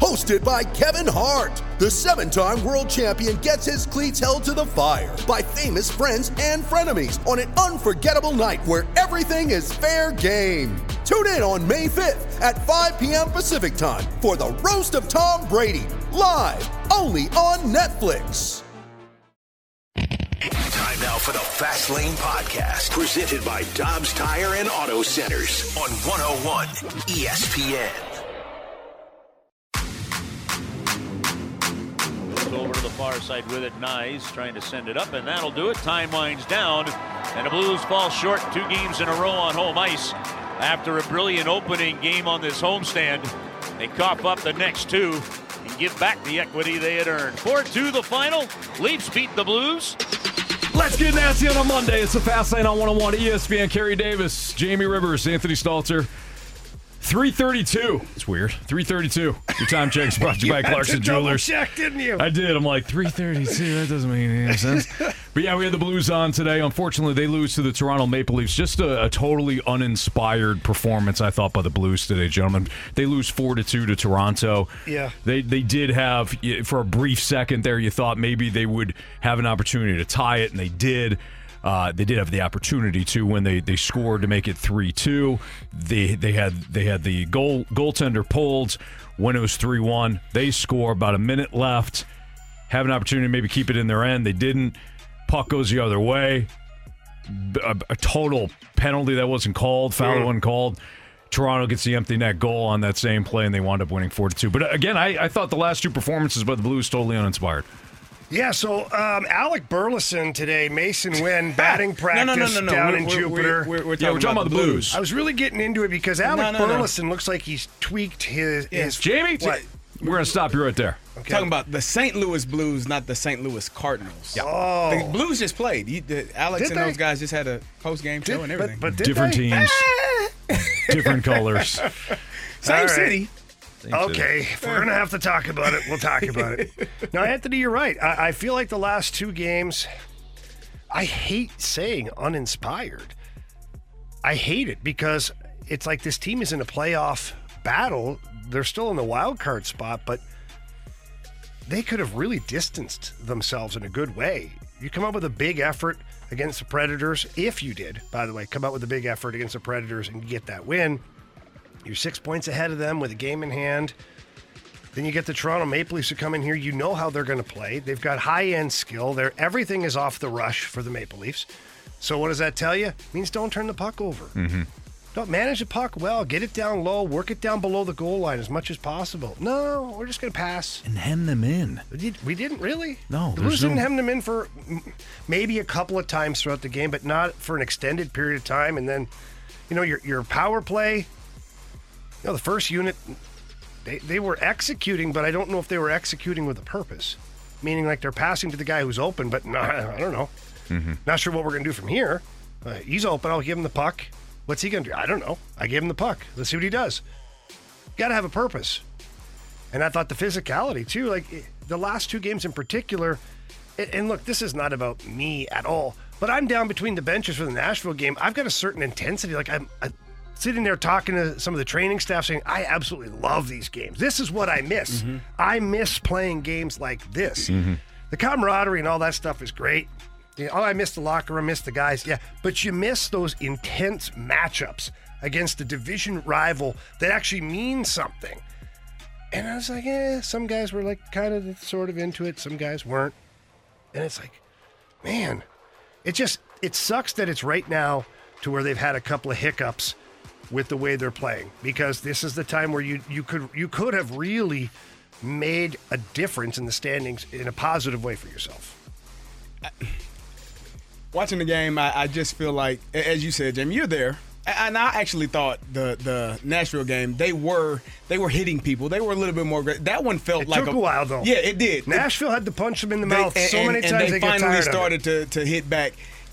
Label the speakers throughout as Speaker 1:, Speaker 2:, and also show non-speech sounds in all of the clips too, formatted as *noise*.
Speaker 1: Hosted by Kevin Hart, the seven time world champion gets his cleats held to the fire by famous friends and frenemies on an unforgettable night where everything is fair game. Tune in on May 5th at 5 p.m. Pacific time for the Roast of Tom Brady, live only on Netflix.
Speaker 2: Time now for the Fast Lane Podcast, presented by Dobbs Tire and Auto Centers on 101 ESPN.
Speaker 3: Far side with it, Nice trying to send it up, and that'll do it. Time winds down, and the Blues fall short two games in a row on home ice. After a brilliant opening game on this homestand, they cough up the next two and give back the equity they had earned. 4 2 the final. Leafs beat the Blues.
Speaker 4: Let's get nasty on a Monday. It's the Fast Lane on 101 ESPN. Kerry Davis, Jamie Rivers, Anthony Stalter. 332. It's weird. 332. Your time check's brought to you *laughs* by Clarkson Jewelers.
Speaker 5: check, didn't you?
Speaker 4: I did. I'm like 332. That doesn't make any sense. *laughs* but yeah, we had the Blues on today. Unfortunately, they lose to the Toronto Maple Leafs. Just a, a totally uninspired performance, I thought, by the Blues today, gentlemen. They lose four to two to Toronto.
Speaker 5: Yeah.
Speaker 4: They they did have for a brief second there. You thought maybe they would have an opportunity to tie it, and they did. Uh, they did have the opportunity to when they, they scored to make it three two. They they had they had the goal goaltender pulled when it was three one. They score about a minute left, have an opportunity to maybe keep it in their end. They didn't. Puck goes the other way. A, a total penalty that wasn't called, foul that wasn't called. Toronto gets the empty net goal on that same play, and they wound up winning four to two. But again, I, I thought the last two performances by the Blues totally uninspired.
Speaker 5: Yeah, so um, Alec Burleson today, Masyn Winn, *laughs* batting practice
Speaker 6: no, no, no, no.
Speaker 5: down
Speaker 6: We're-
Speaker 5: in
Speaker 6: we're-
Speaker 5: Jupiter.
Speaker 6: We're, we're, we're
Speaker 4: Yeah, we're talking about the Blues.
Speaker 5: I was really getting into it because Alec
Speaker 6: No, no, no.
Speaker 5: Burleson looks like he's tweaked his. his
Speaker 4: Jamie,
Speaker 5: What?
Speaker 4: we're going to stop you right there.
Speaker 5: Okay.
Speaker 6: Talking about the St. Louis Blues, not the St. Louis Cardinals.
Speaker 5: Oh.
Speaker 6: The Blues just played. You, the, Alex
Speaker 5: Did
Speaker 6: and
Speaker 5: they?
Speaker 6: those guys just had a post game show and everything.
Speaker 5: But, but did
Speaker 4: Different
Speaker 5: they?
Speaker 4: teams, different *laughs* colors.
Speaker 6: Same
Speaker 5: All right.
Speaker 6: city.
Speaker 5: Okay, if we're gonna have to talk about it, we'll talk about it. *laughs* Now, Anthony, you're right. I, I feel like the last two games, I hate saying uninspired. I hate it because it's like this team is in a playoff battle. They're still in the wild card spot, but they could have really distanced themselves in a good way. You come up with a big effort against the Predators, if you did, by the way, come out with a big effort against the Predators and get that win. You're six points ahead of them with a game in hand. Then you get the Toronto Maple Leafs who come in here. You know how they're going to play. They've got high end skill. They're, everything is off the rush for the Maple Leafs. So what does that tell you? It means don't turn the puck over. Mm-hmm. Don't manage the puck well. Get it down low. Work it down below the goal line as much as possible. No, we're just going to pass.
Speaker 4: And hem them in.
Speaker 5: We, did, we didn't really.
Speaker 4: No,
Speaker 5: the Blues didn't hem them in for maybe a couple of times throughout the game, but not for an extended period of time. And then, you know, your your power play. You know, the first unit, they they were executing, but I don't know if they were executing with a purpose. Meaning, like they're passing to the guy who's open, but I don't know. Not sure what we're going to do from here. Uh, he's open. I'll give him the puck. What's he going to do? I don't know. I gave him the puck. Let's see what he does. Got to have a purpose. And I thought the physicality too, like eh, the last two games in particular. And look, this is not about me at all, but I'm down between the benches for the Nashville game. I've got a certain intensity. Like I'm, i sitting there talking to some of the training staff, saying, "I absolutely love these games. This is what I miss. I miss playing games like this. The camaraderie and all that stuff is great. You know, oh, I miss the locker room, miss the guys. Yeah, but you miss those intense matchups against a division rival that actually means something. And I was like, eh, some guys were like kind of sort of into it, some guys weren't. And it's like, man, it just it sucks that it's right now to where they've had a couple of hiccups with the way they're playing because this is the time where you you could you could have really made a difference in the standings in a positive way for yourself.
Speaker 6: Uh, watching the game, I, I just feel like, as you said, Jim, you're there. And I actually thought the the Nashville game they were they were hitting people. They were a little bit more. That one felt
Speaker 5: It
Speaker 6: like
Speaker 5: took a while, though.
Speaker 6: Yeah, it did.
Speaker 5: Nashville had to punch them in the
Speaker 6: They-
Speaker 5: mouth so many times
Speaker 6: and they,
Speaker 5: they, get
Speaker 6: finally started
Speaker 5: it.
Speaker 6: to, to hit back.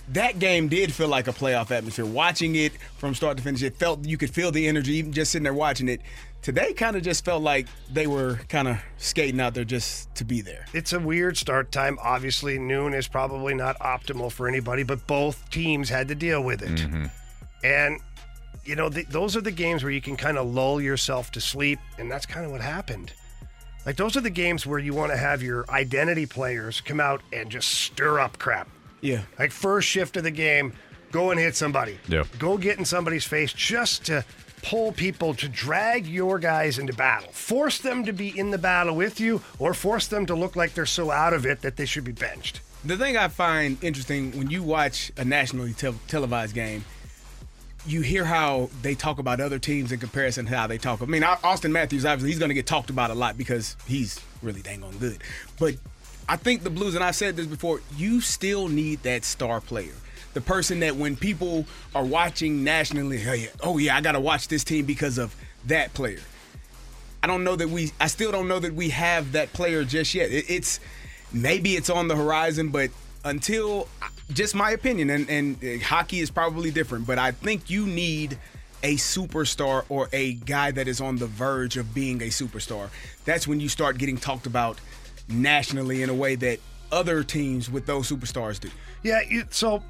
Speaker 6: That game did feel like a playoff atmosphere. Watching it from start to finish, it felt you could feel the energy even just sitting there watching it. Today kind of just felt like they were kind of skating out there just to be there.
Speaker 5: It's a weird start time. Obviously, noon is probably not optimal for anybody, but both teams had to deal with it. Mm-hmm. And, you know, th- those are the games where you can kind of lull yourself to sleep, and that's kind of what happened. Like, those are the games where you want to have your identity players come out and just stir up crap.
Speaker 6: Yeah.
Speaker 5: Like, first shift of the game, go and hit somebody.
Speaker 4: Yeah.
Speaker 5: Go get in somebody's face just to pull people to drag your guys into battle. Force them to be in the battle with you, or force them to look like they're so out of it that they should be benched.
Speaker 6: The thing I find interesting when you watch a nationally tel- televised game, you hear how they talk about other teams in comparison to how they talk. I mean, Auston Matthews obviously he's going to get talked about a lot because he's really dang on good. But I think the Blues, and I've said this before, you still need that star player. The person that when people are watching nationally, oh yeah, oh yeah, I got to watch this team because of that player. I don't know that we. I still don't know that we have that player just yet. It, it's maybe it's on the horizon, but until just my opinion, and, and uh, hockey is probably different, but I think you need a superstar or a guy that is on the verge of being a superstar. That's when you start getting talked about nationally in a way that other teams with those superstars do.
Speaker 5: Yeah, you, so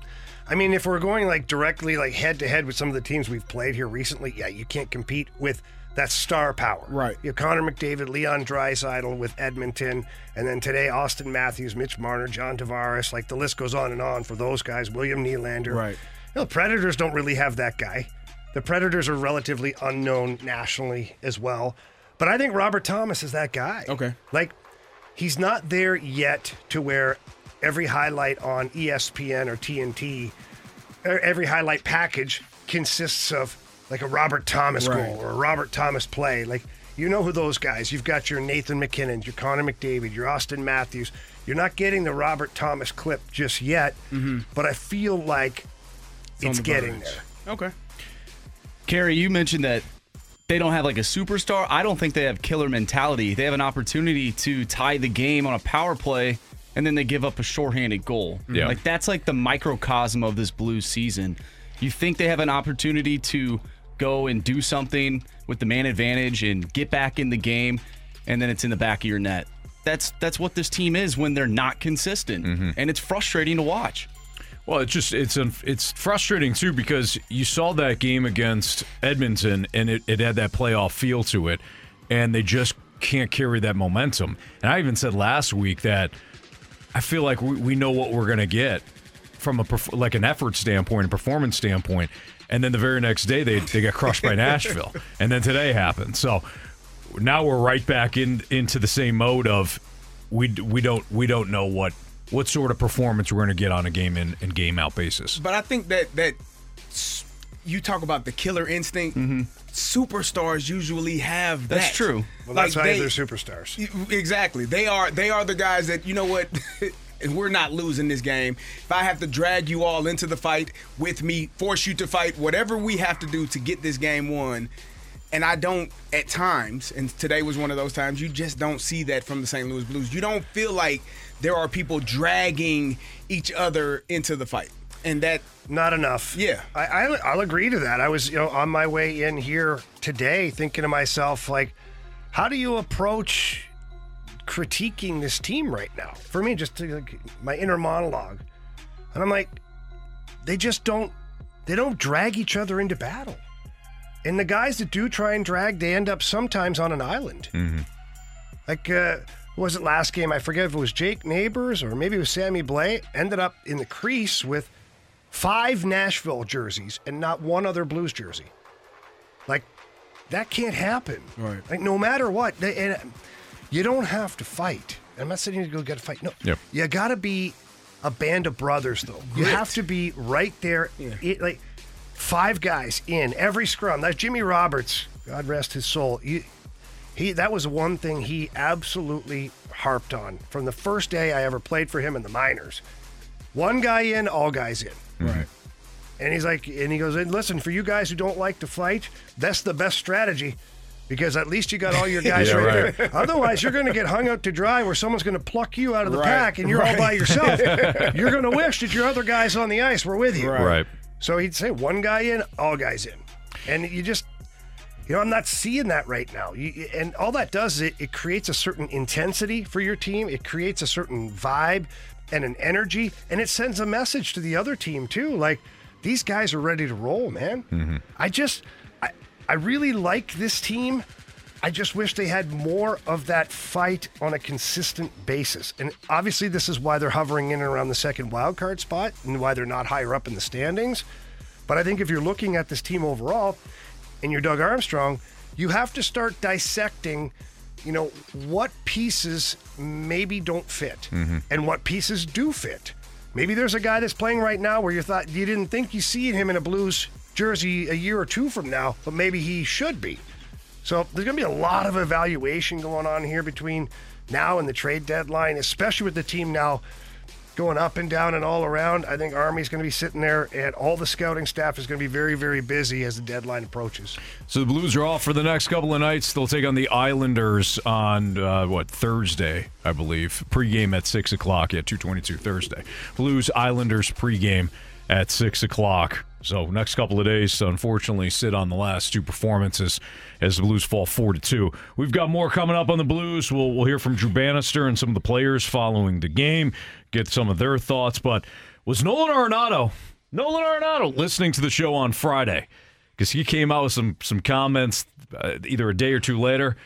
Speaker 5: I mean, if we're going like directly like head to head with some of the teams we've played here recently, yeah, you can't compete with that star power.
Speaker 6: Right.
Speaker 5: You have Connor McDavid, Leon Draisaitl with Edmonton, and then today Auston Matthews, Mitch Marner, John Tavares. Like the list goes on and on for those guys. William Nylander.
Speaker 6: Right.
Speaker 5: You know, the Predators don't really have that guy. The Predators are relatively unknown nationally as well. But I think Robert Thomas is that guy.
Speaker 6: Okay.
Speaker 5: Like, he's not there yet to where every highlight on ESPN or TNT, every highlight package consists of like a Robert Thomas
Speaker 6: Right.
Speaker 5: goal or a Robert Thomas play. Like, you know who those guys. You've got your Nathan MacKinnon, your Connor McDavid, your Auston Matthews. You're not getting the Robert Thomas clip just yet, mm-hmm. but I feel like
Speaker 6: on
Speaker 5: it's
Speaker 6: the
Speaker 5: getting
Speaker 6: verge.
Speaker 5: there.
Speaker 6: Okay.
Speaker 7: Kerry, you mentioned that they don't have like a superstar. I don't think they have killer mentality. They have an opportunity to tie the game on a power play, and then they give up a shorthanded goal.
Speaker 4: Yeah.
Speaker 7: Like that's like the microcosm of this Blues season. You think they have an opportunity to go and do something with the man advantage and get back in the game, and then it's in the back of your net. That's that's what this team is when they're not consistent, mm-hmm. and it's frustrating to watch.
Speaker 4: Well, it's just it's it's frustrating too because you saw that game against Edmonton and it, it had that playoff feel to it, and they just can't carry that momentum. And I even said last week that I feel like we, we know what we're gonna get from a perf- like an effort standpoint, a performance standpoint, and then the very next day they they got crushed by *laughs* Nashville, and then today happened. So now we're right back in into the same mode of we we don't we don't know what what sort of performance we're going to get on a game in and game out basis.
Speaker 6: But I think that that you talk about the killer instinct. Mm-hmm. Superstars usually have
Speaker 7: That's
Speaker 6: that.
Speaker 7: true.
Speaker 5: Well, that's
Speaker 6: Like,
Speaker 5: why
Speaker 6: they-
Speaker 5: they're superstars.
Speaker 6: Exactly. They are they are the guys that you know what *laughs* we're not losing this game. If I have to drag you all into the fight with me, force you to fight, whatever we have to do to get this game won. And I don't at times, and today was one of those times, you just don't see that from the St. Louis Blues. You don't feel like there are people dragging each other into the fight. And that
Speaker 5: Not enough.
Speaker 6: Yeah.
Speaker 5: I, I I'll agree to that. I was you know on my way in here today thinking to myself like, how do you approach critiquing this team right now? For me, just to, like, my inner monologue, and I'm like, they just don't they don't drag each other into battle. And the guys that do try and drag, they end up sometimes on an island. Like, uh, what was it last game? I forget if it was Jake Neighbors or maybe it was Sammy Blais. Ended up in the crease with five Nashville jerseys and not one other Blues jersey. Like, that can't happen.
Speaker 6: Right.
Speaker 5: Like, no matter what, they, and you don't have to fight. I'm not saying you go get a fight. No.
Speaker 4: Yep.
Speaker 5: You got to be a band of brothers, though. You have to be right there. It, like, five guys in every scrum. That's Jimmy Roberts. God rest his soul. You, he that was one thing he absolutely harped on from the first day I ever played for him in the minors. One guy in, all guys in.
Speaker 6: Right.
Speaker 5: And he's like, and he goes, and listen, for you guys who don't like to fight, that's the best strategy. Because at least you got all your *laughs* guys
Speaker 4: Yeah,
Speaker 5: right,
Speaker 4: right.
Speaker 5: there. Otherwise, you're going to get hung out to dry where someone's going to pluck you out of the
Speaker 6: Right,
Speaker 5: pack and you're all by yourself. *laughs* you're going to wish that your other guys on the ice were with you.
Speaker 4: Right.
Speaker 5: So he'd say one guy in, all guys in. And you just, you know, I'm not seeing that right now. You, and all that does is it, it creates a certain intensity for your team, it creates a certain vibe and an energy, and it sends a message to the other team too. Like, these guys are ready to roll, man. Mm-hmm. I just, I, I really like this team. I just wish they had more of that fight on a consistent basis. And obviously, this is why they're hovering in and around the second wild card spot and why they're not higher up in the standings. But I think if you're looking at this team overall and you're Doug Armstrong, you have to start dissecting, you know, what pieces maybe don't fit mm-hmm. and what pieces do fit. Maybe there's a guy that's playing right now where you thought you didn't think you see him in a Blues jersey a year or two from now, but maybe he should be. So there's going to be a lot of evaluation going on here between now and the trade deadline, especially with the team now going up and down and all around. I think Army's going to be sitting there, and all the scouting staff is going to be very, very busy as the deadline approaches.
Speaker 4: So the Blues are off for the next couple of nights. They'll take on the Islanders on uh, what Thursday, I believe. Pregame at six o'clock. at two twenty-two Thursday. Blues Islanders pregame at six o'clock. So next couple of days, unfortunately, sit on the last two performances as the Blues fall four to two. We've got more coming up on the Blues. We'll we'll hear from Drew Bannister and some of the players following the game, get some of their thoughts. But was Nolan Arenado, Nolan Arenado, listening to the show on Friday? because he came out with some some comments uh, either a day or two later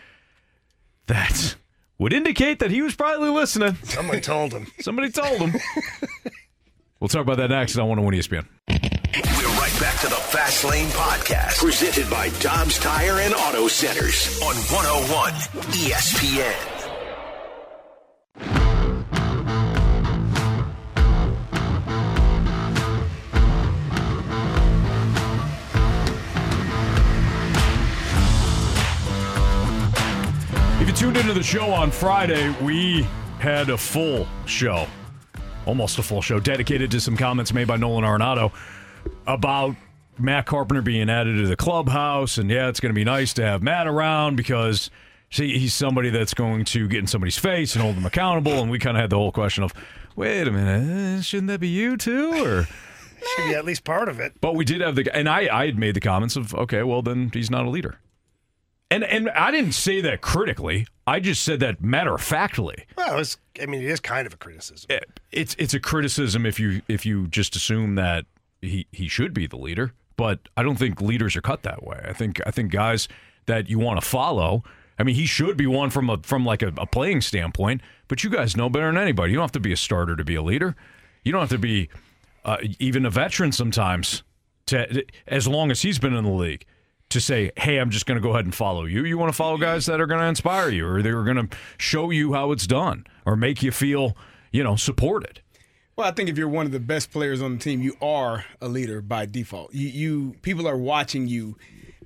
Speaker 4: that would indicate that he was probably listening.
Speaker 5: Somebody told him.
Speaker 4: Somebody told him. *laughs* we'll talk about that next I want on 101 ESPN.
Speaker 2: We're right back to the Fast Lane Podcast, presented by Dobbs Tire and Auto Centers on 101 ESPN.
Speaker 4: Tuned into the show on Friday, we had a full show, almost a full show, dedicated to some comments made by Nolan Arenado about Matt Carpenter being added to the clubhouse. And yeah, it's going to be nice to have Matt around because see, he's somebody that's going to get in somebody's face and hold them accountable. And we kind of had the whole question of, wait a minute, shouldn't that be you too? Or.
Speaker 5: Should be at least part of it.
Speaker 4: But we did have the, and I, I had made the comments of, okay, well then he's not a leader, and and I didn't say that critically. I just said that matter of factly.
Speaker 5: Well, it's, I mean, it is kind of a criticism.
Speaker 4: It- It's it's a criticism if you if you just assume that he he should be the leader, but I don't think leaders are cut that way. I think I think guys that you want to follow. I mean, he should be one from a from like a, a playing standpoint, but you guys know better than anybody. You don't have to be a starter to be a leader. You don't have to be uh, even a veteran sometimes. To as long as he's been in the league, to say, "Hey, I'm just going to go ahead and follow you." You want to follow guys that are going to inspire you, or they're going to show you how it's done, or make you feel, you know, supported.
Speaker 6: Well, I think if you're one of the best players on the team, you are a leader by default. You, you people are watching you,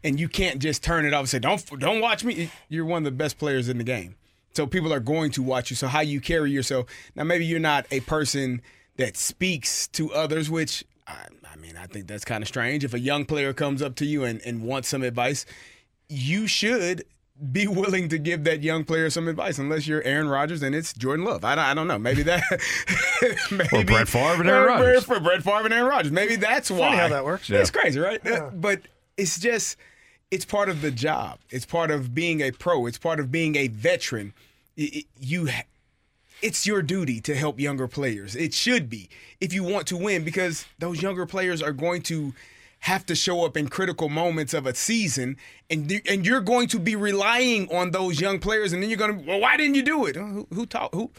Speaker 6: and you can't just turn it off and say, "Don't don't watch me." You're one of the best players in the game, so people are going to watch you. So how you carry yourself now, maybe you're not a person that speaks to others, which I, I mean, I think that's kind of strange. If a young player comes up to you and, and wants some advice, you should be *laughs* willing to give that young player some advice, unless you're Aaron Rodgers and it's Jordan Love. I don't, I don't know. Maybe that. *laughs* maybe,
Speaker 4: Or Brett Favre and Aaron Rodgers.
Speaker 6: For Brett Favre and Aaron Rodgers. Maybe that's why.
Speaker 5: how that works.
Speaker 6: It's crazy, right? Uh, But it's just, it's part of the job. It's part of being a pro. It's part of being a veteran. Y- y- You. Ha- It's your duty to help younger players. It should be if you want to win because those younger players are going to have to show up in critical moments of a season and and you're going to be relying on those young players and then you're going to well why didn't you do it? Who, who taught who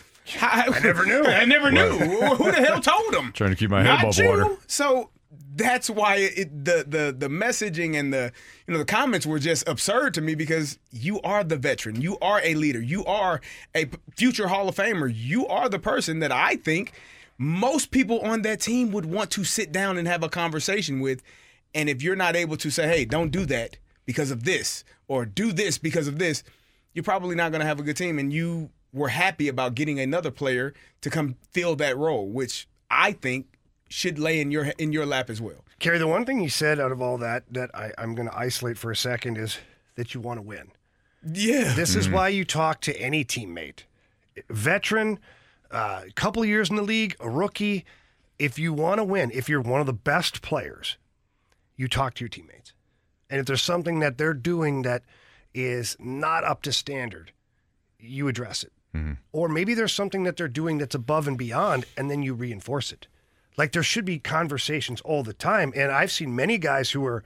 Speaker 6: I
Speaker 5: never *laughs* knew.
Speaker 6: I never knew. Who the hell told them?
Speaker 4: Trying to keep my head
Speaker 6: Not
Speaker 4: above
Speaker 6: you.
Speaker 4: water.
Speaker 6: So that's why it, the the the messaging and the you know the comments were just absurd to me because you are the veteran, you are a leader, you are a future Hall of Famer, you are the person that I think most people on that team would want to sit down and have a conversation with. And if you're not able to say, "Hey, don't do that because of this," or "Do this because of this," you're probably not going to have a good team. And you were happy about getting another player to come fill that role, which I think should lay in your in your lap as well.
Speaker 5: Kerry, the one thing he said out of all that that I, I'm going to isolate for a second is that you want to win.
Speaker 6: Yeah.
Speaker 5: This is why you talk to any teammate, veteran, a uh, couple years in the league, a rookie. If you want to win, if you're one of the best players, you talk to your teammates. And if there's something that they're doing that is not up to standard, you address it. Or maybe there's something that they're doing that's above and beyond, and then you reinforce it. Like there should be conversations all the time. And I've seen many guys who are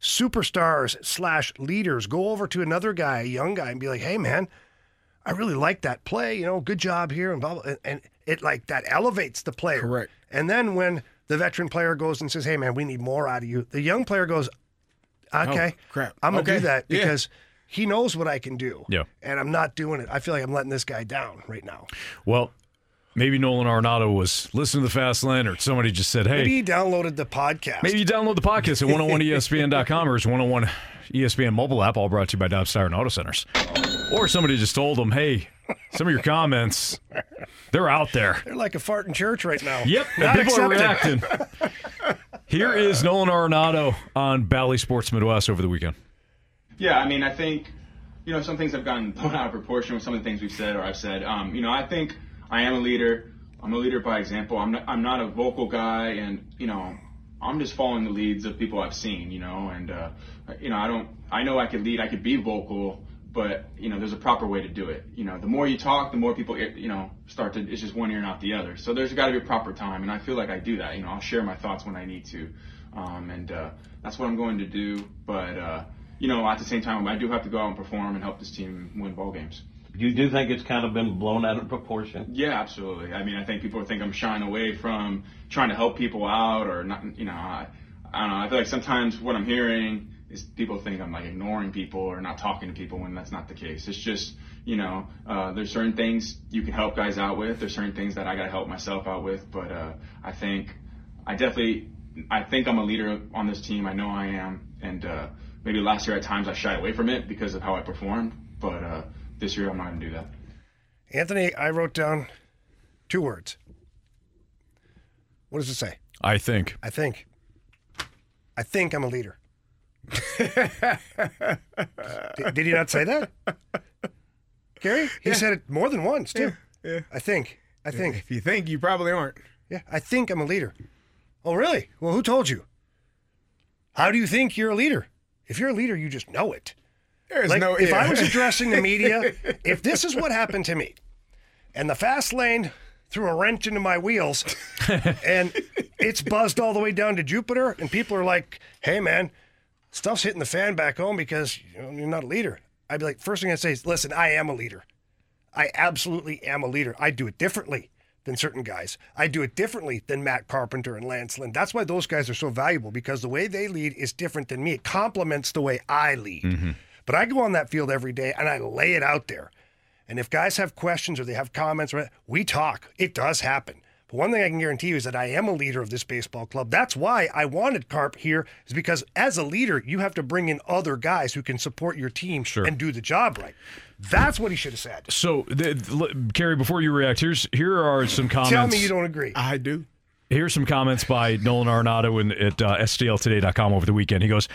Speaker 5: superstars slash leaders go over to another guy, a young guy, and be like, hey, man, I really like that play. You know, good job here, and blah, blah. And, and it like that elevates the player.
Speaker 6: Correct.
Speaker 5: And then when the veteran player goes and says, hey, man, we need more out of you, the young player goes, oh, okay,
Speaker 6: Oh, crap.
Speaker 5: I'm going to
Speaker 6: Okay.
Speaker 5: do that
Speaker 6: Yeah.
Speaker 5: because he knows what I can do.
Speaker 4: Yeah.
Speaker 5: And I'm not doing it. I feel like I'm letting this guy down right now.
Speaker 4: Well, maybe Nolan Arenado was listening to the Fast Lane, or somebody just said, "Hey,
Speaker 5: Maybe he downloaded the podcast.
Speaker 4: Maybe you download the podcast at 101ESPN.com or it's 101 ESPN mobile app, all brought to you by Dobbs Tire and Auto Centers. Or somebody just told them, hey, some of your comments, they're out there.
Speaker 5: They're like a fart in church right now.
Speaker 4: Yep,
Speaker 5: Not
Speaker 4: people are reacting. Here is Nolan Arenado on Bally Sports Midwest over the weekend.
Speaker 8: Yeah, I mean, I think, you know, some things have gotten blown out of proportion with some of the things we've said or I've said. Um, you know, I think I am a leader. I'm a leader by example. I'm not, I'm not a vocal guy, and you know, I'm just following the leads of people I've seen. You know, and uh, you know, I don't. I know I could lead. I could be vocal, but you know, there's a proper way to do it. You know, the more you talk, the more people, you know, start to. It's just one ear, not the other. So there's got to be a proper time, and I feel like I do that. You know, I'll share my thoughts when I need to, um, and uh, that's what I'm going to do. But uh, you know, at the same time, I do have to go out and perform and help this team win ball games.
Speaker 9: You do think it's kind of been blown out of proportion?
Speaker 8: Yeah, absolutely. I mean, I think people think I'm shying away from trying to help people out or not. You know, I, I don't know. I feel like sometimes what I'm hearing is people think I'm like ignoring people or not talking to people when that's not the case. It's just, you know, uh, there's certain things you can help guys out with. There's certain things that I got to help myself out with. But uh, I think I definitely, I think I'm a leader on this team. I know I am. And uh, maybe last year at times I shied away from it because of how I performed. But uh, this year I'm not going to do that.
Speaker 5: Anthony, I wrote down two words. What does it say?
Speaker 4: I think.
Speaker 5: I think. I think I'm a leader. did, *laughs* did he not say that? Gary? He said it more than once, too.
Speaker 6: Yeah.
Speaker 5: I think. I think.
Speaker 6: If you think, you probably aren't.
Speaker 5: Yeah, I think I'm a leader. Oh, really? Well, who told you? How do you think you're a leader? If you're a leader, you just know it.
Speaker 6: There's
Speaker 5: Like,
Speaker 6: no.
Speaker 5: if I was addressing the media, *laughs* if this is what happened to me, and the fast lane threw a wrench into my wheels, *laughs* and it's buzzed all the way down to Jupiter, and people are like, "Hey, man, stuff's hitting the fan back home because you know, you're not a leader." I'd be like, first thing I'd say is, "Listen, I am a leader. I absolutely am a leader. I do it differently." Than certain guys. I do it differently than Matt Carpenter and Lance Lynn. That's why those guys are so valuable because the way they lead is different than me. It complements the way I lead. Mm-hmm. But I go on that field every day and I lay it out there. And if guys have questions or they have comments, we talk. It does happen. But one thing I can guarantee you is that I am a leader of this baseball club. That's why I wanted Carp here, is because as a leader, you have to bring in other guys who can support your team and do the job right. That's what he should have said.
Speaker 4: So, the, l- Kerry, before you react, here's here are some comments.
Speaker 5: Tell me you don't agree.
Speaker 6: I do.
Speaker 4: Here's some comments by Nolan Arenado in, at uh, STLtoday.com over the weekend. He goes,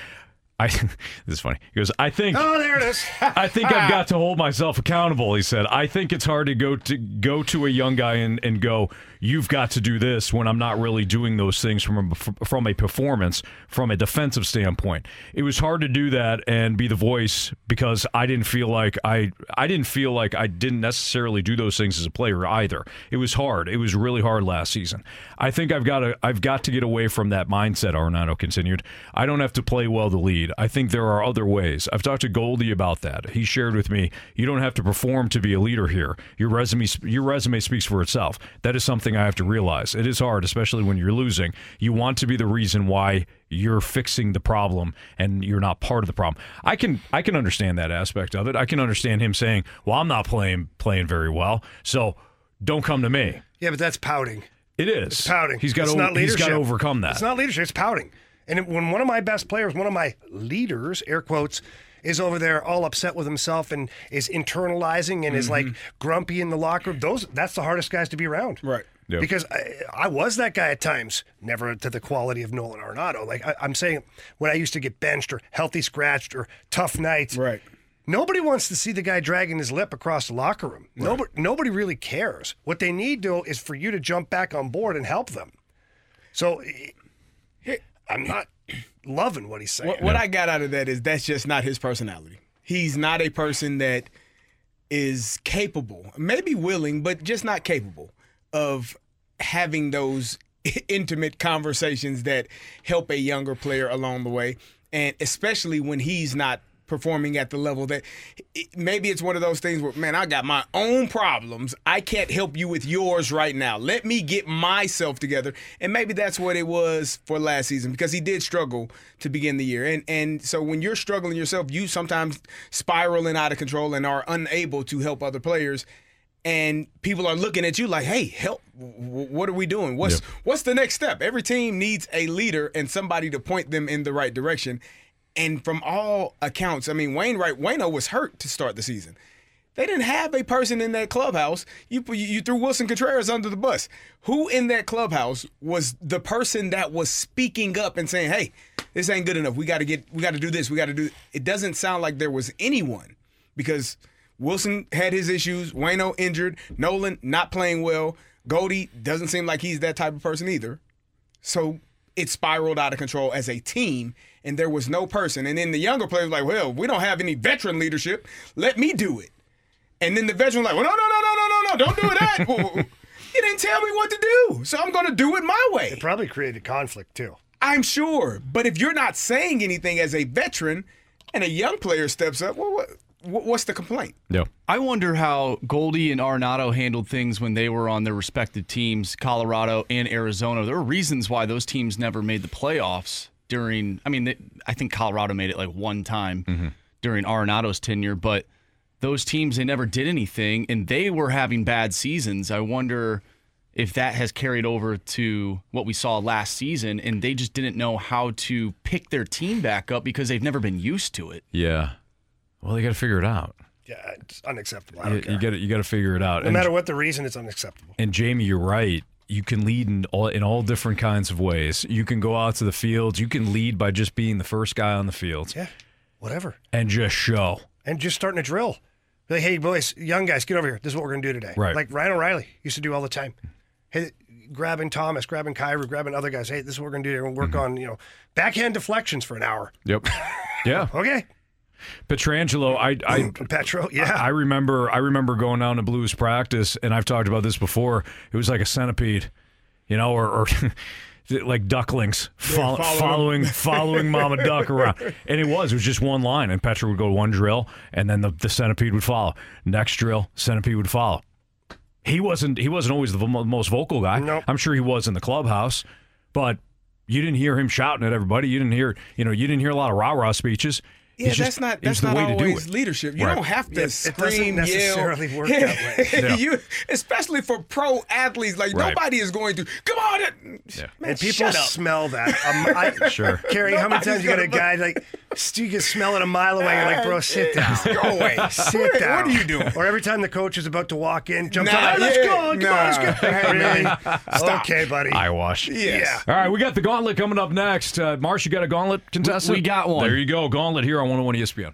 Speaker 4: I *laughs* this is funny. He goes, I think
Speaker 5: Oh, there it is. *laughs*
Speaker 4: I think I've got *laughs* to hold myself accountable. He said, I think it's hard to go to go to a young guy and, and go, you've got to do this when I'm not really doing those things from a, from a performance, from a defensive standpoint. It was hard to do that and be the voice because I didn't feel like I I didn't feel like I didn't necessarily do those things as a player either. It was hard. It was really hard last season. I think I've got to I've got to get away from that mindset. Arenado continued. I don't have to play well to lead. I think there are other ways. I've talked to Goldie about that. He shared with me, you don't have to perform to be a leader here. Your resume your resume speaks for itself. That is something I have to realize. It is hard, especially when you're losing. You want to be the reason why you're fixing the problem and you're not part of the problem. I can I can understand that aspect of it. I can understand him saying, "Well, I'm not playing playing very well, so don't come to me."
Speaker 5: Yeah, but that's pouting.
Speaker 4: It is
Speaker 5: It's pouting.
Speaker 4: He's got
Speaker 5: it's
Speaker 4: to
Speaker 5: not
Speaker 4: he's
Speaker 5: leadership.
Speaker 4: got to overcome that.
Speaker 5: It's not leadership. It's pouting. And when one of my best players, one of my leaders, air quotes, is over there all upset with himself and is internalizing and is like
Speaker 4: Mm-hmm.
Speaker 5: grumpy in the locker room, those that's the hardest guys to be around.
Speaker 6: Right.
Speaker 4: Yep.
Speaker 5: Because I, I was that guy at times, never to the quality of Nolan Arenado. Like I, I'm saying, when I used to get benched or healthy scratched or tough nights,
Speaker 6: Right.
Speaker 5: Nobody wants to see the guy dragging his lip across the locker room. Nobody, nobody really cares. What they need though is for you to jump back on board and help them. So I'm not loving what he's saying.
Speaker 6: What, what I got out of that is that's just not his personality. He's not a person that is capable, maybe willing, but just not capable of having those *laughs* intimate conversations that help a younger player along the way. And especially when he's not performing at the level that maybe it's one of those things where, man, I got my own problems. I can't help you with yours right now. Let me get myself together. And maybe that's what it was for last season because he did struggle to begin the year. And and so when you're struggling yourself, you sometimes spiraling out of control and are unable to help other players. And people are looking at you like, "Hey, help! W- What are we doing? What's what's the next step?" Every team needs a leader and somebody to point them in the right direction. And from all accounts, I mean, Wainwright, Wayno was hurt to start the season. They didn't have a person in that clubhouse. You you threw Willson Contreras under the bus. Who in that clubhouse was the person that was speaking up and saying, "Hey, this ain't good enough. We got to get we got to do this. We got to do." It doesn't sound like there was anyone because Wilson had his issues, Wayno injured, Nolan not playing well, Goldie doesn't seem like he's that type of person either. So it spiraled out of control as a team, and there was no person. And then the younger players like, well, we don't have any veteran leadership. Let me do it. And then the veteran like, well, no, no, no, no, no, no, no, don't do that. *laughs* Well, you didn't tell me what to do, so I'm going to do it my way.
Speaker 5: It probably created conflict too.
Speaker 6: I'm sure. But if you're not saying anything as a veteran and a young player steps up, well, what, what's the complaint?
Speaker 4: Yeah.
Speaker 7: I wonder how Goldie and Arenado handled things when they were on their respective teams, Colorado and Arizona. There are reasons why those teams never made the playoffs during. I mean, they, I think Colorado made it like one time mm-hmm. during Arenado's tenure, but those teams they never did anything, and they were having bad seasons. I wonder if that has carried over to what we saw last season, and they just didn't know how to pick their team back up because they've never been used to it.
Speaker 4: Yeah. Well, they got to figure it out.
Speaker 5: Yeah, it's unacceptable. I
Speaker 4: You,
Speaker 5: don't care.
Speaker 4: you got to you got to figure it out.
Speaker 5: no
Speaker 4: And-
Speaker 5: matter what the reason, it's unacceptable.
Speaker 4: And Jamie, you're right. You can lead in all in all different kinds of ways. You can go out to the fields. You can lead by just being the first guy on the field
Speaker 5: Yeah, whatever.
Speaker 4: and just show.
Speaker 5: And just starting a drill. Be Like, hey, boys, young guys, get over here. This is what we're going to do today.
Speaker 4: Right.
Speaker 5: Like Ryan O'Reilly used to do all the time. Hey, grabbing Thomas, grabbing Kyrou, grabbing other guys. Hey, this is what we're going to do. Today. We're going to work mm-hmm. on, you know, backhand deflections for an hour.
Speaker 4: Yep. Yeah. *laughs*
Speaker 5: Okay.
Speaker 4: Pietrangelo, I I *laughs*
Speaker 5: Petro, yeah.
Speaker 4: I remember I remember going down to blues practice and I've talked about this before. It was like a centipede, you know, or, or *laughs* like ducklings fol-
Speaker 6: following
Speaker 4: following following Mama *laughs* Duck around. And it was it was just one line and Petra would go one drill and then the, the centipede would follow. Next drill, centipede would follow. He wasn't he wasn't always the vo- most vocal guy.
Speaker 5: Nope.
Speaker 4: I'm sure he was in the clubhouse, but you didn't hear him shouting at everybody. You didn't hear, you know, you didn't hear a lot of rah rah speeches.
Speaker 6: Yeah,
Speaker 4: It's
Speaker 6: that's
Speaker 4: just-
Speaker 6: not that's not
Speaker 4: way to do
Speaker 6: always leadership. You
Speaker 4: Right.
Speaker 6: don't have to
Speaker 5: Yeah, it
Speaker 6: scream,
Speaker 5: necessarily
Speaker 6: yell.
Speaker 5: work that way. *laughs*
Speaker 4: Yeah.
Speaker 6: you, especially for pro athletes, like
Speaker 4: Right.
Speaker 6: nobody is going to come on. it-
Speaker 4: Yeah.
Speaker 6: Man,
Speaker 5: and people
Speaker 6: shut up.
Speaker 5: smell that. Um, I, *laughs*
Speaker 4: Sure.
Speaker 5: Kerry, how many times you got a guy like you can smell it a mile away? You're like, bro, *laughs* sit down.
Speaker 6: Go away.
Speaker 5: Sit
Speaker 6: What-
Speaker 5: down.
Speaker 6: What are you doing?
Speaker 5: Or every time the coach is about to walk in, jumps
Speaker 6: Nah,
Speaker 5: on, "Hey, let's go, come
Speaker 6: nah.
Speaker 5: on, let's go.
Speaker 6: Hey,
Speaker 5: really?
Speaker 6: stop.
Speaker 5: Okay, buddy.
Speaker 4: Eyewash.
Speaker 6: Yes. Yeah.
Speaker 4: All right, we got the gauntlet coming up next. Uh, Marsh, you got a gauntlet contestant?
Speaker 7: we got one.
Speaker 4: There you go. Gauntlet here on 101 ESPN.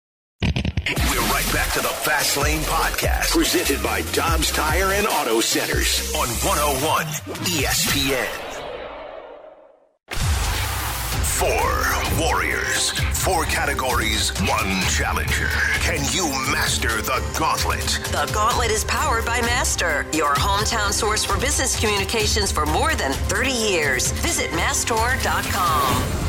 Speaker 2: Fast Lane Podcast, presented by Dobbs Tire and Auto Centers on 101 ESPN. Four warriors, four categories, one challenger. Can you master the gauntlet?
Speaker 10: The Gauntlet is powered by Master, your hometown source for business communications for more than 30 years. Visit mastor.com.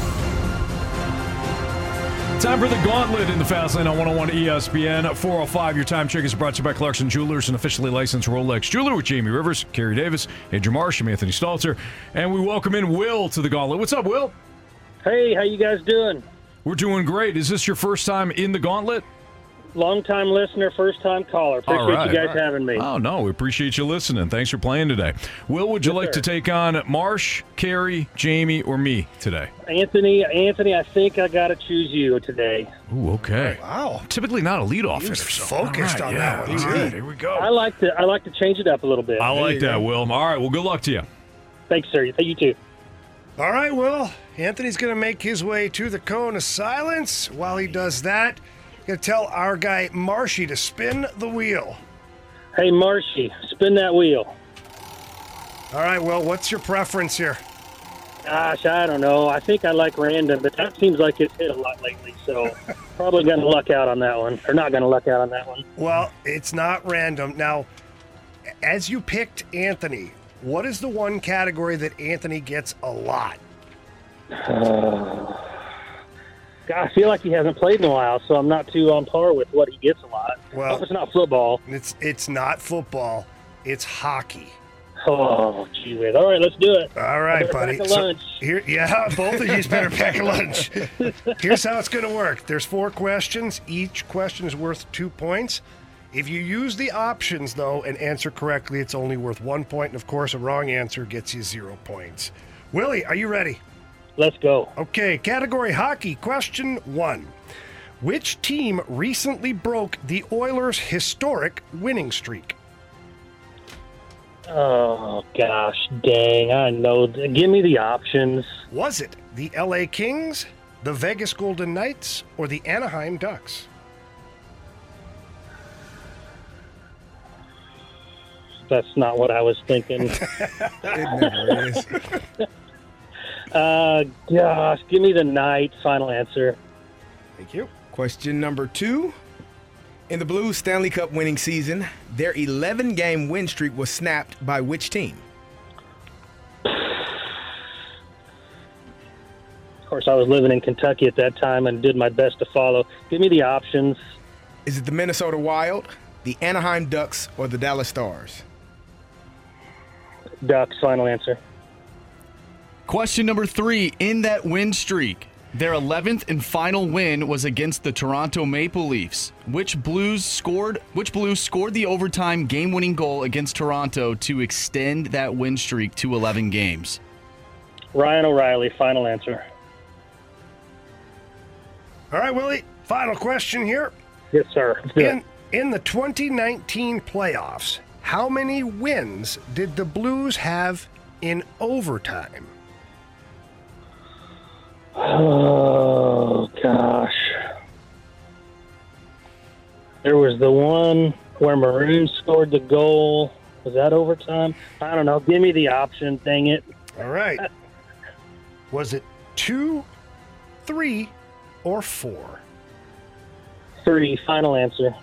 Speaker 4: Time for the gauntlet in the fast lane on 101 ESPN. 405, your time check is brought to you by Clarkson Jewelers, an officially licensed Rolex jeweler with Jamie Rivers, Kerry Davis, Andrew Marsh, and Anthony Stalter. And we welcome in Will to the gauntlet. What's up, Will?
Speaker 11: Hey, how you guys doing?
Speaker 4: We're doing great. Is this your first time in the gauntlet?
Speaker 11: Long time listener, first time caller. Appreciate
Speaker 4: All right.
Speaker 11: you guys having me.
Speaker 4: Oh, no, we appreciate you listening. Thanks for playing today. Will, would you
Speaker 11: Yes,
Speaker 4: like
Speaker 11: sir.
Speaker 4: to take on Marsh, Kerry, Jamie, or me today?
Speaker 11: Anthony, Anthony, I think I got to choose you today.
Speaker 4: Ooh, okay.
Speaker 5: Wow.
Speaker 4: Typically not a leadoff
Speaker 5: He
Speaker 4: hitter. so-
Speaker 5: focused
Speaker 4: all
Speaker 5: on
Speaker 4: yeah,
Speaker 5: that one,
Speaker 4: all right, here we go.
Speaker 11: I like to I like to change it up a little bit.
Speaker 4: I like that, Will. All right, well, good luck to you.
Speaker 11: Thanks, sir. Thank you too.
Speaker 5: All right, Will. Anthony's going to make his way to the cone of silence. While he does that, to tell our guy Marshy to spin the wheel.
Speaker 11: Hey, Marshy, spin that wheel.
Speaker 5: All right, well, what's your preference here?
Speaker 11: Gosh, I don't know. I think I like random, but that seems like it's hit a lot lately. So *laughs* probably going to luck out on that one, or not going to luck out on that one.
Speaker 5: Well, it's not random. Now, as you picked Anthony, what is the one category that Anthony gets a lot? *sighs* *laughs*
Speaker 11: I feel like he hasn't played in a while, so I'm not too on par with what he gets a lot.
Speaker 5: Well,
Speaker 11: it's not football.
Speaker 5: It's it's not football. It's hockey.
Speaker 11: Oh, gee whiz. All right, let's do it.
Speaker 5: All right, buddy.
Speaker 11: pack a
Speaker 5: So
Speaker 11: lunch.
Speaker 5: here, yeah, *laughs* both of you better pack a lunch. *laughs* Here's how it's going to work. There's four questions. Each question is worth two points. If you use the options though and answer correctly, it's only worth one point. And of course, a wrong answer gets you zero points. Willie, are you ready?
Speaker 11: Let's go.
Speaker 5: Okay, category hockey. Question one: Which team recently broke the Oilers' historic winning streak?
Speaker 11: Oh gosh, dang! I know. Give me the options.
Speaker 5: Was it the LA Kings, the Vegas Golden Knights, or the Anaheim Ducks?
Speaker 11: That's not what I was thinking. *laughs*
Speaker 6: It never is. *laughs*
Speaker 11: uh, gosh, give me the night. Final answer.
Speaker 5: Thank you.
Speaker 6: Question number two. In the Blues Stanley Cup winning season, their 11 game win streak was snapped by which team?
Speaker 11: Of course, I was living in Kentucky at that time and did my best to follow. Give me the options.
Speaker 6: Is it the Minnesota Wild, the Anaheim Ducks, or the Dallas Stars?
Speaker 11: Ducks. Final answer.
Speaker 7: Question number three. In that win streak, their 11th and final win was against the Toronto Maple Leafs. Which Blues scored? Which Blues scored the overtime game-winning goal against Toronto to extend that win streak to 11 games?
Speaker 11: Ryan O'Reilly. Final answer.
Speaker 5: All right, Willie. Final question here.
Speaker 11: Yes, sir. Let's do it.
Speaker 5: In in the 2019 playoffs, how many wins did the Blues have in overtime?
Speaker 11: Oh gosh. There was the one where Maroon scored the goal. Was that overtime? I don't know. Give me the option. Dang it.
Speaker 5: All right. Was it two, three, or four?
Speaker 11: Three. Final answer.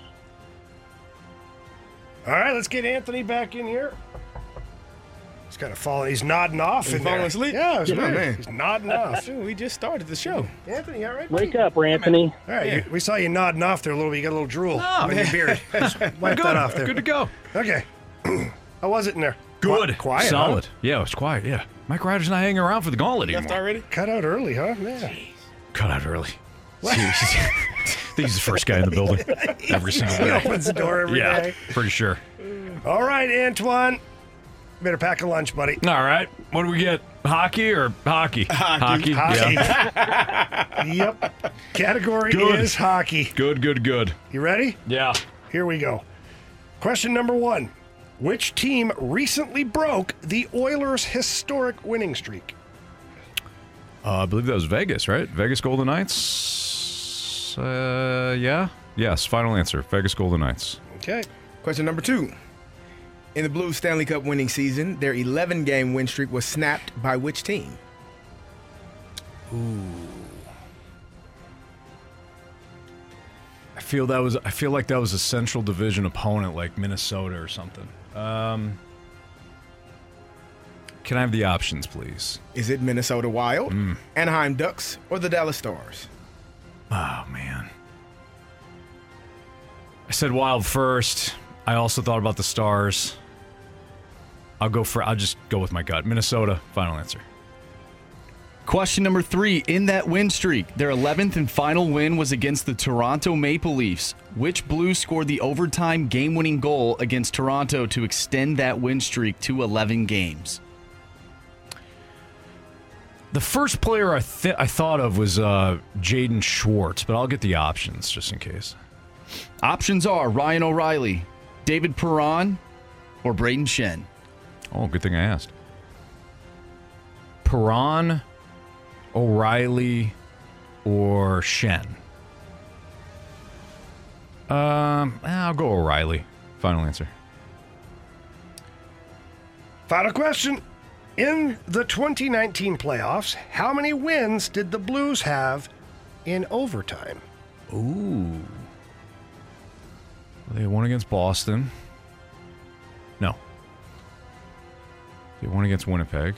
Speaker 5: All right, let's get Anthony back in here. He's kind of falling. He's nodding off.
Speaker 6: He's
Speaker 5: in
Speaker 6: falling
Speaker 5: there.
Speaker 6: asleep?
Speaker 5: Yeah, it's
Speaker 6: Yeah,
Speaker 5: weird.
Speaker 6: man.
Speaker 5: He's nodding off.
Speaker 6: Shoot, we just started the show.
Speaker 5: Anthony, all right?
Speaker 11: Wake up, Anthony.
Speaker 5: All right, you- we saw you nodding off there a little bit. You got a little drool oh, on your beard. *laughs* Just wipe
Speaker 4: Good.
Speaker 5: that off there.
Speaker 4: Good to go.
Speaker 5: Okay. *clears throat* How was it in there?
Speaker 4: Good.
Speaker 5: Qui- Quiet. huh?
Speaker 4: Solid. Yeah, it was quiet. Yeah. Mike Ryder's not hanging around for the gauntlet
Speaker 6: Left
Speaker 4: anymore.
Speaker 6: already?
Speaker 5: Cut out early, huh? Yeah.
Speaker 4: Cut out early. think *laughs* he's the first guy in the building *laughs* every single
Speaker 5: He
Speaker 4: day.
Speaker 5: opens the door every
Speaker 4: yeah,
Speaker 5: day.
Speaker 4: pretty sure.
Speaker 5: All right, Antoine. Better pack a lunch, buddy.
Speaker 4: All right, what do we get? Hockey or hockey?
Speaker 5: Hockey. Hockey.
Speaker 4: Yeah. *laughs*
Speaker 5: yep. Category
Speaker 4: Good.
Speaker 5: is hockey.
Speaker 4: Good, good, good.
Speaker 5: You ready?
Speaker 4: Yeah.
Speaker 5: Here we go. Question number one Which team recently broke the Oilers' historic winning streak?
Speaker 4: Uh, I believe that was Vegas, right? Vegas Golden Knights. Uh, yeah. Yes. Final answer. Vegas Golden Knights.
Speaker 5: Okay.
Speaker 6: Question number two. In the Blues Stanley Cup winning season, their 11 game win streak was snapped by which team?
Speaker 4: Ooh. I feel that was. I feel like that was a Central Division opponent, like Minnesota or something. Um, can I have the options, please?
Speaker 6: Is it Minnesota Wild, Anaheim Ducks, or the Dallas Stars?
Speaker 4: Oh man. I said Wild first. I also thought about the Stars. I'll go for. I'll just go with my gut. Minnesota. Final answer.
Speaker 7: Question number three. In that win streak, their 11th and final win was against the Toronto Maple Leafs. Which Blue scored the overtime game winning goal against Toronto to extend that win streak to 11 games?
Speaker 4: The first player I th- I thought of was uh, Jaden Schwartz, but I'll get the options just in case.
Speaker 7: Options are Ryan O'Reilly, David Perron, or Brayden Schenn.
Speaker 4: Oh, good thing I asked. Perron, O'Reilly, or Schenn? Um, I'll go O'Reilly. Final answer.
Speaker 5: Final question. In the 2019 playoffs, how many wins did the Blues have in overtime?
Speaker 4: Ooh. They won against Boston. No. They won against Winnipeg.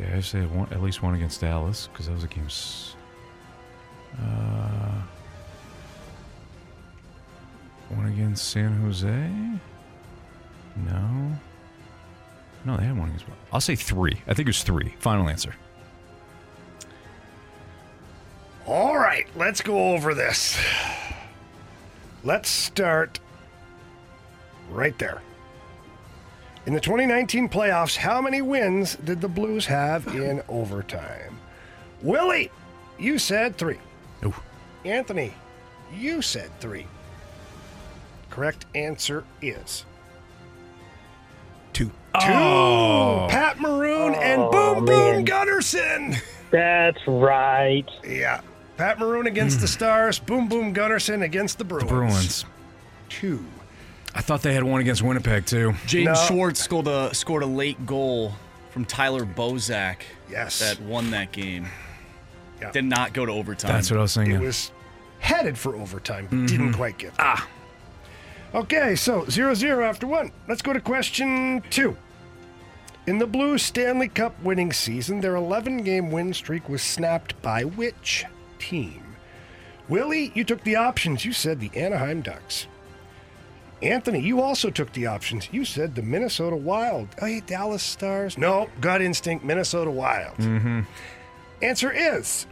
Speaker 4: Yeah, I say at least one against Dallas because that was a game. Uh, one against San Jose. No. No, they had one against. I'll say three. I think it was three. Final answer.
Speaker 5: Let's go over this. Let's start right there. In the 2019 playoffs, how many wins did the Blues have in *laughs* overtime? Willie, you said three. Anthony, you said three. Correct answer is
Speaker 6: two.
Speaker 5: Two.
Speaker 4: Oh.
Speaker 5: Pat Maroon and
Speaker 11: Oh,
Speaker 5: Boom Boom
Speaker 11: man.
Speaker 5: Gunnarsson.
Speaker 11: That's right.
Speaker 5: Yeah. Pat Maroon against the Stars. Boom Boom Gunnarsson against the Bruins.
Speaker 4: The Bruins.
Speaker 5: Two.
Speaker 4: I thought they had one against Winnipeg too.
Speaker 7: Jaden
Speaker 5: No.
Speaker 7: Schwartz scored a scored a late goal from Tyler Bozak.
Speaker 5: Yes.
Speaker 7: that won that game.
Speaker 5: Yeah.
Speaker 7: Did not go to overtime.
Speaker 4: That's what I was
Speaker 5: It
Speaker 4: thinking.
Speaker 5: was headed for overtime, but didn't quite get there. Ah. Okay, so 0 0 after one. Let's go to question two. In the Blues Stanley Cup winning season, their 11 game win streak was snapped by which team? Willie, you took the options. You said the Anaheim Ducks. Anthony, you also took the options. You said the Minnesota Wild. Oh, hey, Dallas Stars. No, gut instinct, Minnesota Wild.
Speaker 4: Mm-hmm.
Speaker 5: Answer is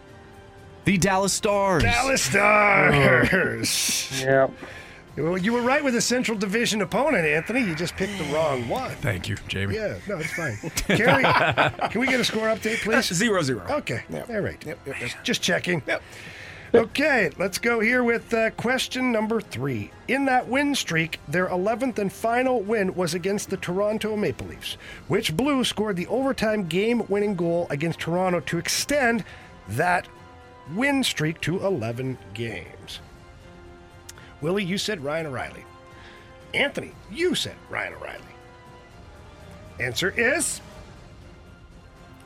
Speaker 7: the Dallas Stars.
Speaker 5: Dallas Stars. *laughs*
Speaker 11: Yeah.
Speaker 5: Well, you were right with a Central Division opponent, Anthony. You just picked the *sighs* wrong one.
Speaker 4: Thank you, Jamie.
Speaker 5: Yeah, no, it's fine. Kerry, *laughs* can we get a score update, please?
Speaker 6: Zero zero.
Speaker 5: Okay, all right.
Speaker 6: Yep, yep, yep.
Speaker 5: Just checking.
Speaker 6: Yep.
Speaker 5: Okay, let's go here with uh, question number three. In that win streak, their 11th and final win was against the Toronto Maple Leafs, which Blue scored the overtime game winning goal against Toronto to extend that win streak to 11 games. Willie, you said Ryan O'Reilly. Anthony, you said Ryan O'Reilly. Answer is.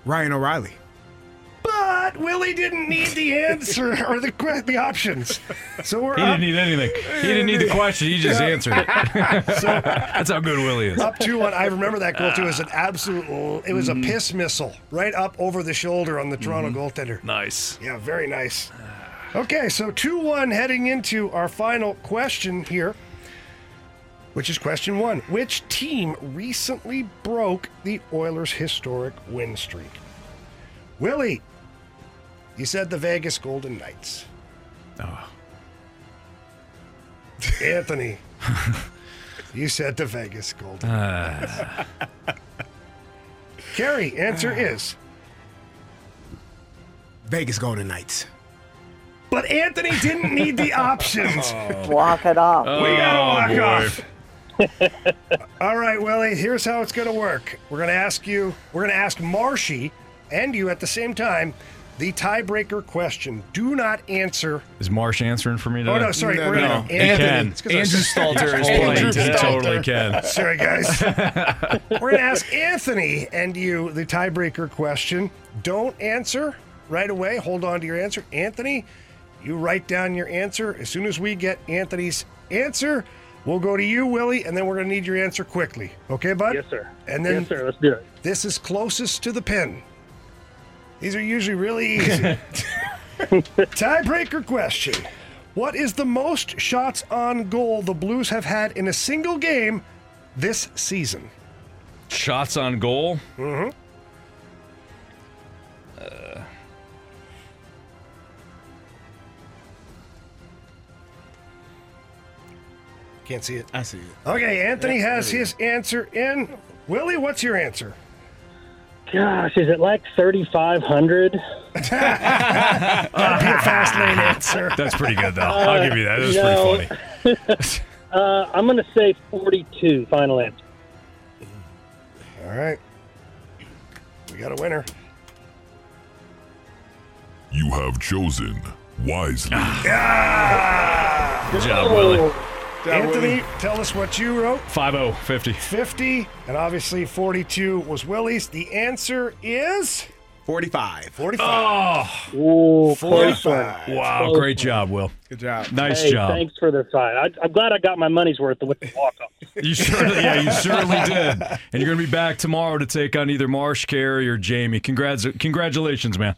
Speaker 6: Ryan O'Reilly.
Speaker 5: But Willie didn't need the answer *laughs* or the the options. So we're
Speaker 4: He
Speaker 5: up,
Speaker 4: didn't need anything. He didn't need the question. He just
Speaker 5: Yeah.
Speaker 4: answered it. *laughs* That's how good Willie is.
Speaker 5: up two one. I remember that goal too. It was an absolute. It was
Speaker 4: Mm-hmm.
Speaker 5: a piss missile right up over the shoulder on the Toronto goaltender.
Speaker 4: Nice.
Speaker 5: Yeah, very nice. Okay, so 2 1 heading into our final question here, which is question one. Which team recently broke the Oilers' historic win streak? Willie, You said the Vegas Golden Knights.
Speaker 4: Oh. *laughs*
Speaker 5: Anthony, *laughs* you said the Vegas Golden ah. Knights. Kerry, answer ah. is
Speaker 6: Vegas Golden Knights.
Speaker 5: But Anthony didn't need the options. *laughs* Oh.
Speaker 12: Walk it off.
Speaker 5: We gotta
Speaker 4: Oh,
Speaker 5: walk
Speaker 4: boy.
Speaker 5: off. *laughs* All right, Willie, here's how it's gonna work. We're gonna ask you, we're gonna ask Marshy and you at the same time the tiebreaker question. Do not answer.
Speaker 4: Is Marsh answering for me today?
Speaker 5: Oh, no, sorry.
Speaker 6: No,
Speaker 5: we're
Speaker 6: no,
Speaker 5: gonna, Anthony-
Speaker 4: can.
Speaker 5: it's 'cause I
Speaker 4: Andrew
Speaker 5: said-
Speaker 4: Stalter is
Speaker 5: Andrew
Speaker 4: playing. He
Speaker 5: Stalter.
Speaker 4: totally can. *laughs*
Speaker 5: Sorry, guys. We're going to ask Anthony and you the tiebreaker question. Don't answer right away. Hold on to your answer. Anthony, you write down your answer. As soon as we get Anthony's answer, we'll go to you, Willie, and then we're going to need your answer quickly. Okay, bud?
Speaker 11: Yes, sir.
Speaker 5: And then
Speaker 11: yes, sir. Let's do it.
Speaker 5: this is closest to the pin. These are usually really easy. *laughs* Tiebreaker question. What is the most shots on goal the Blues have had in a single game this season?
Speaker 4: Shots on goal.
Speaker 5: Mm-hmm. Can't see it.
Speaker 6: I see it.
Speaker 5: Okay, Anthony has his answer in. Willie, what's your answer?
Speaker 11: Gosh, is it like 3,500?
Speaker 5: That'd be a fast lane answer.
Speaker 4: That's pretty good, though. I'll give you that. That was
Speaker 11: no.
Speaker 4: pretty funny. *laughs*
Speaker 11: Uh, I'm going to say 42, final answer.
Speaker 5: All right. We got a winner.
Speaker 13: You have chosen wisely.
Speaker 4: Good job, Willie.
Speaker 5: Anthony, tell us what you wrote.
Speaker 4: 5 50.
Speaker 5: 50, and obviously 42 was Willie's. The answer is
Speaker 6: 45.
Speaker 5: 45.
Speaker 4: Oh,
Speaker 11: Ooh,
Speaker 5: 45.
Speaker 4: wow.
Speaker 11: Close
Speaker 4: Great
Speaker 11: one.
Speaker 4: job, Will.
Speaker 6: Good job.
Speaker 4: Nice
Speaker 11: hey,
Speaker 4: job.
Speaker 11: thanks for the fight. I, I'm glad I got my money's worth with the walk off.
Speaker 4: You certainly, yeah, you certainly did. And you're going to be back tomorrow to take on either Marsh, Kerry, or Jamie. Congrats, congratulations, man.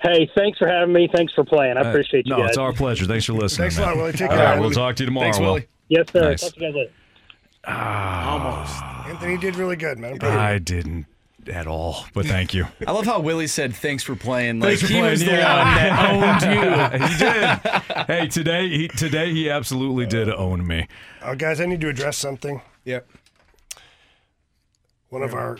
Speaker 11: Hey, thanks for having me. Thanks for playing. I appreciate you
Speaker 4: no,
Speaker 11: guys.
Speaker 4: it's our pleasure. Thanks for listening.
Speaker 5: Thanks a lot, Willie. Take care.
Speaker 4: right, we'll talk to you tomorrow.
Speaker 6: Thanks,
Speaker 4: Will.
Speaker 6: Willie.
Speaker 11: Yes, sir.
Speaker 4: Nice.
Speaker 11: Talk to you guys later.
Speaker 6: Almost.
Speaker 5: Anthony did really good, man. I'm proud of you.
Speaker 4: I didn't at all, but thank you.
Speaker 7: I love how Willie said thanks for playing. Like
Speaker 4: Thanks for
Speaker 7: he
Speaker 4: playing.
Speaker 7: was the
Speaker 4: yeah.
Speaker 7: one that *laughs* owned you.
Speaker 4: he did. Hey, today he today he absolutely did own me.
Speaker 5: Uh, guys, I need to address something.
Speaker 6: Yep.
Speaker 5: One of our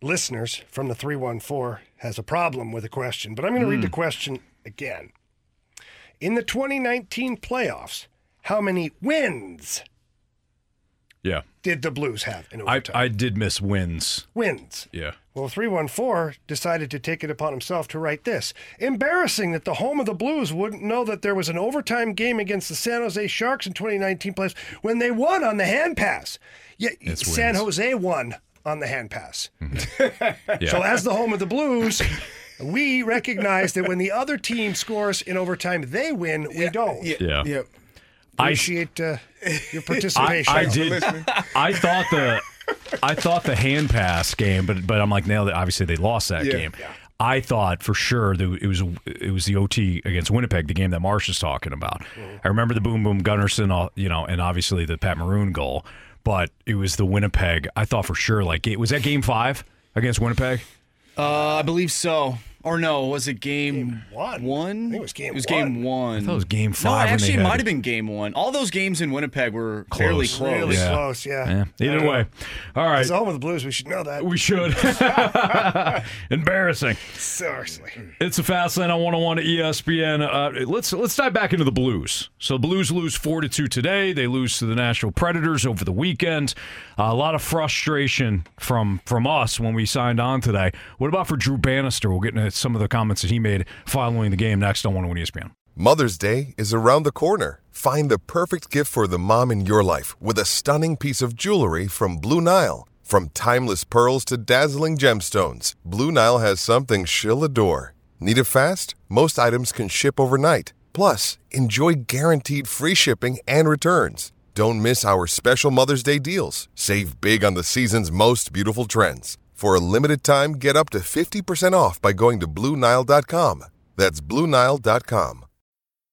Speaker 5: listeners from the 314 has a problem with a question, but I'm going to read the question again. In the 2019 playoffs, how many wins
Speaker 4: Yeah,
Speaker 5: did the Blues have in
Speaker 4: I
Speaker 5: overtime?
Speaker 4: I did miss wins.
Speaker 5: wins.
Speaker 4: Yeah.
Speaker 5: Well, 314 decided to take it upon himself to write this. Embarrassing that the home of the Blues wouldn't know that there was an overtime game against the San Jose Sharks in 2019 playoffs when they won on the hand pass. Yet
Speaker 4: It's
Speaker 5: San
Speaker 4: wins.
Speaker 5: Jose won on the hand pass. Mm-hmm. *laughs*
Speaker 4: Yeah.
Speaker 5: So, as the home of the Blues, we recognize that when the other team scores in overtime, they win, we don't.
Speaker 4: Yeah.
Speaker 6: Yep.
Speaker 4: I
Speaker 5: Appreciate uh, your *laughs* participation.
Speaker 4: I did. I thought the I thought the hand pass game, but but I'm like, now that obviously they lost that
Speaker 6: Yeah.
Speaker 4: game. I thought for sure that it was it was the OT against Winnipeg, the game that Marsh is talking about. I remember the boom boom Gunnarsson, uh, you know, and obviously the Pat Maroon goal, but it was the Winnipeg. I thought for sure like it was that game five against Winnipeg.
Speaker 7: Uh, I believe so. Or no, was it game,
Speaker 5: Game one.
Speaker 7: one?
Speaker 5: I think it was game
Speaker 7: It was
Speaker 5: one.
Speaker 7: game one.
Speaker 4: I thought it was game
Speaker 7: No,
Speaker 4: five. when they
Speaker 7: actually, it might have been game one. All those games in Winnipeg were fairly
Speaker 4: Close.
Speaker 7: close.
Speaker 5: Really
Speaker 4: Yeah.
Speaker 5: close, yeah.
Speaker 4: Yeah. Either way, all right.
Speaker 5: As the home of the Blues, we should know that.
Speaker 4: We should. *laughs* *laughs* Embarrassing.
Speaker 5: Seriously.
Speaker 4: It's a fast lane on 101 to ESPN. Uh, let's let's dive back into the Blues. So Blues lose four to two today. They lose to the Nashville Predators over the weekend. Uh, a lot of frustration from from us when we signed on today. What about for Drew Bannister? We'll get into some of the comments that he made following the game next on 101 ESPN.
Speaker 14: Mother's Day is around the corner. Find the perfect gift for the mom in your life with a stunning piece of jewelry from Blue Nile. From timeless pearls to dazzling gemstones, Blue Nile has something she'll adore. Need it fast? Most items can ship overnight. Plus, enjoy guaranteed free shipping and returns. Don't miss our special Mother's Day deals. Save big on the season's most beautiful trends. For a limited time, get up to 50% off by going to BlueNile.com. That's BlueNile.com.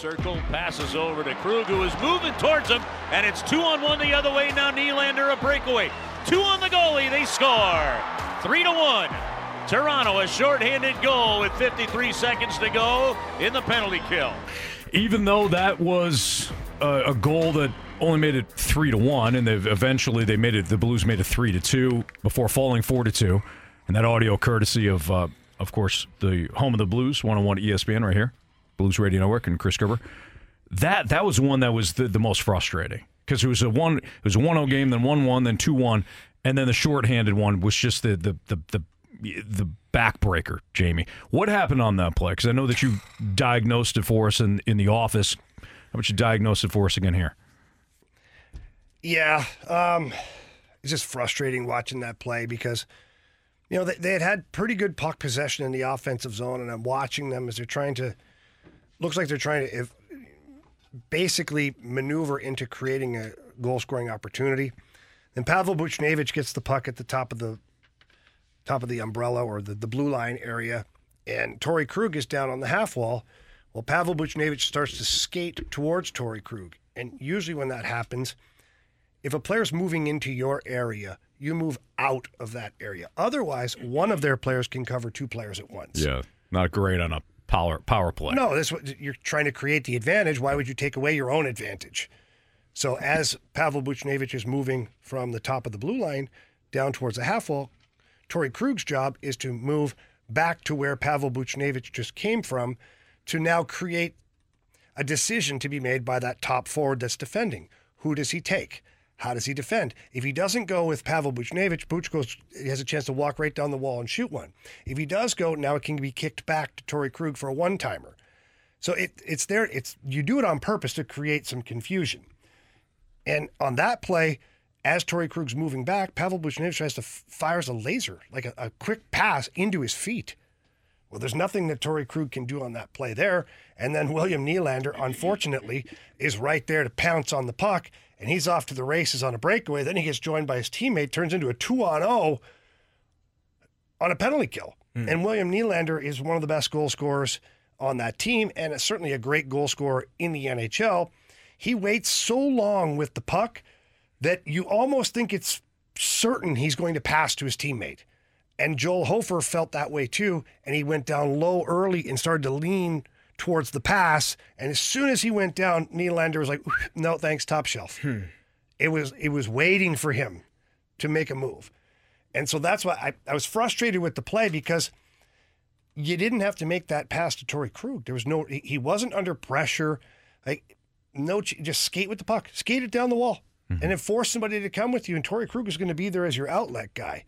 Speaker 3: Circle, passes over to Krug, who is moving towards him, and it's two on one the other way. Now Nylander a breakaway. Two on the goalie, they score. Three to one. Toronto a shorthanded goal with 53 seconds to go in the penalty kill.
Speaker 4: Even though that was a, a goal that only made it three to one, and they've eventually they made it. The Blues made it three to two before falling four to two, and that audio courtesy of, uh, of course, the home of the Blues, 101 ESPN right here, Blues Radio Network, and Chris Kerber. That that was one that was the, the most frustrating because it was a one it was a 1-0 game, then one one, then two one, and then the shorthanded one was just the the the the, the backbreaker. Jamie, what happened on that play? Because I know that you diagnosed it for us in in the office. How about you diagnose it for us again here?
Speaker 5: Yeah, um, it's just frustrating watching that play because you know they, they had had pretty good puck possession in the offensive zone, and I'm watching them as they're trying to. Looks like they're trying to if, basically maneuver into creating a goal scoring opportunity. Then Pavel Buchnevich gets the puck at the top of the top of the umbrella or the, the blue line area, and Torey Krug is down on the half wall. Well, Pavel Buchnevich starts to skate towards Torey Krug, and usually when that happens, if a player's moving into your area, you move out of that area. Otherwise, one of their players can cover two players at once.
Speaker 4: Yeah, not great on a power power play.
Speaker 5: No, what you're trying to create the advantage. Why would you take away your own advantage? So as Pavel Buchnevich is moving from the top of the blue line down towards the half wall, Torey Krug's job is to move back to where Pavel Buchnevich just came from to now create a decision to be made by that top forward that's defending. Who does he take? How does he defend? If he doesn't go with Pavel Buchnevich, Buch goes, has a chance to walk right down the wall and shoot one. If he does go, now it can be kicked back to Torey Krug for a one timer. So it, it's there. It's you do it on purpose to create some confusion. And on that play, as Torey Krug's moving back, Pavel Buchnevich tries to f- fires a laser, like a, a quick pass into his feet. Well, there's nothing that Torey Krug can do on that play there. And then William Nylander, unfortunately, is right there to pounce on the puck, and he's off to the races on a breakaway. Then he gets joined by his teammate, turns into a two on 0 on a penalty kill. Hmm. And William Nylander is one of the best goal scorers on that team, and certainly a great goal scorer in the NHL. He waits so long with the puck that you almost think it's certain he's going to pass to his teammate. And Joel Hofer felt that way too, and he went down low early and started to lean towards the pass. And as soon as he went down, Nylander was like, "No, thanks, top shelf." Hmm. It was it was waiting for him to make a move, and so that's why I, I was frustrated with the play because you didn't have to make that pass to Torey Krug. There was no he, he wasn't under pressure. Like no, just skate with the puck, skate it down the wall, mm-hmm. and then force somebody to come with you. And Torey Krug is going to be there as your outlet guy.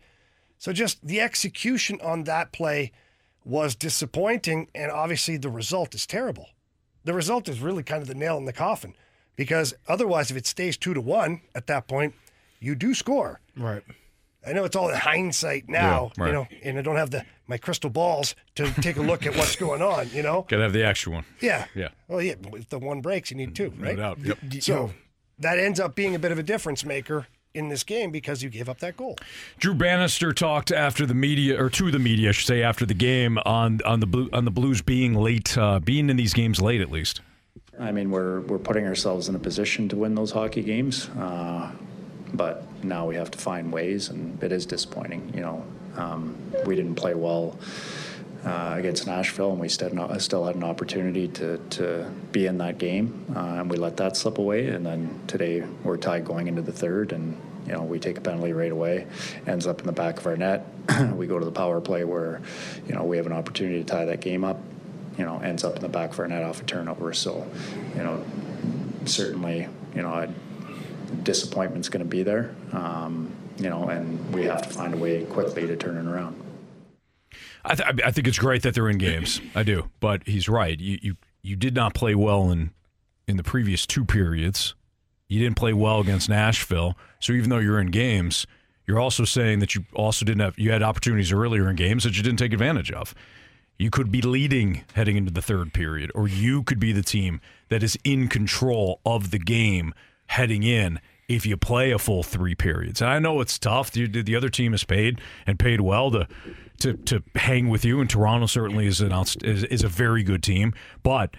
Speaker 5: So just the execution on that play was disappointing, and obviously the result is terrible. The result is really kind of the nail in the coffin because otherwise, if it stays two to one at that point, you do score. Right. I know it's all in hindsight now,
Speaker 4: Yeah, right.
Speaker 5: you know, and I don't have the my crystal balls to take a look at what's going on, you know.
Speaker 4: Gotta have the actual one.
Speaker 5: Yeah.
Speaker 4: Yeah.
Speaker 5: Well, yeah. If the one breaks, you need two, mm, right?
Speaker 4: doubt. Yep.
Speaker 5: So that ends up being a bit of a difference maker in this game because you gave up that goal.
Speaker 4: Drew Bannister talked after the media, or to the media, I should say, after the game on on the blue on the Blues being late, uh, being in these games late at least.
Speaker 15: I mean, we're, we're putting ourselves in a position to win those hockey games, uh, but now we have to find ways, and it is disappointing. You know, um, we didn't play well uh, against Nashville, and we still, still had an opportunity to, to be in that game, uh, and we let that slip away. And then today we're tied going into the third, and you know we take a penalty right away, ends up in the back of our net. *clears throat* we go to the power play where, you know, we have an opportunity to tie that game up. You know, ends up in the back of our net off a turnover. So, you know, certainly, you know, I, disappointment's going to be there. Um, you know, and we have to find a way quickly to turn it around.
Speaker 4: I, th- I think it's great that they're in games. I do, but he's right. You you you did not play well in in the previous two periods. You didn't play well against Nashville. So even though you're in games, you're also saying that you also didn't have you had opportunities earlier in games that you didn't take advantage of. You could be leading heading into the third period, or you could be the team that is in control of the game heading in if you play a full three periods. And I know it's tough. The, the other team is paid and paid well to to to hang with you, and Toronto certainly is an outst- is, is a very good team, but.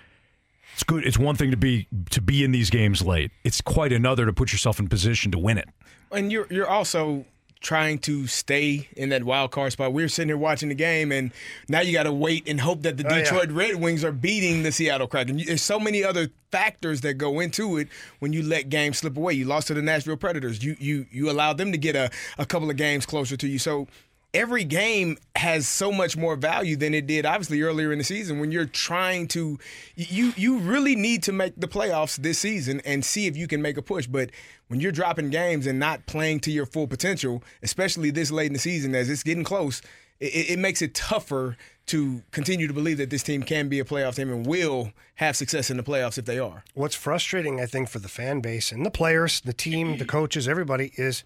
Speaker 4: It's good. It's one thing to be to be in these games late. It's quite another to put yourself in position to win it.
Speaker 6: And you're you're also trying to stay in that wild card spot. We are sitting here watching the game, and now you got to wait and hope that the
Speaker 5: Oh, yeah.
Speaker 6: Detroit Red Wings are beating the Seattle Kraken. There's so many other factors that go into it when you let games slip away. You lost to the Nashville Predators. You you you allowed them to get a, a couple of games closer to you. So every game has so much more value than it did obviously earlier in the season when you're trying to you you really need to make the playoffs this season and see if you can make a push but when you're dropping games and not playing to your full potential especially this late in the season as it's getting close it, it makes it tougher to continue to believe that this team can be a playoff team and will have success in the playoffs if they are
Speaker 5: What's frustrating, I think, for the fan base and the players, the team, the coaches, everybody is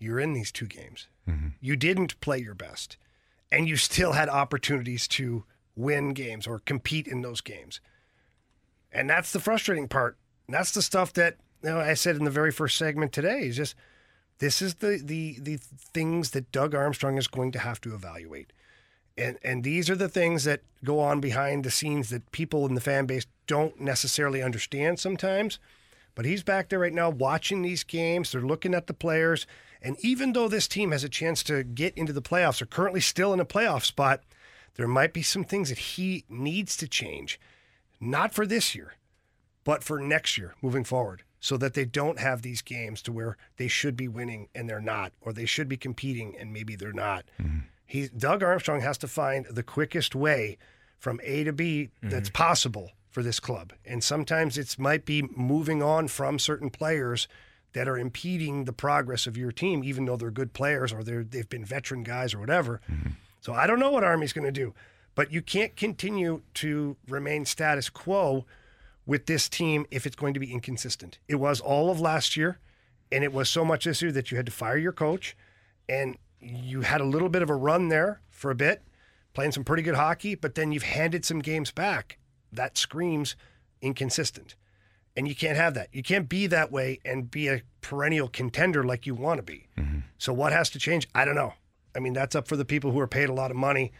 Speaker 5: you're in these two games. Mm-hmm. You didn't play your best, and you still had opportunities to win games or compete in those games. And that's the frustrating part. And that's the stuff that you know, I said in the very first segment today is just this is the the the things that Doug Armstrong is going to have to evaluate. And and these are the things that go on behind the scenes that people in the fan base don't necessarily understand sometimes. But he's back there right now watching these games. They're looking at the players. And even though this team has a chance to get into the playoffs, they're currently still in a playoff spot, there might be some things that he needs to change. Not for this year, but for next year moving forward, so that they don't have these games to where they should be winning and they're not, or they should be competing and maybe they're not. Mm-hmm. He, Doug Armstrong has to find the quickest way from A to B mm-hmm. that's possible for this club. And sometimes it might be moving on from certain players that are impeding the progress of your team, even though they're good players or they're, they've been veteran guys or whatever. Mm-hmm. So I don't know what Army's going to do, but you can't continue to remain status quo with this team if it's going to be inconsistent. It was all of last year, and it was so much this year that you had to fire your coach, and you had a little bit of a run there for a bit, playing some pretty good hockey, but then you've handed some games back. That screams inconsistent. And you can't have that. You can't be that way and be a perennial contender like you want to be. Mm-hmm. So what has to change? I don't know. I mean, that's up for the people who are paid a lot of money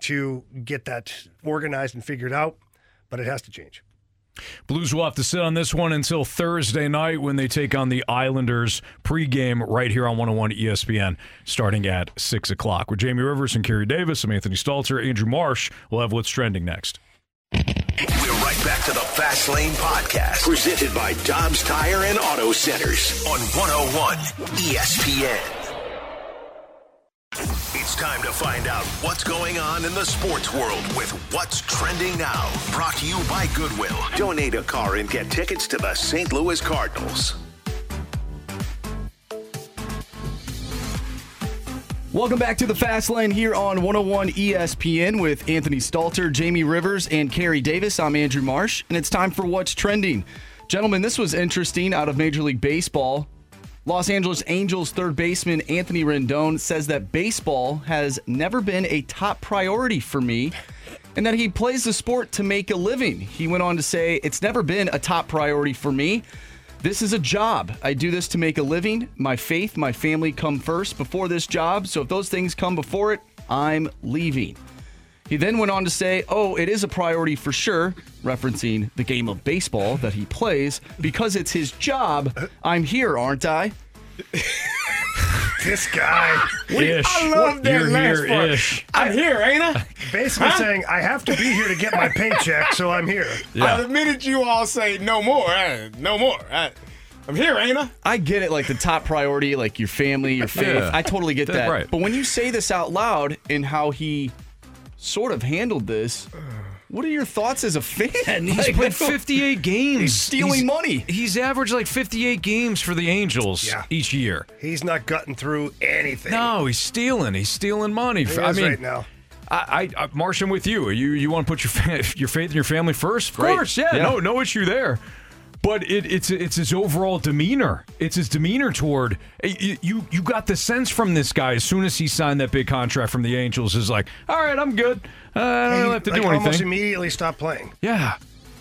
Speaker 5: to get that organized and figured out, but it has to change.
Speaker 4: Blues will have to sit on this one until Thursday night when they take on the Islanders pregame right here on 101 ESPN starting at 6 o'clock. With Jamie Rivers and Kerry Davis, I'm Anthony Stalter. Andrew Marsh will have what's trending next.
Speaker 2: Back to the Fast Lane Podcast, presented by Dobbs Tire and Auto Centers on 101 ESPN. It's time to find out what's going on in the sports world with What's Trending Now. Brought to you by Goodwill. Donate a car and get tickets to the St. Louis Cardinals.
Speaker 7: Welcome back to the Fast Lane here on 101 ESPN with Anthony Stalter, Jamie Rivers, and Kerry Davis. I'm Andrew Marsh, and it's time for What's Trending. Gentlemen, this was interesting out of Major League Baseball. Los Angeles Angels third baseman Anthony Rendon says that baseball has never been a top priority for me and that he plays the sport to make a living. He went on to say, It's never been a top priority for me. This is a job. I do this to make a living. My faith, my family come first before this job. So if those things come before it, I'm leaving. He then went on to say, Oh, it is a priority for sure, referencing the game of baseball that he plays. Because it's his job, I'm here, aren't I?
Speaker 5: This guy. *laughs*
Speaker 4: Ish.
Speaker 6: I love that
Speaker 4: You're
Speaker 6: last
Speaker 4: here,
Speaker 6: part.
Speaker 4: ish.
Speaker 6: I'm here, ain't I?
Speaker 5: Basically
Speaker 6: Huh?
Speaker 5: saying, I have to be here to get my paycheck, so I'm here.
Speaker 6: Uh, the minute you all say no more, uh, no more, I, I'm here, ain't I?
Speaker 7: I get it, like the top priority, like your family, your faith.
Speaker 4: Yeah.
Speaker 7: I totally get
Speaker 4: That's
Speaker 7: that.
Speaker 4: right.
Speaker 7: But when you say this out loud and how he sort of handled this, what are your thoughts as a fan?
Speaker 4: He's
Speaker 7: Like,
Speaker 4: played 58 games.
Speaker 7: He's stealing
Speaker 4: He's-
Speaker 7: money.
Speaker 4: He's averaged like 58 games for the Angels
Speaker 5: Yeah.
Speaker 4: each year.
Speaker 5: He's not gutting through anything.
Speaker 4: No, he's stealing. He's stealing money.
Speaker 5: He
Speaker 4: I
Speaker 5: is
Speaker 4: mean,
Speaker 5: right now.
Speaker 4: I, I, I Marsh, I'm with you. You you want to put your fa- *laughs* your faith in your family first? Of
Speaker 7: Right.
Speaker 4: course, yeah,
Speaker 7: Yeah.
Speaker 4: No, no issue there. But it, it's it's his overall demeanor. It's his demeanor toward you, you. You got the sense from this guy as soon as he signed that big contract from the Angels is like, all right, I'm good. Uh, I don't
Speaker 5: He,
Speaker 4: have to
Speaker 5: like,
Speaker 4: do
Speaker 5: almost immediately stopped playing.
Speaker 4: Yeah.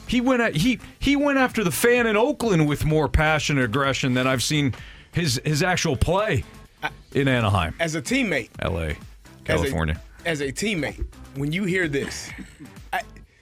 Speaker 4: He went at, he he went after the fan in Oakland with more passion and aggression than I've seen his his actual play in Anaheim,
Speaker 6: As a teammate,
Speaker 4: LA,
Speaker 6: as a-
Speaker 4: California.
Speaker 6: as a teammate, when you hear this,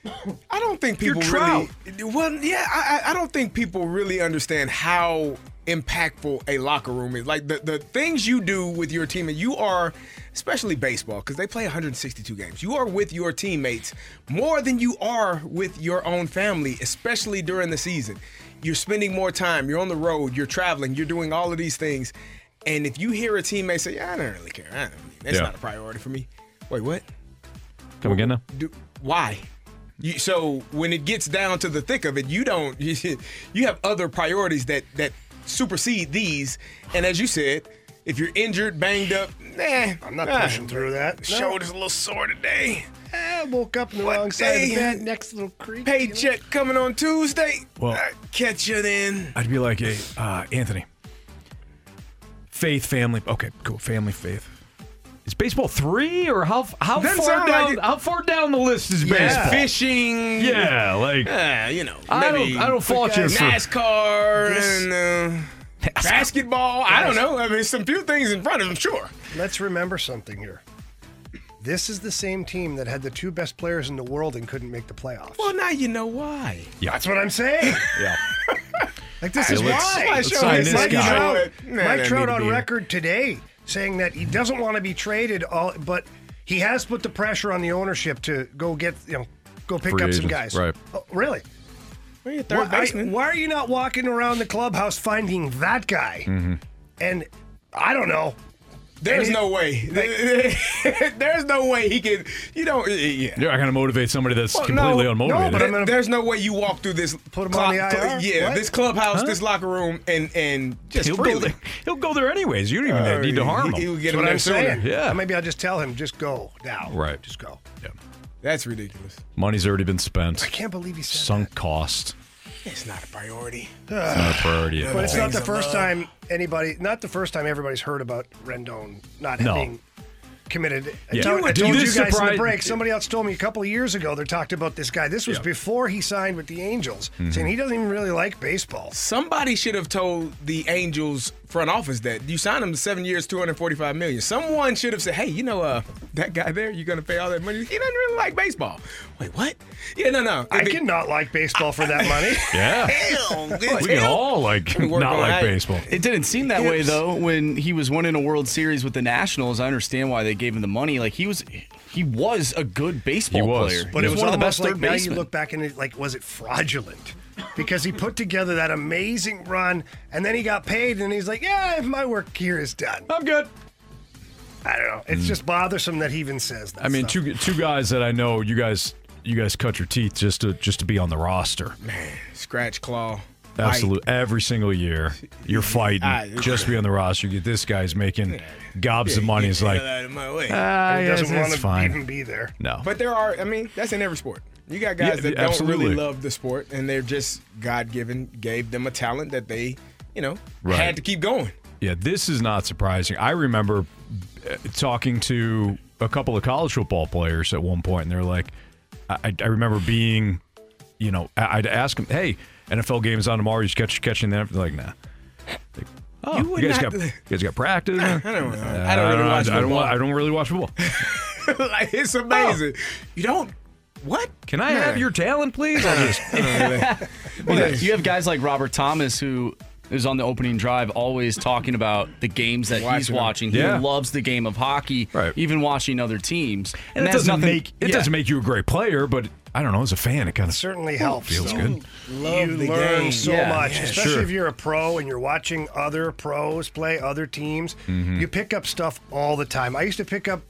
Speaker 6: I, I don't think
Speaker 4: You're
Speaker 6: people
Speaker 4: Trout.
Speaker 6: really. Well, yeah, I, I I don't think people really understand how impactful a locker room is. Like the, the things you do with your team, and you are, especially baseball, because they play 162 games. You are with your teammates more than you are with your own family, especially during the season. You're spending more time. You're on the road. You're traveling. You're doing all of these things. And if you hear a teammate say, yeah, "I don't really care. I don't, that's
Speaker 4: Yeah.
Speaker 6: not a priority for me." Wait, what?
Speaker 4: Come again now?
Speaker 6: do, why? You, so when it gets down to the thick of it, you don't. You, *laughs* you have other priorities that that supersede these. And as you said, if you're injured, banged up, nah,
Speaker 5: I'm not
Speaker 6: ah,
Speaker 5: pushing through that. No.
Speaker 6: Shoulder's a little sore today.
Speaker 5: I woke up in the
Speaker 6: What
Speaker 5: wrong side of the bed, next little creek.
Speaker 6: Paycheck coming on Tuesday.
Speaker 4: Well-
Speaker 6: Ah, catch you then.
Speaker 4: I'd be like, hey, uh, Anthony, faith, family. Okay, cool. Family, faith. Is baseball three or how how
Speaker 6: Doesn't
Speaker 4: far
Speaker 6: sound
Speaker 4: down
Speaker 6: like it.
Speaker 4: how far down the list is
Speaker 6: Yeah,
Speaker 4: baseball?
Speaker 6: fishing.
Speaker 4: Yeah, like
Speaker 6: Ah, you know,
Speaker 4: I
Speaker 6: maybe
Speaker 4: don't I don't fault you for
Speaker 6: NASCAR
Speaker 5: This-
Speaker 6: and uh, basketball. I don't know. I mean, some few things in front of them, sure.
Speaker 5: Let's remember something here. This is the same team that had the two best players in the world and couldn't make the playoffs.
Speaker 6: Well, now you know why.
Speaker 5: That's what I'm saying.
Speaker 4: yeah. *laughs*
Speaker 5: Like this
Speaker 4: Hey,
Speaker 5: is
Speaker 4: let's-
Speaker 5: why.
Speaker 4: let's sign this
Speaker 5: Mike
Speaker 4: guy.
Speaker 5: Trout, Mike Trout on record today saying that he doesn't want to be traded. All, but he has put the pressure on the ownership to go get you know go pick
Speaker 4: Free
Speaker 5: up some
Speaker 4: agents,
Speaker 5: guys.
Speaker 4: right.
Speaker 5: Oh, really?
Speaker 6: Well, you're
Speaker 5: Why,
Speaker 6: third baseman.
Speaker 5: why are you not walking around the clubhouse finding that guy?
Speaker 4: Mm-hmm.
Speaker 5: And I don't know.
Speaker 6: There's
Speaker 5: it-
Speaker 6: no way. *laughs* There's no way he can. You don't. Yeah.
Speaker 4: You're not going to motivate somebody that's
Speaker 6: Well,
Speaker 4: completely
Speaker 6: no,
Speaker 4: unmotivated.
Speaker 6: No, but I'm gonna, there's no way you walk through this.
Speaker 5: Put him on the IR?
Speaker 6: Yeah,
Speaker 5: What?
Speaker 6: this clubhouse,
Speaker 4: Huh?
Speaker 6: this locker room, and and just
Speaker 4: he'll go there. He'll go there anyways. You don't even
Speaker 6: Uh,
Speaker 4: need to harm
Speaker 6: he-
Speaker 4: him.
Speaker 6: He'll get
Speaker 5: That's
Speaker 6: him
Speaker 5: what
Speaker 6: there
Speaker 5: I'm
Speaker 6: sooner.
Speaker 5: saying.
Speaker 4: Yeah.
Speaker 5: Or maybe I'll just tell him, just go now.
Speaker 4: Right.
Speaker 5: Just go.
Speaker 4: Yeah.
Speaker 6: That's ridiculous.
Speaker 4: Money's already been spent.
Speaker 5: I can't believe he said
Speaker 4: Sunk cost.
Speaker 6: It's not a priority.
Speaker 4: It's not a priority at
Speaker 5: But it's not the first time anybody, not the first time everybody's heard about Rendon not
Speaker 4: No.
Speaker 5: being committed. I
Speaker 4: Yeah.
Speaker 5: told,
Speaker 4: You
Speaker 5: I
Speaker 4: would-
Speaker 5: told
Speaker 4: Dude,
Speaker 5: you
Speaker 4: this
Speaker 5: guys in the break. Somebody else told me a couple of years ago they talked about this guy. This was
Speaker 4: Yeah.
Speaker 5: before he signed with the Angels,
Speaker 4: Mm-hmm.
Speaker 5: saying he doesn't even really like baseball.
Speaker 6: Somebody should have told the Angels front office that you signed him to seven years, two hundred forty-five million. Someone should have said, "Hey, you know, uh, that guy there, you're gonna pay all that money. He doesn't really like baseball." Wait, what? Yeah, no, no.
Speaker 5: I
Speaker 6: If it-
Speaker 5: cannot like baseball for that money. *laughs*
Speaker 4: Yeah.
Speaker 6: Hell,
Speaker 4: We can all like not like
Speaker 6: that.
Speaker 4: baseball.
Speaker 7: It didn't seem that way though when he was winning a World Series with the Nationals. I understand why they gave him the money. Like he was, he was a good baseball
Speaker 4: He was.
Speaker 7: player.
Speaker 5: But
Speaker 7: he
Speaker 5: it was
Speaker 7: one of the best
Speaker 5: like
Speaker 7: third
Speaker 5: now you look back and it, like, was it fraudulent? Because he put together that amazing run, and then he got paid, and he's like, "Yeah, my work here is done."
Speaker 4: I'm good.
Speaker 5: I don't know. It's hmm. just bothersome that he even says that.
Speaker 4: I mean,
Speaker 5: stuff.
Speaker 4: two two guys that I know you guys you guys cut your teeth just to just to be on the roster.
Speaker 6: Man, scratch claw. Bite.
Speaker 4: Absolute every single year you're *laughs* fighting
Speaker 6: Ah,
Speaker 4: just to be on the roster. You get this guy's making gobs of money. It's like
Speaker 6: hell out of my way.
Speaker 4: ah,
Speaker 5: he
Speaker 4: yes,
Speaker 5: doesn't
Speaker 4: it's
Speaker 5: want to even be there.
Speaker 4: No,
Speaker 6: But there are, I mean, that's in every sport. You got guys
Speaker 4: Yeah,
Speaker 6: that don't
Speaker 4: absolutely.
Speaker 6: really love the sport, and they're just God given, gave them a talent that they, you know,
Speaker 4: Right.
Speaker 6: had to keep going.
Speaker 4: Yeah, this is not surprising. I remember uh, talking to a couple of college football players at one point, and they're like, I, I remember being, you know, I- I'd ask them, hey, NFL games on tomorrow, you just catch catching them. They're like, nah. Like, oh,
Speaker 6: You
Speaker 4: you, guys
Speaker 6: not-
Speaker 4: got you guys got practice.
Speaker 6: I don't know. I don't really watch
Speaker 4: I don't,
Speaker 6: football.
Speaker 4: I don't really watch football. *laughs*
Speaker 6: like it's amazing. Oh. You don't what?
Speaker 4: Can I have your talent, please? I'll just, *laughs*
Speaker 7: Well, you have guys like Robert Thomas who is on the opening drive, always talking about the games that he's
Speaker 6: Watching them.
Speaker 7: watching. He
Speaker 4: Yeah.
Speaker 7: loves the game of hockey, even watching other teams.
Speaker 4: And, it
Speaker 7: that's
Speaker 4: doesn't
Speaker 7: nothing-
Speaker 4: make it
Speaker 7: yeah.
Speaker 4: doesn't make you a great player, but I don't know. As a fan, it kind of
Speaker 5: certainly helps.
Speaker 4: Feels
Speaker 5: though.
Speaker 4: good.
Speaker 6: Love
Speaker 5: you
Speaker 6: the
Speaker 5: learn
Speaker 6: game.
Speaker 5: so
Speaker 7: Yeah.
Speaker 5: much,
Speaker 7: Yeah,
Speaker 5: especially
Speaker 4: sure.
Speaker 5: if you're a pro and you're watching other pros play other teams.
Speaker 4: Mm-hmm.
Speaker 5: You pick up stuff all the time. I used to pick up.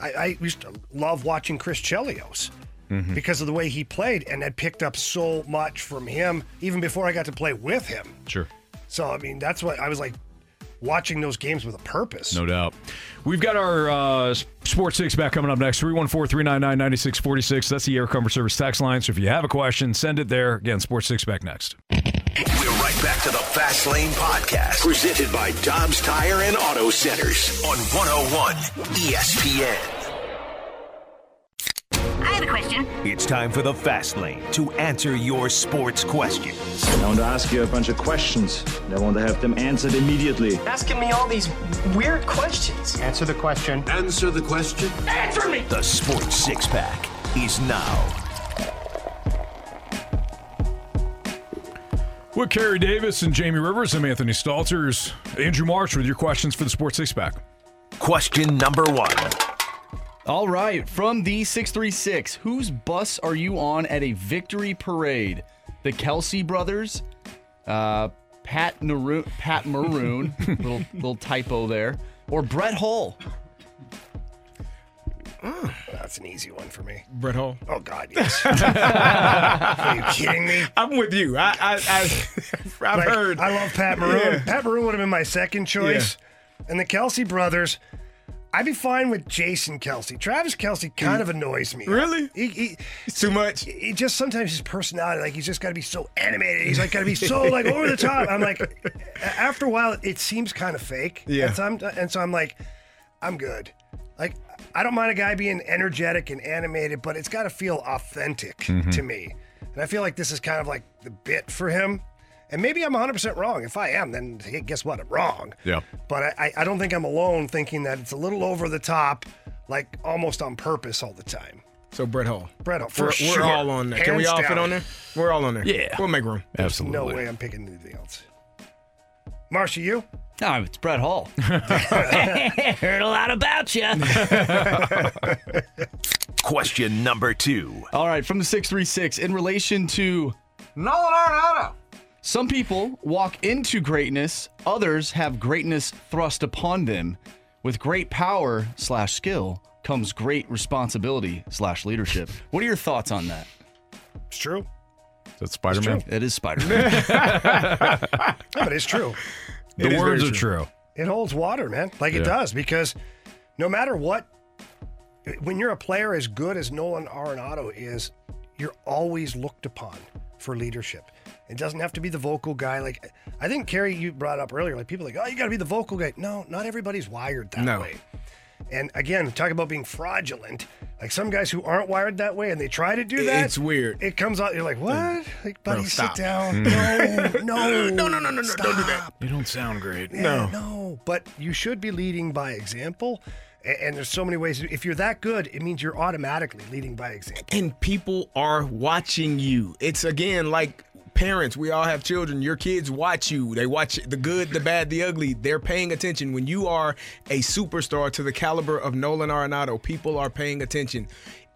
Speaker 5: I, I used to love watching Chris Chelios
Speaker 4: Mm-hmm.
Speaker 5: because of the way he played, and I picked up so much from him even before I got to play with him.
Speaker 4: Sure.
Speaker 5: So I mean, that's what I was like watching those games with a purpose.
Speaker 4: No doubt. We've got our uh, Sports Six Pack coming up next 314 399 9646. That's the Air Comfort Service tax line. So if you have a question, send it there. Again, Sports Six Pack next.
Speaker 2: We're right back to the Fast Lane Podcast, presented by Dobbs Tire and Auto Centers on 101 ESPN.
Speaker 16: I have a question.
Speaker 2: It's time for the Fast Lane to answer your sports questions.
Speaker 17: I want to ask you a bunch of questions. and I want to have them answered immediately.
Speaker 16: Asking me all these weird questions.
Speaker 17: Answer the question.
Speaker 2: Answer the question.
Speaker 16: Answer me!
Speaker 2: The Sports Six Pack is now.
Speaker 4: With Kerry Davis and Jamie Rivers, I'm Anthony Stalters. Andrew Marsh with your questions for the Sports Six Pack.
Speaker 2: Question number one.
Speaker 7: All right, from the 636, whose bus are you on at a victory parade? The Kelce brothers, uh, Pat Maroon, Pat Maroon, *laughs* little little typo there, or Brett Hull?
Speaker 5: That's an easy one for me.
Speaker 6: Brett Hull.
Speaker 5: Oh God, yes. *laughs* Are you kidding me?
Speaker 6: I'm with you. I, I, I I've *laughs*
Speaker 5: Like,
Speaker 6: heard.
Speaker 5: I love Pat Maroon.
Speaker 6: Yeah.
Speaker 5: Pat Maroon would have been my second choice. And the Kelce brothers, I'd be fine with Jason Kelce. Travis Kelce kind of annoys me.
Speaker 6: Really?
Speaker 5: He, he,
Speaker 6: It's too much.
Speaker 5: he just sometimes his personality, like he's just got to be so animated. He's like got to be so *laughs* like over the top. I'm like, after a while, it seems kind of fake.
Speaker 6: Yeah.
Speaker 5: And so, I'm, and so I'm like, I'm good. Like I don't mind a guy being energetic and animated, but it's got to feel authentic mm-hmm. to me. And I feel like this is kind of like the bit for him. And maybe I'm 100% wrong. If I am, then hey, guess what? I'm wrong.
Speaker 4: Yeah.
Speaker 5: But I, I- I don't think I'm alone thinking that it's a little over the top, like almost on purpose all the time.
Speaker 6: So Brett Hull.
Speaker 5: Brett Hull, for
Speaker 6: we're,
Speaker 5: sure.
Speaker 6: we're all on there. Can we
Speaker 5: Hands
Speaker 6: all fit on there? We're all on there.
Speaker 4: Yeah.
Speaker 6: We'll make room.
Speaker 4: Absolutely.
Speaker 5: No way I'm picking anything else. Marshy, you?
Speaker 7: No, it's Brett Hull. *laughs* *laughs*
Speaker 16: Heard a lot about you. *laughs*
Speaker 2: Question number two.
Speaker 7: All right, from the 636, in relation to
Speaker 16: Nolan Arenado.
Speaker 7: Some people walk into greatness, others have greatness thrust upon them. With great power slash skill comes great responsibility slash leadership. What are your thoughts on that?
Speaker 5: It's true.
Speaker 4: Is that Spider Man?
Speaker 7: It is Spider Man. *laughs*
Speaker 5: But it's true.
Speaker 4: The
Speaker 6: It is
Speaker 4: words
Speaker 6: very
Speaker 4: are true.
Speaker 5: It holds water, man. Like it
Speaker 4: Yeah.
Speaker 5: does, because no matter what, when you're a player as good as Nolan Arenado is, you're always looked upon for leadership. It doesn't have to be the vocal guy. Like I think Kerry, you brought up earlier, like people are like, oh, you got to be the vocal guy. No, not everybody's wired that
Speaker 6: No.
Speaker 5: way. And again, talk about being fraudulent. Like some guys who aren't wired that way and they try to do that.
Speaker 6: It's weird.
Speaker 5: It comes out, you're like, what? Like, buddy, sit
Speaker 6: stop.
Speaker 5: down. Hmm. No, *laughs* no,
Speaker 6: No, no, no, no, no, don't do that.
Speaker 4: You don't sound great.
Speaker 5: yeah,
Speaker 6: No.
Speaker 5: no. But you should be leading by example. And there's so many ways. If you're that good, it means you're automatically leading by example.
Speaker 6: and people are watching you. It's again like parents. We all have children. Your kids watch you. They watch the good, the bad, the ugly. They're paying attention. When you are a superstar to the caliber of Nolan Arenado, people are paying attention.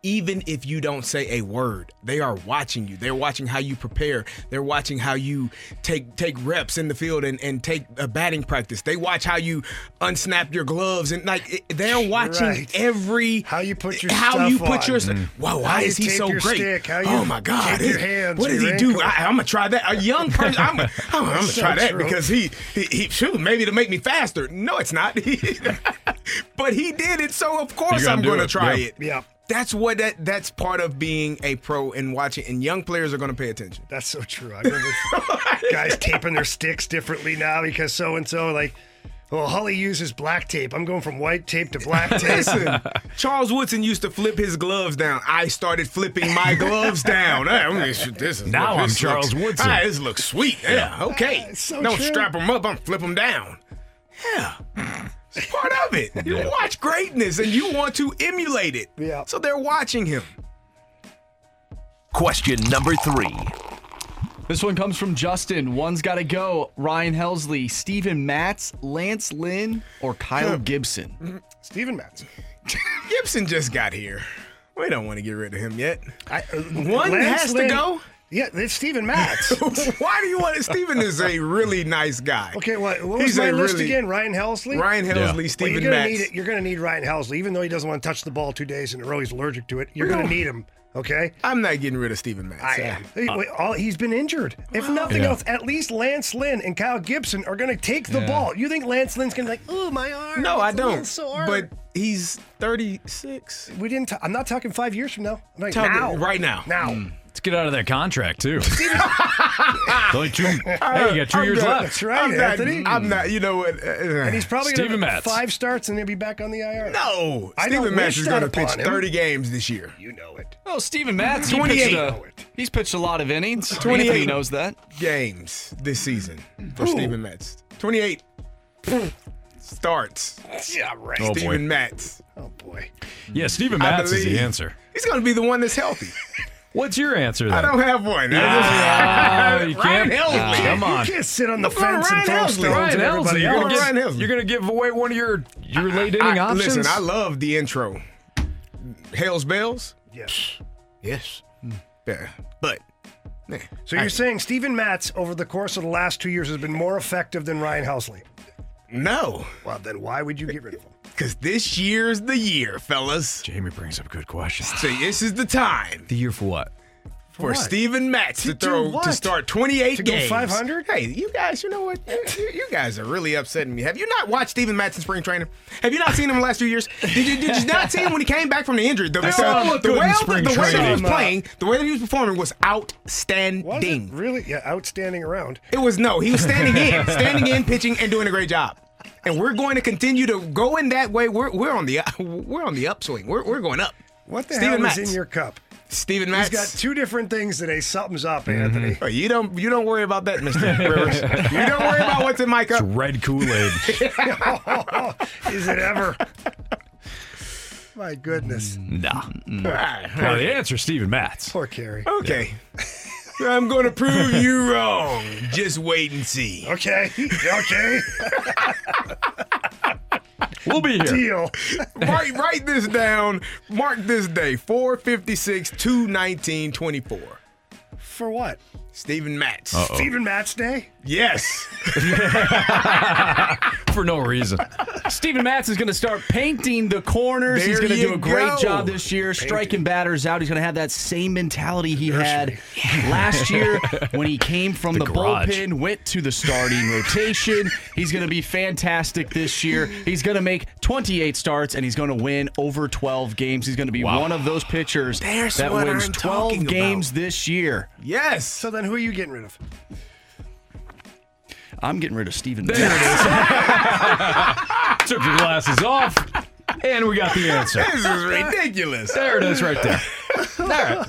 Speaker 6: Even if you don't say a word, they are watching you. They're watching how you prepare. They're watching how you take take reps in the field and, and take a batting practice. They watch how you unsnap your gloves and like they're watching
Speaker 5: right.
Speaker 6: every
Speaker 5: How you put your
Speaker 6: how
Speaker 5: stuff
Speaker 6: you put your
Speaker 5: on.
Speaker 6: st- Whoa, why
Speaker 5: How you
Speaker 6: is he so great?
Speaker 5: stick, how oh you
Speaker 6: oh my God!
Speaker 5: tape your hands,
Speaker 6: what does
Speaker 5: your
Speaker 6: he do?
Speaker 5: ankle.
Speaker 6: I, I'm gonna try that. A young *laughs* person. I'm, I'm, I'm gonna
Speaker 5: So
Speaker 6: try that
Speaker 5: true.
Speaker 6: because he, he, he shoot maybe to make me faster. No, it's not. *laughs* but he did it, so of course I'm gonna
Speaker 4: it,
Speaker 6: try
Speaker 4: yeah.
Speaker 6: it.
Speaker 5: Yeah.
Speaker 6: That's what that. That's part of being a pro and watching. And young players are gonna pay attention.
Speaker 5: That's so true. I remember *laughs* guys taping their sticks differently now because so and so like. Well, Holly uses black tape. I'm going from white tape to black *laughs* tape.
Speaker 6: Listen, Charles Woodson used to flip his gloves down. I started flipping my *laughs* gloves down. Hey, I'm gonna- this is
Speaker 4: Now I'm Charles
Speaker 6: looks-
Speaker 4: Woodson.
Speaker 6: Ah, this looks sweet. Yeah, okay.
Speaker 5: it's so
Speaker 6: Don't
Speaker 5: true.
Speaker 6: strap them up. I'm flip them down. Yeah, it's part of it. You watch greatness and you want to emulate it.
Speaker 5: Yeah.
Speaker 6: So they're watching him.
Speaker 2: Question number three.
Speaker 7: This one comes from Justin. One's got to go. Ryan Helsley, Steven Matz, Lance Lynn, or Kyle *laughs* Gibson.
Speaker 5: Steven Matz.
Speaker 6: Gibson just got here. We don't want to get rid of him yet.
Speaker 5: I, uh,
Speaker 6: One
Speaker 5: Lance
Speaker 6: has
Speaker 5: Lynn-
Speaker 6: to go.
Speaker 5: Yeah, it's Steven Matz. *laughs*
Speaker 6: Why do you want it? Steven is a really nice guy.
Speaker 5: Okay, what, what was
Speaker 6: He's
Speaker 5: my list
Speaker 6: really-
Speaker 5: again? Ryan Helsley.
Speaker 6: Ryan Helsley,
Speaker 5: Well,
Speaker 6: Steven
Speaker 5: you're gonna
Speaker 6: Matz.
Speaker 5: need it. You're going to need Ryan Helsley, even though he doesn't want to touch the ball two days in a row. He's allergic to it. You're going to need him. Okay.
Speaker 6: I'm not getting rid of Steven Matz.
Speaker 5: I am. Hey, wait, all, he's been injured. If nothing
Speaker 6: Yeah.
Speaker 5: else, at least Lance Lynn and Kyle Gibson are going to take the
Speaker 6: Yeah.
Speaker 5: ball. You think Lance Lynn's going to be like, "Oh, my arm"?
Speaker 6: No, I
Speaker 5: it's a little
Speaker 6: don't.
Speaker 5: sore."
Speaker 6: But he's 36.
Speaker 5: we didn't. i I'm not talking five years from now. I'm like,
Speaker 6: Talking
Speaker 5: now,
Speaker 6: right now.
Speaker 5: Now. Mm.
Speaker 4: Let's get out of that contract too. *laughs* only two. hey, you got 2
Speaker 6: I'm
Speaker 4: years
Speaker 6: not-
Speaker 4: left.
Speaker 5: That's right,
Speaker 6: I'm not,
Speaker 5: Anthony. Mm.
Speaker 6: I'm not. You know what? uh, uh
Speaker 5: And he's probably going
Speaker 4: Steven
Speaker 5: to
Speaker 4: Matz.
Speaker 5: five starts and he'll be back on the IR.
Speaker 6: No,
Speaker 5: I
Speaker 6: Steven
Speaker 5: don't
Speaker 6: Matz
Speaker 5: wish
Speaker 6: is going to pitch
Speaker 5: upon him.
Speaker 6: 30 games this year.
Speaker 5: You know it.
Speaker 7: Oh, Steven Matz. he
Speaker 6: 28.
Speaker 7: pitched uh, a- he's pitched a lot of innings.
Speaker 6: 28
Speaker 7: Anthony knows that.
Speaker 6: games this season for
Speaker 5: Ooh.
Speaker 6: Steven Matz. 28 starts.
Speaker 5: Yeah, right.
Speaker 4: Oh, boy.
Speaker 6: Steven Matz.
Speaker 5: Oh boy.
Speaker 4: Yeah, Steven
Speaker 6: I
Speaker 4: Matz is the
Speaker 6: believe.
Speaker 4: answer.
Speaker 6: He's going to be the one that's healthy. *laughs*
Speaker 4: What's your answer then?
Speaker 6: I don't have one. I
Speaker 4: Ah,
Speaker 6: just-
Speaker 4: you *laughs*
Speaker 6: Ryan
Speaker 4: can't-
Speaker 6: Helsley.
Speaker 4: Ah, come on.
Speaker 5: You can't sit on the
Speaker 6: I'm
Speaker 5: fence and
Speaker 6: Ryan
Speaker 5: throw
Speaker 6: Helsley.
Speaker 5: stones
Speaker 4: Ryan
Speaker 5: at
Speaker 4: Helsley,
Speaker 5: everybody
Speaker 4: you're gonna,
Speaker 5: else.
Speaker 4: give,
Speaker 6: Ryan Helsley.
Speaker 4: you're gonna give away one of your your late
Speaker 6: I-
Speaker 4: inning options.
Speaker 6: Listen, I love the intro. Hell's Bells?
Speaker 5: Yes.
Speaker 6: Yes. Yeah. But, man.
Speaker 5: So you're saying Steven Matz over the course of the last two years has been more effective than Ryan Helsley?
Speaker 6: No.
Speaker 5: Well, then why would you get rid of *laughs* him?
Speaker 6: Because this year's the year, fellas.
Speaker 4: Jamie brings up good questions.
Speaker 6: See, this is the time
Speaker 4: The year for what?
Speaker 6: For
Speaker 5: what?
Speaker 6: Steven Matz to,
Speaker 5: To
Speaker 6: throw to start 28
Speaker 5: To
Speaker 6: games.
Speaker 5: 500?
Speaker 6: Hey, you guys, you know what? You, you guys are really upsetting me. Have you not watched Steven Matz in spring training? Have you not seen him the last few years? Did you, did you not see him when he came back from the injury? The,
Speaker 4: all
Speaker 6: the, the way,
Speaker 4: in
Speaker 6: the, the way that he was playing, the way that he was performing was
Speaker 5: Was it
Speaker 6: outstanding.
Speaker 5: really? Yeah, outstanding around.
Speaker 6: It was no. He was standing in, *laughs* standing in, pitching, and doing a great job. And we're going to continue to go in that way. We're, we're on the we're on the upswing. We're, we're going up.
Speaker 5: What the
Speaker 6: Steven
Speaker 5: hell
Speaker 6: Matz.
Speaker 5: is in your cup?
Speaker 6: Steven
Speaker 5: He's
Speaker 6: Matz.
Speaker 5: got two different things today. Something's up, Anthony.
Speaker 6: Oh, you don't you don't worry about that, Mr. *laughs* Rivers. You don't worry about what's in my cup.
Speaker 4: It's red Kool Aid. *laughs* *laughs*
Speaker 5: is it ever? My goodness.
Speaker 4: nah.
Speaker 6: Ah,
Speaker 4: Well, the answer is Steven Matz.
Speaker 5: Poor Kerry.
Speaker 6: Okay. I'm going to prove you wrong. Just wait and see.
Speaker 5: Okay. Okay. *laughs*
Speaker 4: We'll be here.
Speaker 5: Deal. *laughs*
Speaker 6: write, write this down. Mark this day 456 219 24.
Speaker 5: For what?
Speaker 6: Steven Matz.
Speaker 4: Uh-oh.
Speaker 5: Steven Matz Day?
Speaker 6: Yes. *laughs*
Speaker 4: For no reason.
Speaker 7: Steven Matz is going to start painting the corners.
Speaker 6: There He's
Speaker 7: going to do a great
Speaker 6: go.
Speaker 7: job this year, striking batters out. He's going to have that same mentality he had last year *laughs* when he came from
Speaker 4: The
Speaker 7: the,
Speaker 4: garage.
Speaker 7: bullpen, went to the starting rotation. He's going to be fantastic this year. He's going to make 28 starts and he's going to win over 12 games. He's going to be
Speaker 4: Wow.
Speaker 7: one of those pitchers
Speaker 6: There's
Speaker 7: that wins
Speaker 6: I'm
Speaker 7: 12 games
Speaker 6: about.
Speaker 7: this year.
Speaker 6: Yes.
Speaker 5: So then who are you getting rid of?
Speaker 7: I'm getting rid of Steven
Speaker 4: There it is. *laughs* Took your glasses off, and we got the answer.
Speaker 6: This is ridiculous.
Speaker 4: There it is right there.
Speaker 7: All right.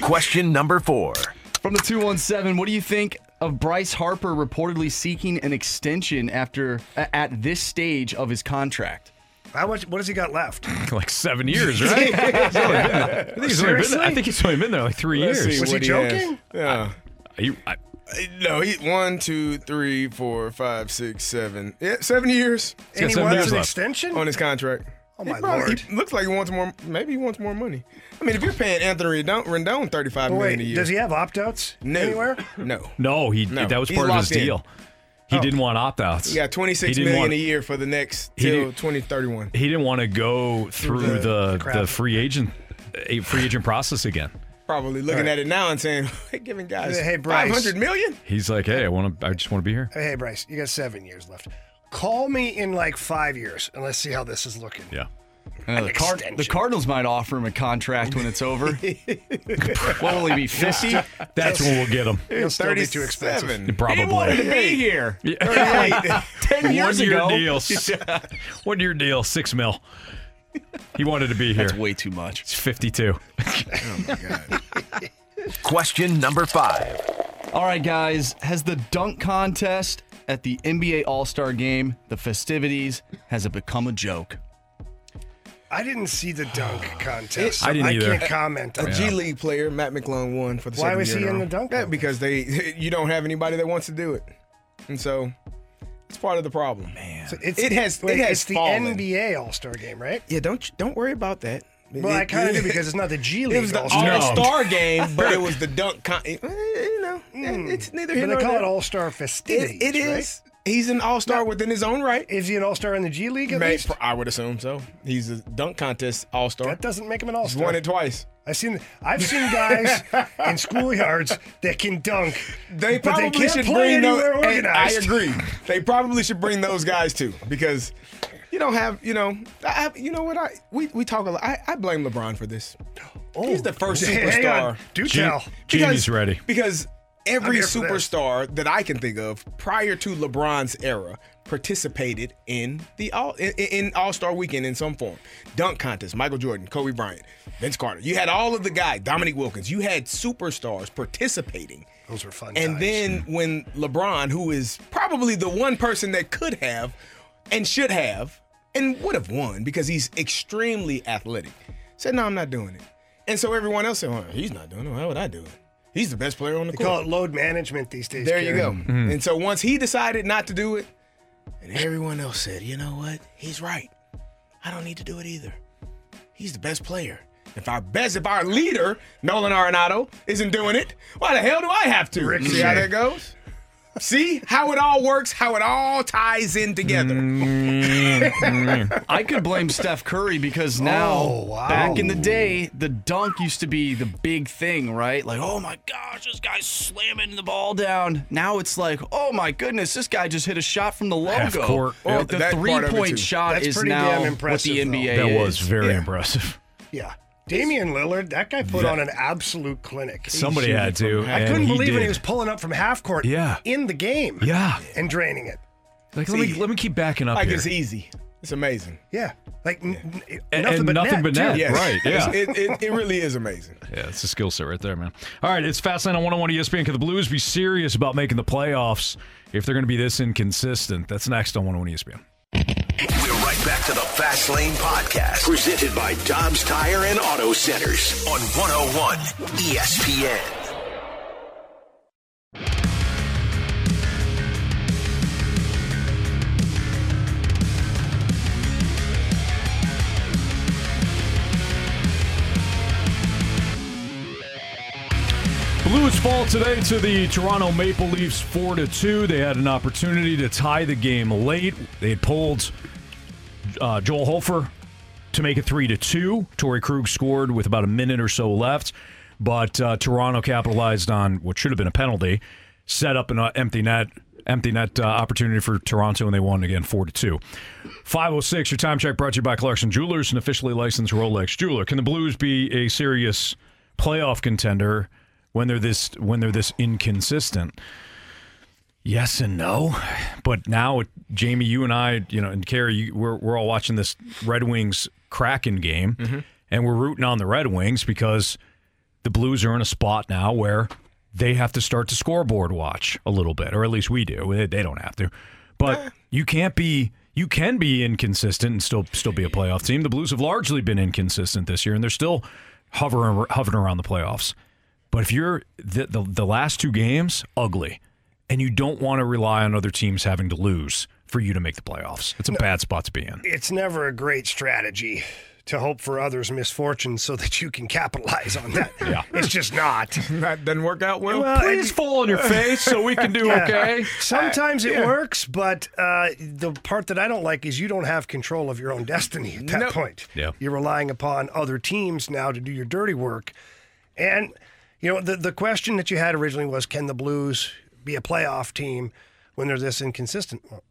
Speaker 2: Question number four.
Speaker 7: From the 217, what do you think of Bryce Harper reportedly seeking an extension after at this stage of his contract?
Speaker 5: How much? What has he got left? *laughs*
Speaker 4: Like seven years, *laughs* right? He's only been I think he's only been there- I think he's only been there like 3
Speaker 6: Let's
Speaker 4: years.
Speaker 6: see
Speaker 5: Was he
Speaker 6: what has.
Speaker 5: joking?
Speaker 6: Yeah.
Speaker 4: You- I- uh,
Speaker 6: No, he one, two, three, four, five, six, seven. Yeah, seven years
Speaker 5: And he
Speaker 4: seven
Speaker 5: wants an
Speaker 4: left.
Speaker 5: extension?
Speaker 6: on his contract.
Speaker 5: Oh,
Speaker 6: He
Speaker 5: my
Speaker 6: probably-
Speaker 5: Lord.
Speaker 6: He looks like he wants more. Maybe he wants more money. I mean, if you're paying Anthony Rendon, Rendon thirty-five
Speaker 5: But
Speaker 6: million a year,
Speaker 5: does he have opt outs
Speaker 6: no,
Speaker 5: anywhere?
Speaker 6: No,
Speaker 4: no, he
Speaker 6: No,
Speaker 4: that was
Speaker 6: he's
Speaker 4: part of his
Speaker 6: in.
Speaker 4: deal. Oh. He didn't want opt outs.
Speaker 6: Yeah, got twenty-six
Speaker 4: He didn't
Speaker 6: million
Speaker 4: want-
Speaker 6: a year for the next till twenty thirty-one.
Speaker 4: He didn't want to go through
Speaker 5: the-
Speaker 4: the
Speaker 5: the
Speaker 4: the free agent a free agent process again.
Speaker 6: Probably looking
Speaker 5: Right.
Speaker 6: at it now and saying, *laughs* "Hey, giving guys
Speaker 5: Hey, Bryce.
Speaker 6: five hundred million.
Speaker 4: He's like, hey, I want to. I just want to be here.
Speaker 5: Hey, Bryce, you got seven years left. Call me in like five years and let's see how this is looking.
Speaker 4: Yeah.
Speaker 7: Uh, the, Card- the Cardinals might offer him a contract when it's over. *laughs* what will he be, 50?
Speaker 4: That's when we'll get him.
Speaker 5: It'll still be too expensive.
Speaker 4: Probably.
Speaker 7: He wanted to be here.
Speaker 4: Yeah. *laughs*
Speaker 7: 10 years
Speaker 4: One year
Speaker 7: ago.
Speaker 4: deal. *laughs* One year deal. Six mil. He wanted to be here.
Speaker 7: That's way too much.
Speaker 4: It's fifty-two.
Speaker 2: Question number five.
Speaker 7: All right, guys. Has the dunk contest at the NBA All Star game, the festivities, has it become a joke?
Speaker 5: I didn't see the dunk *sighs* contest.
Speaker 4: I didn't either.
Speaker 5: can't comment
Speaker 6: A
Speaker 5: on
Speaker 6: G. League player, Mac McClung, won for the
Speaker 5: Why
Speaker 6: second
Speaker 5: was
Speaker 6: year
Speaker 5: he in the dunk
Speaker 6: Yeah, because they *laughs* you don't have anybody that wants to do it, and so it's part of the problem. Man,
Speaker 5: So it's,
Speaker 6: it has
Speaker 5: wait,
Speaker 6: it has
Speaker 5: it's the
Speaker 6: fallen.
Speaker 5: NBA All Star game, right?
Speaker 6: Yeah, don't don't worry about that.
Speaker 5: Well, I kind of do *laughs* because it's not the G League
Speaker 6: It was the
Speaker 5: All-Star.
Speaker 6: All Star *laughs* game, but it was the dunk. Con- eh, you know, it's neither here
Speaker 5: But they
Speaker 6: nor
Speaker 5: call it. All Star festivities.
Speaker 6: It, it
Speaker 5: right?
Speaker 6: is. He's an All Star within his own right.
Speaker 5: Is he an All Star in the G League at
Speaker 6: May-
Speaker 5: least?
Speaker 6: I would assume so. He's a dunk contest All Star.
Speaker 5: That doesn't make him an All star.
Speaker 6: He's won it twice.
Speaker 5: I've seen I've seen guys *laughs* in schoolyards that can dunk.
Speaker 6: They
Speaker 5: but
Speaker 6: probably
Speaker 5: they can't
Speaker 6: should
Speaker 5: play
Speaker 6: bring those.
Speaker 5: anywhere
Speaker 6: and I agree. They probably should bring those guys too because you don't have. You know. I, you know what? I we, we talk a lot. I, I blame LeBron for this. He's oh, the first
Speaker 5: hang
Speaker 6: superstar.
Speaker 5: on. Do
Speaker 4: Jim-
Speaker 5: tell.
Speaker 4: Jamie's ready.
Speaker 6: Because every superstar that I can think of prior to LeBron's era participated in the all in, in All Star Weekend in some form. Dunk contest, Michael Jordan, Kobe Bryant, Vince Carter. You had all of the guys, Dominique Wilkins. You had superstars participating.
Speaker 5: Those were fun.
Speaker 6: And
Speaker 5: times.
Speaker 6: then when LeBron, who is probably the one person that could have and should have and would have won because he's extremely athletic, said, "No, I'm not doing it." And so everyone else said, well, "He's not doing it. Why would I do it? He's the best player on the
Speaker 5: they
Speaker 6: court."
Speaker 5: call it load management these days.
Speaker 6: There you go.
Speaker 4: Mm-hmm.
Speaker 6: And so once he decided not to do it, and everyone else said, you know what? He's right. I don't need to do it either. He's the best player. If our best, if our leader, Nolan Arenado, isn't doing it, why the hell do I have to? Rick, See how that goes? See how it all works, how it all ties in together. *laughs*
Speaker 7: I could blame Steph Curry because now,
Speaker 5: Oh, wow.
Speaker 7: back in the day, the dunk used to be the big thing, right? Like, oh my gosh, this guy's slamming the ball down. Now it's like, oh my goodness, this guy just hit a shot from the logo.
Speaker 4: Half court.
Speaker 7: Or
Speaker 6: Yep.
Speaker 7: the
Speaker 6: That part of it,
Speaker 7: three-point shot
Speaker 5: That's
Speaker 7: is
Speaker 5: pretty
Speaker 7: now
Speaker 5: damn
Speaker 7: what
Speaker 5: impressive,
Speaker 7: the
Speaker 5: though.
Speaker 7: NBA
Speaker 4: That
Speaker 7: is.
Speaker 4: was very
Speaker 6: Yeah.
Speaker 4: impressive.
Speaker 5: Yeah. Damian Lillard, that guy put on an absolute clinic.
Speaker 4: Somebody had to.
Speaker 5: I couldn't
Speaker 4: he
Speaker 5: believe when he was pulling up from half court
Speaker 4: Yeah.
Speaker 5: in the game
Speaker 4: Yeah.
Speaker 5: and draining it.
Speaker 4: Like let me let me keep backing up
Speaker 6: Like
Speaker 4: here.
Speaker 6: it's easy. It's amazing.
Speaker 5: Yeah. Like n- n-
Speaker 4: And-
Speaker 5: nothing
Speaker 4: and
Speaker 5: but
Speaker 4: nothing
Speaker 5: net,
Speaker 4: but
Speaker 5: too.
Speaker 4: net.
Speaker 6: Yes.
Speaker 4: Right, *laughs* yeah.
Speaker 6: It, it, it really is amazing. *laughs*
Speaker 4: Yeah, it's a skill set right there, man. All right, it's Fastlane on 101 ESPN. Can the Blues be serious about making the playoffs if they're going to be this inconsistent? That's next on 101 ESPN.
Speaker 2: We're right back to the Fast Lane Podcast, presented by Dobbs Tire and Auto Centers on 101 ESPN.
Speaker 4: Blues fall today to the Toronto Maple Leafs 4 to 2. They had an opportunity to tie the game late. They pulled uh, Joel Hofer to make it 3 to 2. Torey Krug scored with about a minute or so left, but uh, Toronto capitalized on what should have been a penalty, set up an uh, empty net empty net uh, opportunity for Toronto and they won again 4 to 2. 506 your time check brought to you by Clarkson Jewelers, an officially licensed Rolex jeweler. Can the Blues be a serious playoff contender when they're this when they're this inconsistent? Yes and no, but now Jamie, you and I, you know, and Kerry, you, we're we're all watching this Red Wings Kraken game, mm-hmm. and we're rooting on the Red Wings because the Blues are in a spot now where they have to start to scoreboard watch a little bit, or at least we do. They, they don't have to, but you can't be. You can be inconsistent and still still be a playoff team. The Blues have largely been inconsistent this year, and they're still hovering hovering around the playoffs. But if you're the, the the last two games, ugly, and you don't want to rely on other teams having to lose for you to make the playoffs, it's a bad spot to be in.
Speaker 5: It's never a great strategy to hope for others' misfortune so that you can capitalize on that. *laughs*
Speaker 4: Yeah.
Speaker 5: It's just not. *laughs*
Speaker 6: that doesn't work out well.
Speaker 5: Well,
Speaker 4: Please
Speaker 5: and-
Speaker 4: fall on your face so we can do *laughs*
Speaker 5: Yeah.
Speaker 4: okay.
Speaker 5: Sometimes it
Speaker 6: Yeah.
Speaker 5: works, but uh, the part that I don't like is you don't have control of your own destiny at that
Speaker 6: No.
Speaker 5: point.
Speaker 4: Yeah.
Speaker 5: You're relying upon other teams now to do your dirty work. And, you know, the, the question that you had originally was can the Blues be a playoff team when they're this inconsistent? Well,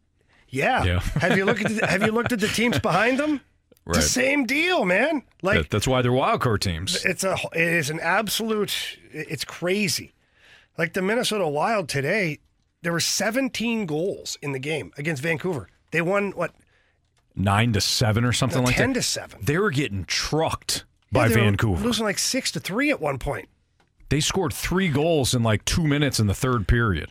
Speaker 5: yeah.
Speaker 4: Yeah. *laughs*
Speaker 5: have you looked at the, have you looked at the teams behind them? It's
Speaker 4: Right.
Speaker 5: the same deal, man. Like
Speaker 4: That- that's why they're wild card teams.
Speaker 5: it's a it is an absolute it's crazy. Like the Minnesota Wild today, there were 17 goals in the game against Vancouver. They won what
Speaker 4: Nine to seven or something
Speaker 5: No,
Speaker 4: like
Speaker 5: 10
Speaker 4: that.
Speaker 5: to 7.
Speaker 4: They were getting trucked by
Speaker 5: Yeah, were
Speaker 4: Vancouver.
Speaker 5: losing like 6 to 3 at one point.
Speaker 4: They scored three goals in like two minutes in the third period.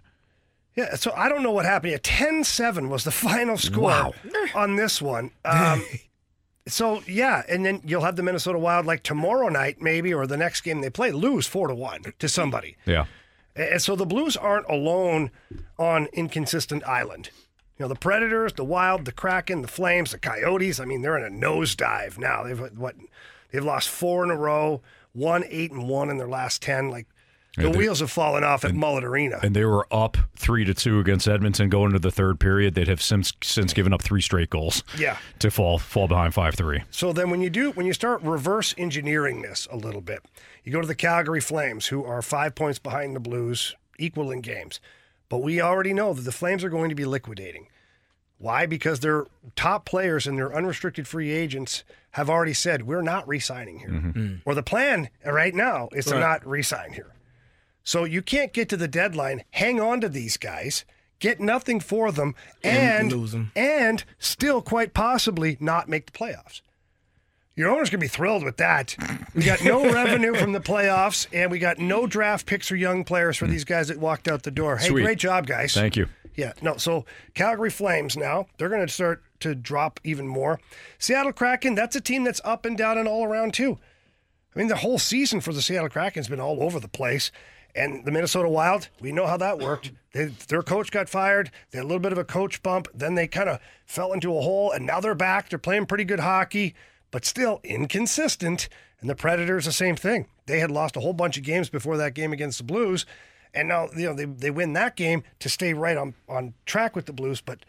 Speaker 5: Yeah, so I don't know what happened. Yeah, 10-7 was the *laughs* final score
Speaker 4: Wow.
Speaker 5: on this one. Um, *laughs* So yeah, and then you'll have the Minnesota Wild like tomorrow night, maybe, or the next game they play, lose four to one to somebody.
Speaker 4: Yeah.
Speaker 5: And so the Blues aren't alone on inconsistent island. You know, the Predators, the Wild, the Kraken, the Flames, the Coyotes. I mean, they're in a nosedive now. They've what? They've lost four in a row, one eight and one in their last ten. Like the
Speaker 4: Yeah, they-
Speaker 5: wheels have fallen off at Mullet Arena.
Speaker 4: And they were up three to two against Edmonton going into the third period. They'd have since since given up three straight goals.
Speaker 5: Yeah.
Speaker 4: To fall fall behind five three.
Speaker 5: So then when you do when you start reverse engineering this a little bit, you go to the Calgary Flames who are 5 points behind the Blues, equal in games. But we already know that the Flames are going to be liquidating. Why? Because their top players and their unrestricted free agents have already said we're not re-signing here. Mm-hmm. Hmm. Or the plan right now is to not re-sign here. So you can't get to the deadline, hang on to these guys, get nothing for them,
Speaker 6: And
Speaker 5: and
Speaker 6: lose 'em.
Speaker 5: and still quite possibly not make the playoffs. Your owner's gonna be thrilled with that. We got no *laughs* revenue from the playoffs, and we got no draft picks or young players for hmm. these guys that walked out the door. Hey,
Speaker 4: Sweet.
Speaker 5: great job, guys.
Speaker 4: Thank you.
Speaker 5: Yeah, no. So Calgary Flames now they're going to start to drop even more. Seattle Kraken, that's a team that's up and down and all around too. I mean, the whole season for the Seattle Kraken's been all over the place. And the Minnesota Wild, we know how that worked. They, their coach got fired. They had a little bit of a coach bump. Then they kind of fell into a hole, and now they're back. They're playing pretty good hockey, but still inconsistent. And the Predators, the same thing. They had lost a whole bunch of games before that game against the Blues, and now you know they, they win that game to stay right on on track with the Blues. But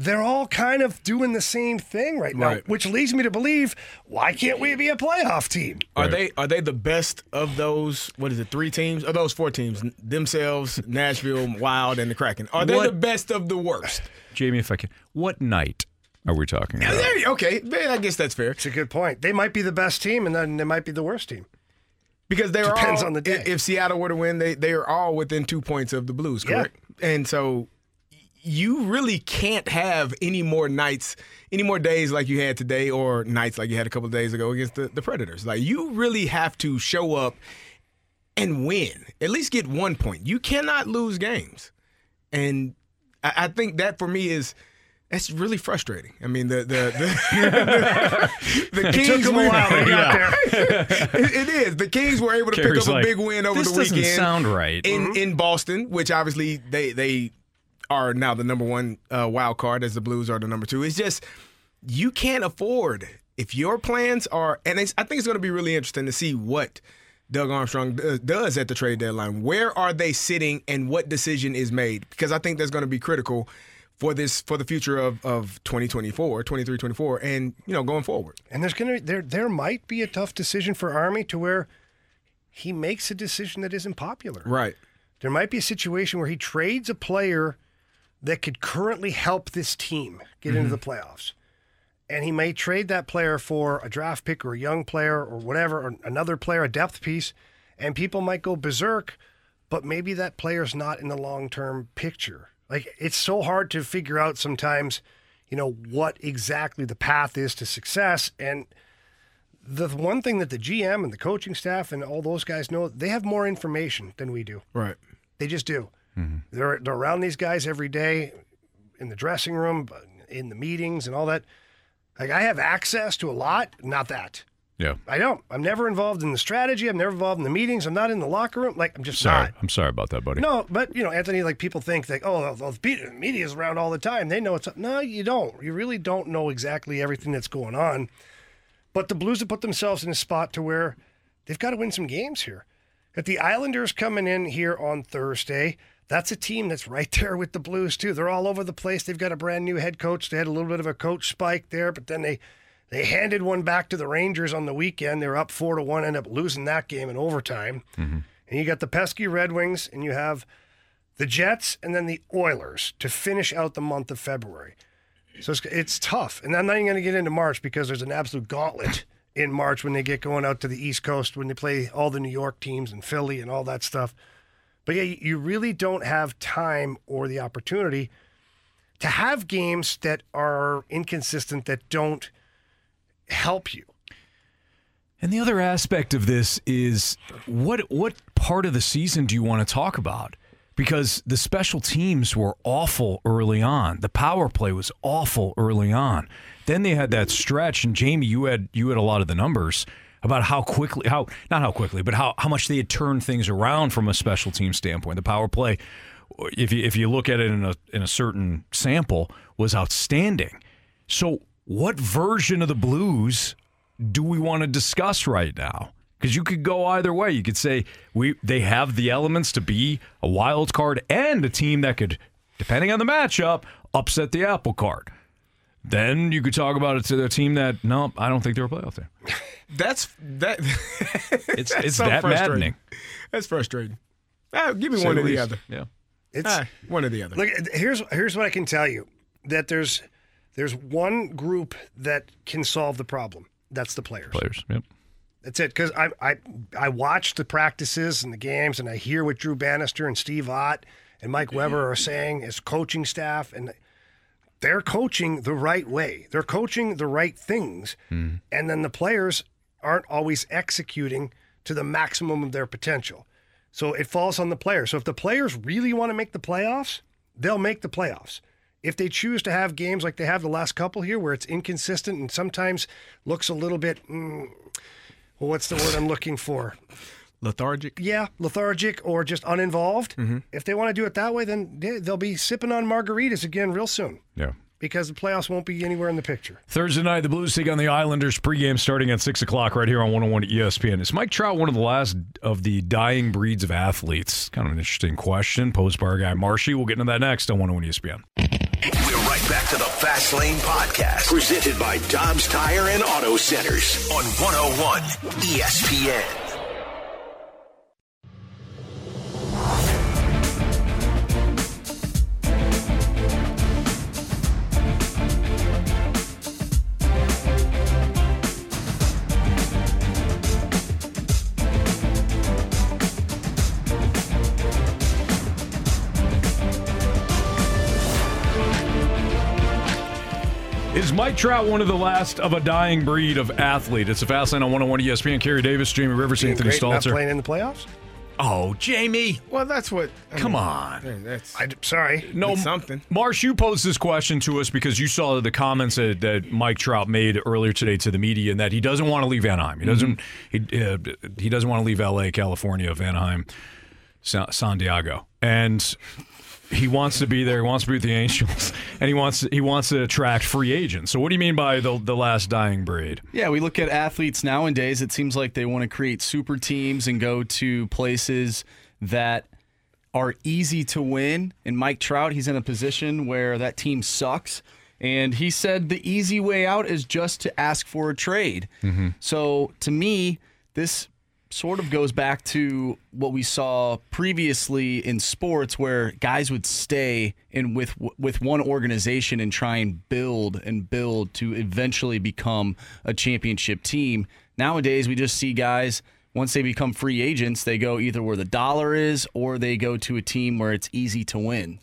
Speaker 5: they're all kind of doing the same thing right now,
Speaker 6: Right.
Speaker 5: which leads me to believe why can't we be a playoff team?
Speaker 6: Are they are they the best of those? What is it? Three teams? Or those four teams? Themselves, *laughs* Nashville, Wild, and the Kraken. Are they
Speaker 4: What-
Speaker 6: the best of the worst?
Speaker 4: Jamie, if I can, what night are we talking
Speaker 6: Yeah,
Speaker 4: about?
Speaker 6: there okay, I guess that's fair.
Speaker 5: It's a good point. They might be the best team, and then they might be the worst team.
Speaker 6: Because they're
Speaker 5: Depends
Speaker 6: all,
Speaker 5: on the day.
Speaker 6: If Seattle were to win, they they are all within two points of the Blues,
Speaker 5: Yeah.
Speaker 6: correct? And so you really can't have any more nights, any more days like you had today, or nights like you had a couple of days ago against the, the Predators. Like you really have to show up and win. At least get one point. You cannot lose games. And I, I think that for me is that's really frustrating. I mean, the the the, *laughs* the
Speaker 5: It
Speaker 6: Kings
Speaker 5: took 'em a
Speaker 6: were-
Speaker 5: while to get
Speaker 6: Yeah. *laughs* it, it is. The Kings were able to
Speaker 4: Kerry's
Speaker 6: pick up
Speaker 4: like,
Speaker 6: a big win over
Speaker 4: "This
Speaker 6: the
Speaker 4: doesn't sound right."
Speaker 6: in
Speaker 4: Mhm.
Speaker 6: in Boston, which obviously they they are now the number one uh, wild card, as the Blues are the number two. It's just you can't afford if your plans are, and it's, I think it's going to be really interesting to see what. Doug Armstrong does, does at the trade deadline. Where are they sitting and what decision is made? Because I think that's going to be critical for this for the future of, of 2024, 23, 24, and you know going forward.
Speaker 5: And there's gonna there there might be a tough decision for Army to where he makes a decision that isn't popular.
Speaker 6: Right.
Speaker 5: There might be a situation where he trades a player that could currently help this team get into
Speaker 6: Mhm.
Speaker 5: the playoffs. And he may trade that player for a draft pick or a young player or whatever, or another player, a depth piece, and people might go berserk, but maybe that player's not in the long term picture. Like it's so hard to figure out sometimes, you know, what exactly the path is to success. And the one thing that the GM and the coaching staff and all those guys know, they have more information than we do.
Speaker 6: Right.
Speaker 5: They just do. Mm-hmm. They're, they're around these guys every day in the dressing room, in the meetings, and all that. Like I have access to a lot, not that.
Speaker 4: Yeah.
Speaker 5: I don't. I'm never involved in the strategy. I'm never involved in the meetings. I'm not in the locker room. Like I'm just
Speaker 4: Sorry,
Speaker 5: not.
Speaker 4: I'm sorry about that, buddy.
Speaker 5: No, but you know, Anthony, like people think that oh, the media's around all the time. They know it's. No, you don't. You really don't know exactly everything that's going on. But the Blues have put themselves in a spot to where they've got to win some games here. If the Islanders coming in here on Thursday, that's a team that's right there with the Blues too. They're all over the place. They've got a brand new head coach. They had a little bit of a coach spike there, but then they they handed one back to the Rangers on the weekend. They're up four to one, ended up losing that game in overtime. Mm-hmm. And you got the pesky Red Wings, and you have the Jets, and then the Oilers to finish out the month of February. So it's, it's tough. And I'm not even going to get into March because there's an absolute gauntlet in March when they get going out to the East Coast, when they play all the New York teams and Philly and all that stuff. But yeah, you really don't have time or the opportunity to have games that are inconsistent, that don't help you.
Speaker 4: And the other aspect of this is what what part of the season do you want to talk about? because the special teams were awful early on. The power play was awful early on. Then they had that stretch, and Jamie, you had you had a lot of the numbers about how quickly, how not how quickly, but how how much they had turned things around from a special team standpoint. The power play, if you if you look at it in a in a certain sample, was outstanding. So, what version of the Blues do we want to discuss right now? Because you could go either way. You could say we they have the elements to be a wild card and a team that could, depending on the matchup, upset the apple cart. Then you could talk about it to a team that no, I don't think they're a playoff team. *laughs*
Speaker 6: That's that. *laughs*
Speaker 4: It's
Speaker 6: that's
Speaker 4: it's
Speaker 6: so
Speaker 4: that
Speaker 6: frustrating.
Speaker 4: maddening.
Speaker 6: That's frustrating. Ah, give me
Speaker 4: Say
Speaker 6: one or the other.
Speaker 4: Yeah.
Speaker 5: It's
Speaker 6: Ah, one or the other.
Speaker 5: Look, here's here's what I can tell you: that there's there's one group that can solve the problem. That's the players.
Speaker 4: Players. Yep.
Speaker 5: That's it. Because I I I watch the practices and the games, and I hear what Drew Bannister and Steve Ott and Mike Weber are saying as coaching staff, and they're coaching the right way. They're coaching the right things, and then the players aren't always executing to the maximum of their potential. So it falls on the players. So if the players really want to make the playoffs, they'll make the playoffs. If they choose to have games like they have the last couple here, where it's inconsistent and sometimes looks a little bit, mm, well, what's the word I'm looking for?
Speaker 6: Lethargic.
Speaker 5: Yeah, lethargic or just uninvolved.
Speaker 4: Mm-hmm.
Speaker 5: If they want to do it that way, then they- they'll be sipping on margaritas again real soon
Speaker 4: Yeah.
Speaker 5: because the playoffs won't be anywhere in the picture.
Speaker 4: Thursday night, the Blues take on the Islanders pregame starting at 6 o'clock right here on 101 ESPN. Is Mike Trout one of the last of the dying breeds of athletes? Kind of an interesting question posed by our guy Marshy. We'll get into that next on 101 ESPN.
Speaker 2: We're right back to the Fast Lane Podcast, presented by Dobbs Tire and Auto Centers on 101 ESPN.
Speaker 4: Mike Trout one of the last of a dying breed of athlete? It's a fast line on 101 ESPN. Kerry Davis, Jamie Rivers,
Speaker 5: Being
Speaker 4: Anthony
Speaker 5: great, not
Speaker 4: Stalter.
Speaker 5: playing in the playoffs.
Speaker 4: Oh, Jamie.
Speaker 6: Well, that's what. I
Speaker 4: Come
Speaker 6: mean,
Speaker 4: on.
Speaker 6: That's
Speaker 5: I, sorry.
Speaker 4: No,
Speaker 6: It's something.
Speaker 4: Marsh, you posed this question to us because you saw the comments that, that Mike Trout made earlier today to the media, and that he doesn't want to leave Anaheim. He doesn't. He uh, he doesn't want to leave L.A., California, of Anaheim, Sa- San Diego, and he wants to be there. He wants to be with the Angels, *laughs* and he wants he wants to attract free agents. So, what do you mean by the the last dying breed?
Speaker 7: Yeah, we look at athletes nowadays. It seems like they want to create super teams and go to places that are easy to win. And Mike Trout, he's in a position where that team sucks. And he said the easy way out is just to ask for a trade. Mm-hmm. So to me, this sort of goes back to what we saw previously in sports where guys would stay in with with one organization and try and build and build to eventually become a championship team. Nowadays we just see guys once they become free agents, they go either where the dollar is or they go to a team where it's easy to win.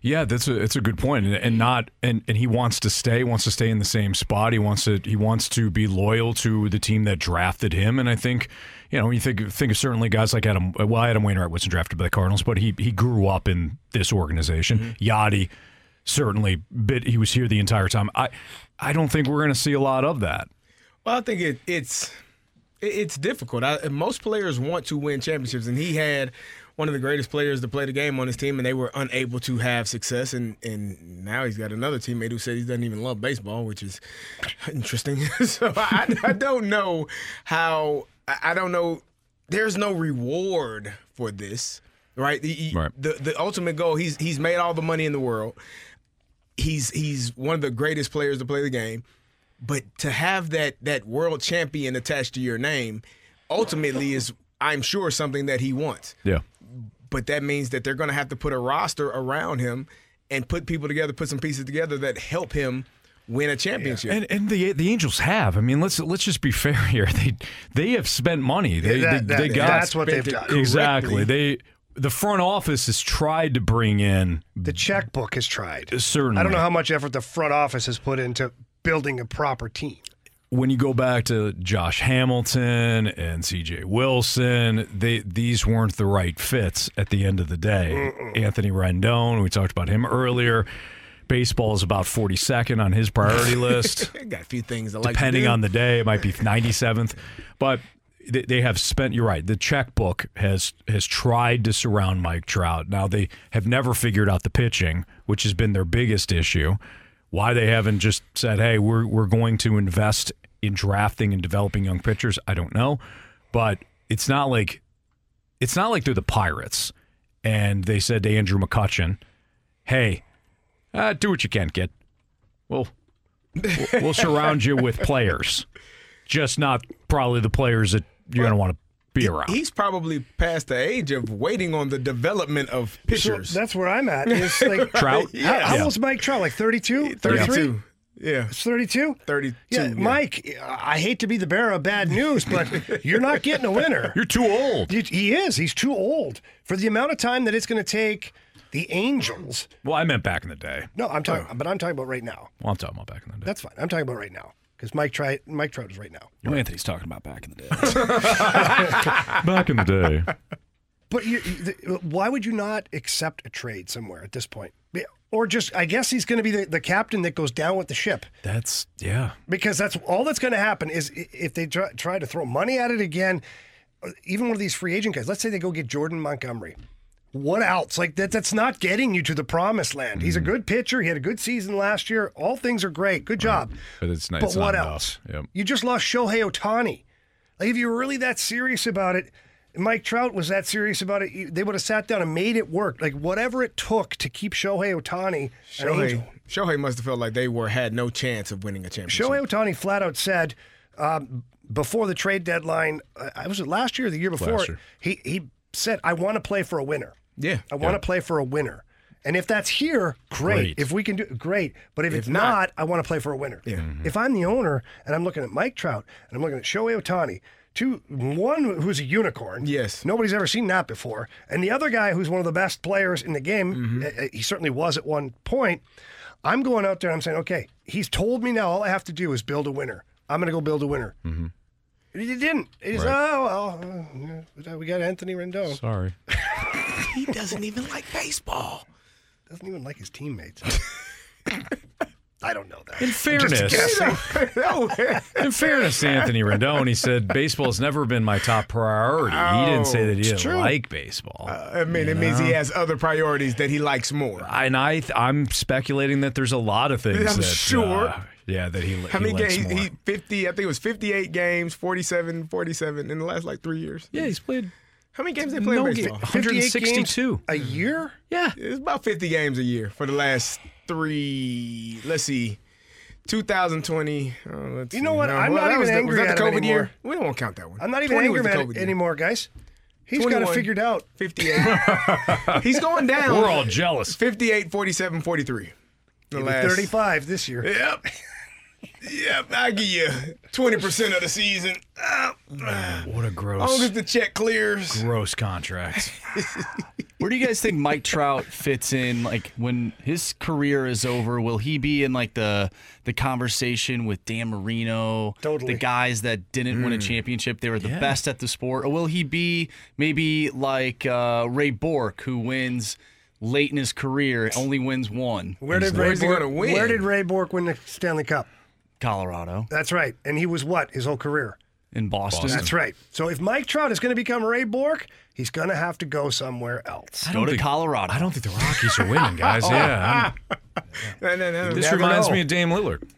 Speaker 4: Yeah, that's a it's a good point, and, and not and, and he wants to stay, wants to stay in the same spot. He wants to he wants to be loyal to the team that drafted him, and I think you know when you think think of certainly guys like Adam. Well, Adam Wainwright wasn't drafted by the Cardinals, but he he grew up in this organization. Mm-hmm. Yadi certainly, bit he was here the entire time. I I don't think we're going to see a lot of that.
Speaker 6: Well, I think it, it's it- it's difficult. I, most players want to win championships, and he had one of the greatest players to play the game on his team, and they were unable to have success. And and now he's got another teammate who said he doesn't even love baseball, which is interesting. *laughs* so I, I don't know how. I I don't know. There's no reward for this, right? The,
Speaker 4: Right.
Speaker 6: the the ultimate goal. He's he's made all the money in the world. He's he's one of the greatest players to play the game. But to have that that world champion attached to your name, ultimately is I'm sure something that he wants.
Speaker 4: Yeah.
Speaker 6: But that means that they're going to have to put a roster around him and put people together, put some pieces together that help him win a championship.
Speaker 4: And and the the Angels have. I mean, let's let's just be *laughs* fair here. They they have spent money. They
Speaker 5: Yeah, that-
Speaker 4: they,
Speaker 5: that-
Speaker 4: they got
Speaker 5: that's what they've
Speaker 6: spent
Speaker 5: done.
Speaker 4: exactly. They the front office has tried to bring in
Speaker 5: The checkbook has tried.
Speaker 4: certainly.
Speaker 5: I don't know how much effort the front office has put into building a proper team.
Speaker 4: when you go back to Josh Hamilton and CJ Wilson, they these weren't the right fits at the end of the day. Anthony Rendon, we talked about him earlier. Baseball is about 42nd on his priority *laughs* list.
Speaker 6: Got a few things I like. to
Speaker 4: Depending on the day, it might be 97th. But they, they have spent. You're right. The checkbook has has tried to surround Mike Trout. Now they have never figured out the pitching, which has been their biggest issue. Why they haven't just said, "Hey, we're we're going to invest in drafting and developing young pitchers," I don't know. But it's not like it's not like they're the Pirates, and they said to Andrew McCutchen, "Hey, uh, do what you can, kid. We'll we'll- we'll surround you with players, just not probably the players that you're going to want to be around."
Speaker 6: He's probably past the age of waiting on the development of pitchers.
Speaker 5: So that's where I'm at. Is *laughs* like
Speaker 4: Trout? *laughs*
Speaker 5: How, how
Speaker 6: Yeah.
Speaker 5: old's Mike Trout? Like 32, 33?
Speaker 6: 32. Yeah.
Speaker 5: It's 32?
Speaker 6: 32.
Speaker 5: Yeah, Mike, I hate to be the bearer of bad news, but you're not getting a winner. *laughs*
Speaker 4: You're too old.
Speaker 5: He, he is. He's too old for the amount of time that it's going to take the Angels.
Speaker 4: Well, I meant back in the day.
Speaker 5: No, I'm talking, but I'm talking about right now.
Speaker 4: Well, I'm talking about back in the day.
Speaker 5: That's fine. I'm talking about right now because Mike Trout, Mike Trout is right now.
Speaker 7: Well, Anthony's talking about back in the day. *laughs*
Speaker 4: back in the day.
Speaker 5: But you, the, why would you not accept a trade somewhere at this point? Or just, I guess he's going to be the, the captain that goes down with the ship.
Speaker 4: That's yeah.
Speaker 5: because that's all that's going to happen is if they try, try to throw money at it again uh, even one of these free agent guys let's say they go get jordan montgomery what else like that that's not getting you to the promised land he's a
Speaker 4: Mm-hmm.
Speaker 5: good pitcher he had a good season last year all things are great good job
Speaker 4: But it's not.
Speaker 5: but
Speaker 4: it's
Speaker 5: what
Speaker 4: not
Speaker 5: else.
Speaker 4: Yep.
Speaker 5: you just lost shohei ohtani like if you were really that serious about it Mike Trout was that serious about it. They would have sat down and made it work. Like whatever it took to keep Shohei Ohtani an.
Speaker 6: Shohei, Shohei must have felt like they were had no chance of winning a championship.
Speaker 5: Shohei Ohtani flat out said um, before the trade deadline, uh, I was it last year or the year before,
Speaker 4: year.
Speaker 5: he he said, "I want to play for a winner.
Speaker 6: Yeah,
Speaker 5: I want to play for a winner." And if that's here, great.
Speaker 4: Great.
Speaker 5: If we can do great. But if,
Speaker 6: If
Speaker 5: it's
Speaker 6: not-
Speaker 5: not, I want to play for a winner.
Speaker 6: Yeah.
Speaker 5: If I'm the owner and I'm looking at Mike Trout and I'm looking at Shohei Ohtani, two one who's a unicorn.
Speaker 6: Yes.
Speaker 5: Nobody's ever seen that before. And the other guy who's one of the best players in the game,
Speaker 6: Mm-hmm.
Speaker 5: uh, uh, he certainly was at one point. I'm going out there and I'm saying, okay, he's told me now all I have to do is build a winner. I'm going to go build a winner.
Speaker 4: Mm-hmm.
Speaker 5: He didn't. He's,
Speaker 4: Right.
Speaker 5: oh, well, uh, we got Anthony Rendon.
Speaker 4: Sorry. *laughs*
Speaker 6: he doesn't even like baseball.
Speaker 5: Doesn't even like his teammates. *laughs* I don't know that.
Speaker 4: In fairness, *laughs* in fairness, to Anthony Rendon, he said baseball's never been my top priority. he didn't say that he didn't
Speaker 6: true.
Speaker 4: like baseball.
Speaker 6: I mean, it means he has other priorities that he likes more.
Speaker 4: and I, I'm speculating that there's a lot of things.
Speaker 6: I'm
Speaker 4: that,
Speaker 6: sure.
Speaker 4: uh, yeah, that he.
Speaker 6: How
Speaker 4: he
Speaker 6: many
Speaker 4: likes
Speaker 6: games?
Speaker 4: more.
Speaker 6: He 50. I think it was 58 games, 47, 47 in the last like three years.
Speaker 4: yeah, he's played.
Speaker 6: How many games they play
Speaker 4: No
Speaker 6: in
Speaker 4: ga-
Speaker 6: baseball?
Speaker 4: 162.
Speaker 5: a year?
Speaker 4: Yeah.
Speaker 6: It's about 50 games a year for the last three. Let's see. 2020. Oh, uh, let's
Speaker 5: You know
Speaker 6: see.
Speaker 5: what?
Speaker 6: No,
Speaker 5: I'm
Speaker 6: well,
Speaker 5: not
Speaker 6: that
Speaker 5: even
Speaker 6: was the,
Speaker 5: angry
Speaker 6: was that
Speaker 5: at
Speaker 6: the
Speaker 5: him
Speaker 6: COVID year?
Speaker 5: anymore.
Speaker 6: We don't want to count that one.
Speaker 5: I'm not even
Speaker 6: 20
Speaker 5: angry
Speaker 6: the
Speaker 5: at
Speaker 6: COVID
Speaker 5: it
Speaker 6: year.
Speaker 5: anymore, guys. He's got it figured out.
Speaker 6: 58. *laughs* He's going down.
Speaker 4: We're all jealous.
Speaker 6: 58, 47, 43. The
Speaker 5: He'll 35 this year.
Speaker 6: Yep. Yep, I give you 20% of the season. Uh,
Speaker 4: What a
Speaker 6: as
Speaker 4: gross,
Speaker 6: long as the check clears.
Speaker 4: gross contract. *laughs*
Speaker 7: Where do you guys think Mike Trout fits in? Like when his career is over, will he be in like the the conversation with Dan Marino,
Speaker 5: Totally.
Speaker 7: the guys that didn't win a championship? They were the
Speaker 4: Yeah.
Speaker 7: best at the sport, or will he be maybe like uh, Ray Bourque, who wins late in his career, only wins one?
Speaker 5: Where did
Speaker 6: Where's
Speaker 5: Ray
Speaker 6: Bourque, win?
Speaker 5: Where did Ray Bourque win the Stanley Cup?
Speaker 7: Colorado
Speaker 5: That's right. And he was what his whole career?
Speaker 7: in Boston.
Speaker 5: That's right. So if Mike Trout is going to become Ray Bourque, he's going to have to go somewhere else.
Speaker 7: I Go to
Speaker 4: think-
Speaker 7: Colorado.
Speaker 4: I don't think the Rockies are winning, guys. *laughs* Oh. Yeah, I'm- *laughs*
Speaker 6: No, no, no.
Speaker 4: this reminds
Speaker 5: know.
Speaker 4: me of Dame Lillard.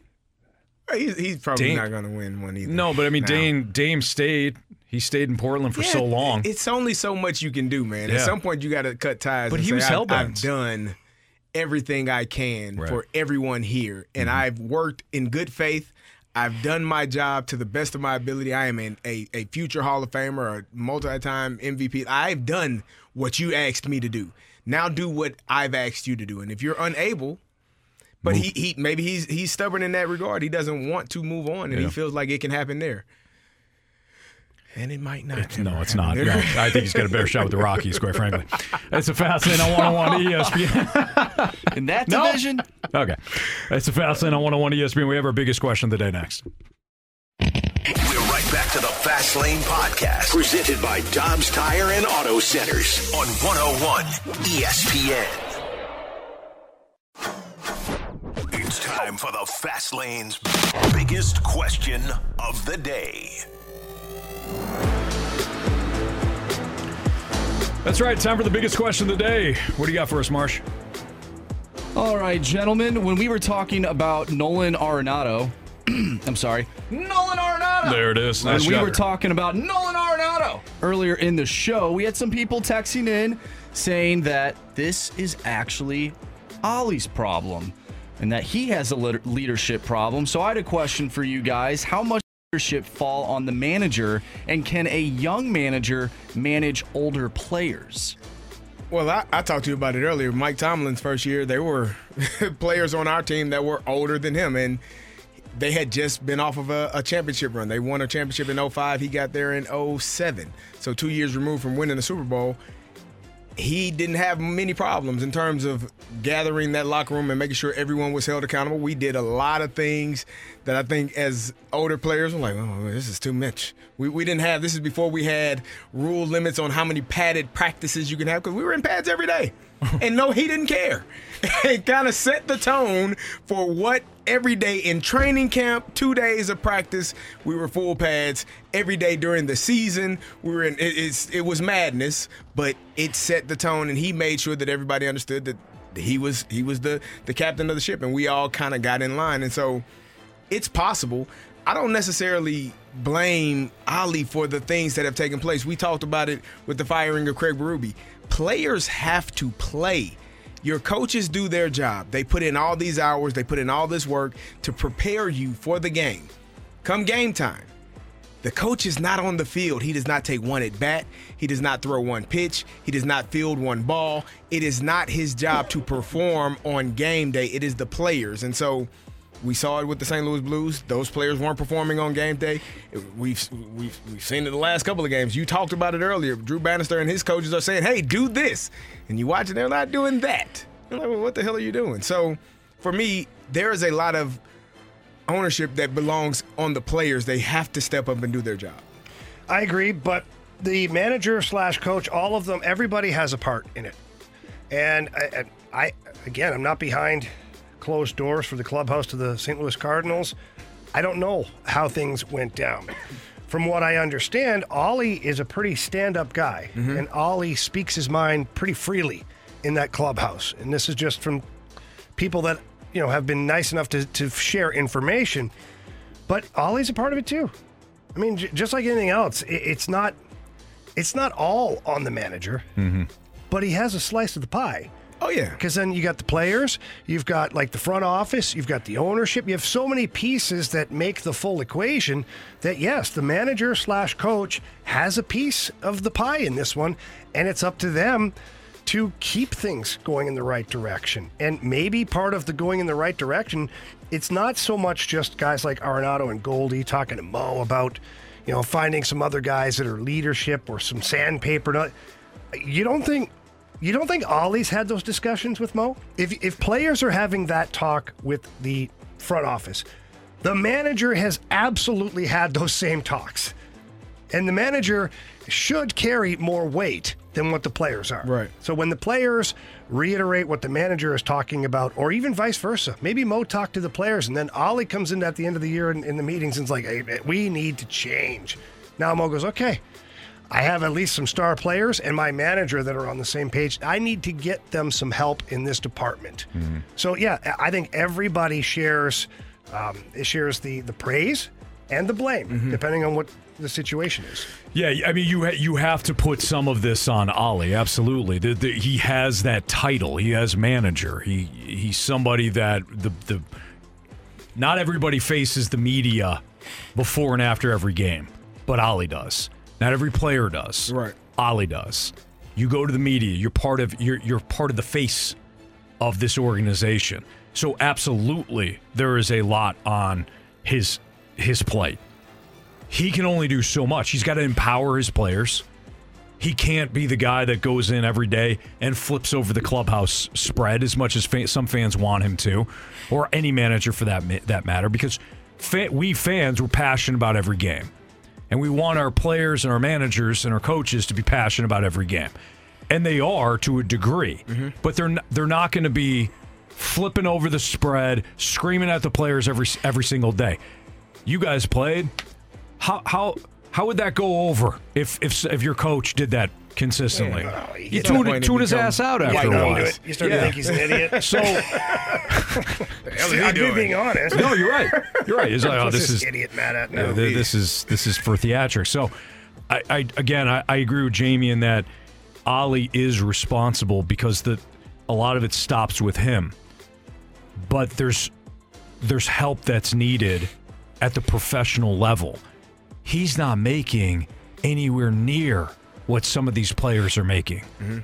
Speaker 6: He's, he's probably
Speaker 4: Dame-
Speaker 6: not going to win one either.
Speaker 4: No, but I mean,
Speaker 6: Now.
Speaker 4: Dame Dame stayed. He stayed in Portland for
Speaker 6: Yeah,
Speaker 4: so long.
Speaker 6: It's only so much you can do, man. At some point, you got to cut ties.
Speaker 4: But
Speaker 6: and
Speaker 4: he
Speaker 6: say,
Speaker 4: was
Speaker 6: I've-
Speaker 4: hell-bent.
Speaker 6: I've done everything I can
Speaker 4: Right.
Speaker 6: for everyone here, and
Speaker 4: Mm-hmm.
Speaker 6: I've worked in good faith. I've done my job to the best of my ability. I am an, a, a future Hall of Famer, a multi-time MVP. I've done what you asked me to do. Now do what I've asked you to do. And if you're unable, but he, he maybe he's he's stubborn in that regard. He doesn't want to move on, and
Speaker 4: Yeah.
Speaker 6: he feels like it can happen there. And it might not.
Speaker 4: no, it's not. *laughs* No, I think he's got a better shot with the Rockies, quite frankly. It's a fascinating on 101 ESPN. *laughs*
Speaker 7: in that
Speaker 4: No.
Speaker 7: division.
Speaker 4: okay. It's a fascinating on 101 ESPN. We have our biggest question of the day next.
Speaker 2: We're right back to the Fast Lane Podcast, presented by Dobbs Tire and Auto Centers on 101 ESPN. It's time for the Fast Lane's biggest question of the day.
Speaker 4: That's right. Time for the biggest question of the day. What do you got for us, Marsh?
Speaker 7: All right, gentlemen. When we were talking about Nolan Arenado, *clears throat* I'm sorry, Nolan Arenado.
Speaker 4: There it is.
Speaker 7: When we
Speaker 4: job.
Speaker 7: were talking about Nolan Arenado earlier in the show, we had some people texting in saying that this is actually Ollie's problem and that he has a leadership problem. So I had a question for you guys. How much leadership fall on the manager and can a young manager manage older players?
Speaker 6: Well, I, I talked to you about it earlier. Mike Tomlin's first year, there were *laughs* players on our team that were older than him, and they had just been off of a, a championship run. They won a championship in 05. He got there in 07. So two years removed from winning the Super Bowl. He didn't have many problems in terms of gathering that locker room and making sure everyone was held accountable. We did a lot of things that I think as older players were like, oh, this is too much. We, we didn't have, this is before we had rule limits on how many padded practices you can have because we were in pads every day. *laughs* and no, he didn't care. *laughs* it kind of set the tone for what every day in training camp, two days of practice, we were full pads. Every day during the season, we were in. It, it was madness, but it set the tone, and he made sure that everybody understood that he was he was the the captain of the ship, and we all kind of got in line. And so, it's possible. I don't necessarily blame Ali for the things that have taken place. We talked about it with the firing of Craig Berube. Players have to play. Your coaches do their job. They put in all these hours, they put in all this work to prepare you for the game. Come game time. The coach is not on the field. He does not take one at bat. He does not throw one pitch. He does not field one ball. It is not his job to perform on game day. It is the players. And so we saw it with the St. Louis Blues. Those players weren't performing on game day. We've we've we've seen it in the last couple of games. You talked about it earlier. Drew Bannister and his coaches are saying, "Hey, do this," and you watch it, they're not doing that. You're like, well, what the hell are you doing? So, for me, there is a lot of ownership that belongs on the players. They have to step up and do their job.
Speaker 5: I agree, but the manager slash coach, all of them, everybody has a part in it. And I, I, again, I'm not behind closed doors for the clubhouse to the St. Louis Cardinals. I don't know how things went down. From what I understand, Ollie is a pretty stand-up guy, and Ollie speaks his mind pretty freely in that clubhouse. And this is just from people that you know have been nice enough to, to share information. But Ollie's a part of it too. I mean, j- just like anything else, it, it's not it's not all on the manager,
Speaker 4: Mm-hmm.
Speaker 5: but he has a slice of the pie.
Speaker 6: Oh yeah,
Speaker 5: because then you got the players, you've got like the front office, you've got the ownership, you have so many pieces that make the full equation. That yes, the manager slash coach has a piece of the pie in this one, and it's up to them to keep things going in the right direction. And maybe part of the going in the right direction, it's not so much just guys like Arenado and Goldie talking to Mo about, you know, finding some other guys that are leadership or some sandpaper. You don't think you don't think Ollie's had those discussions with Mo? If if players are having that talk with the front office, the manager has absolutely had those same talks. And the manager should carry more weight than what the players are.
Speaker 6: Right.
Speaker 5: So when the players reiterate what the manager is talking about, or even vice versa, maybe Mo talked to the players and then Ollie comes in at the end of the year in, in the meetings and is like, hey, we need to change. Now Mo goes, okay, I have at least some star players and my manager that are on the same page. I need to get them some help in this department. So yeah, I think everybody shares um, shares the the praise and the blame, depending on what the situation is.
Speaker 4: Yeah, I mean, you ha- you have to put some of this on Ollie. Absolutely, the, the, he has that title. He has manager. He he's somebody that the the not everybody faces the media before and after every game, but Ollie does. Not every player does.
Speaker 6: Right.
Speaker 4: Ollie does. You go to the media. You're part of you're you're part of the face of this organization. So absolutely, there is a lot on his his plate. He can only do so much. He's got to empower his players. He can't be the guy that goes in every day and flips over the clubhouse spread as much as fa- some fans want him to, or any manager for that ma- that matter. Because fa- we fans were passionate about every game. And we want our players and our managers and our coaches to be passionate about every game. And they are to a degree. Mm-hmm. But they're n- they're not going to be flipping over the spread, screaming at the players every every single day. You guys played. How how how would that go over if if if your coach did that consistently? you
Speaker 5: gets to
Speaker 4: tune,
Speaker 5: the
Speaker 4: tune his ass out
Speaker 5: white
Speaker 4: after a while.
Speaker 5: You start to think he's an idiot. *laughs*
Speaker 4: So *laughs*
Speaker 5: I'm just being honest.
Speaker 4: no, you're right. You're right. It's like, *laughs* oh,
Speaker 5: What's
Speaker 4: this is
Speaker 5: idiot mad at
Speaker 4: yeah,
Speaker 5: now.
Speaker 4: th- this is this is for theatrics. So, I, I again, I, I agree with Jamie in that Ali is responsible because the a lot of it stops with him. But there's there's help that's needed at the professional level. He's not making anywhere near what some of these players are making. Mm-hmm.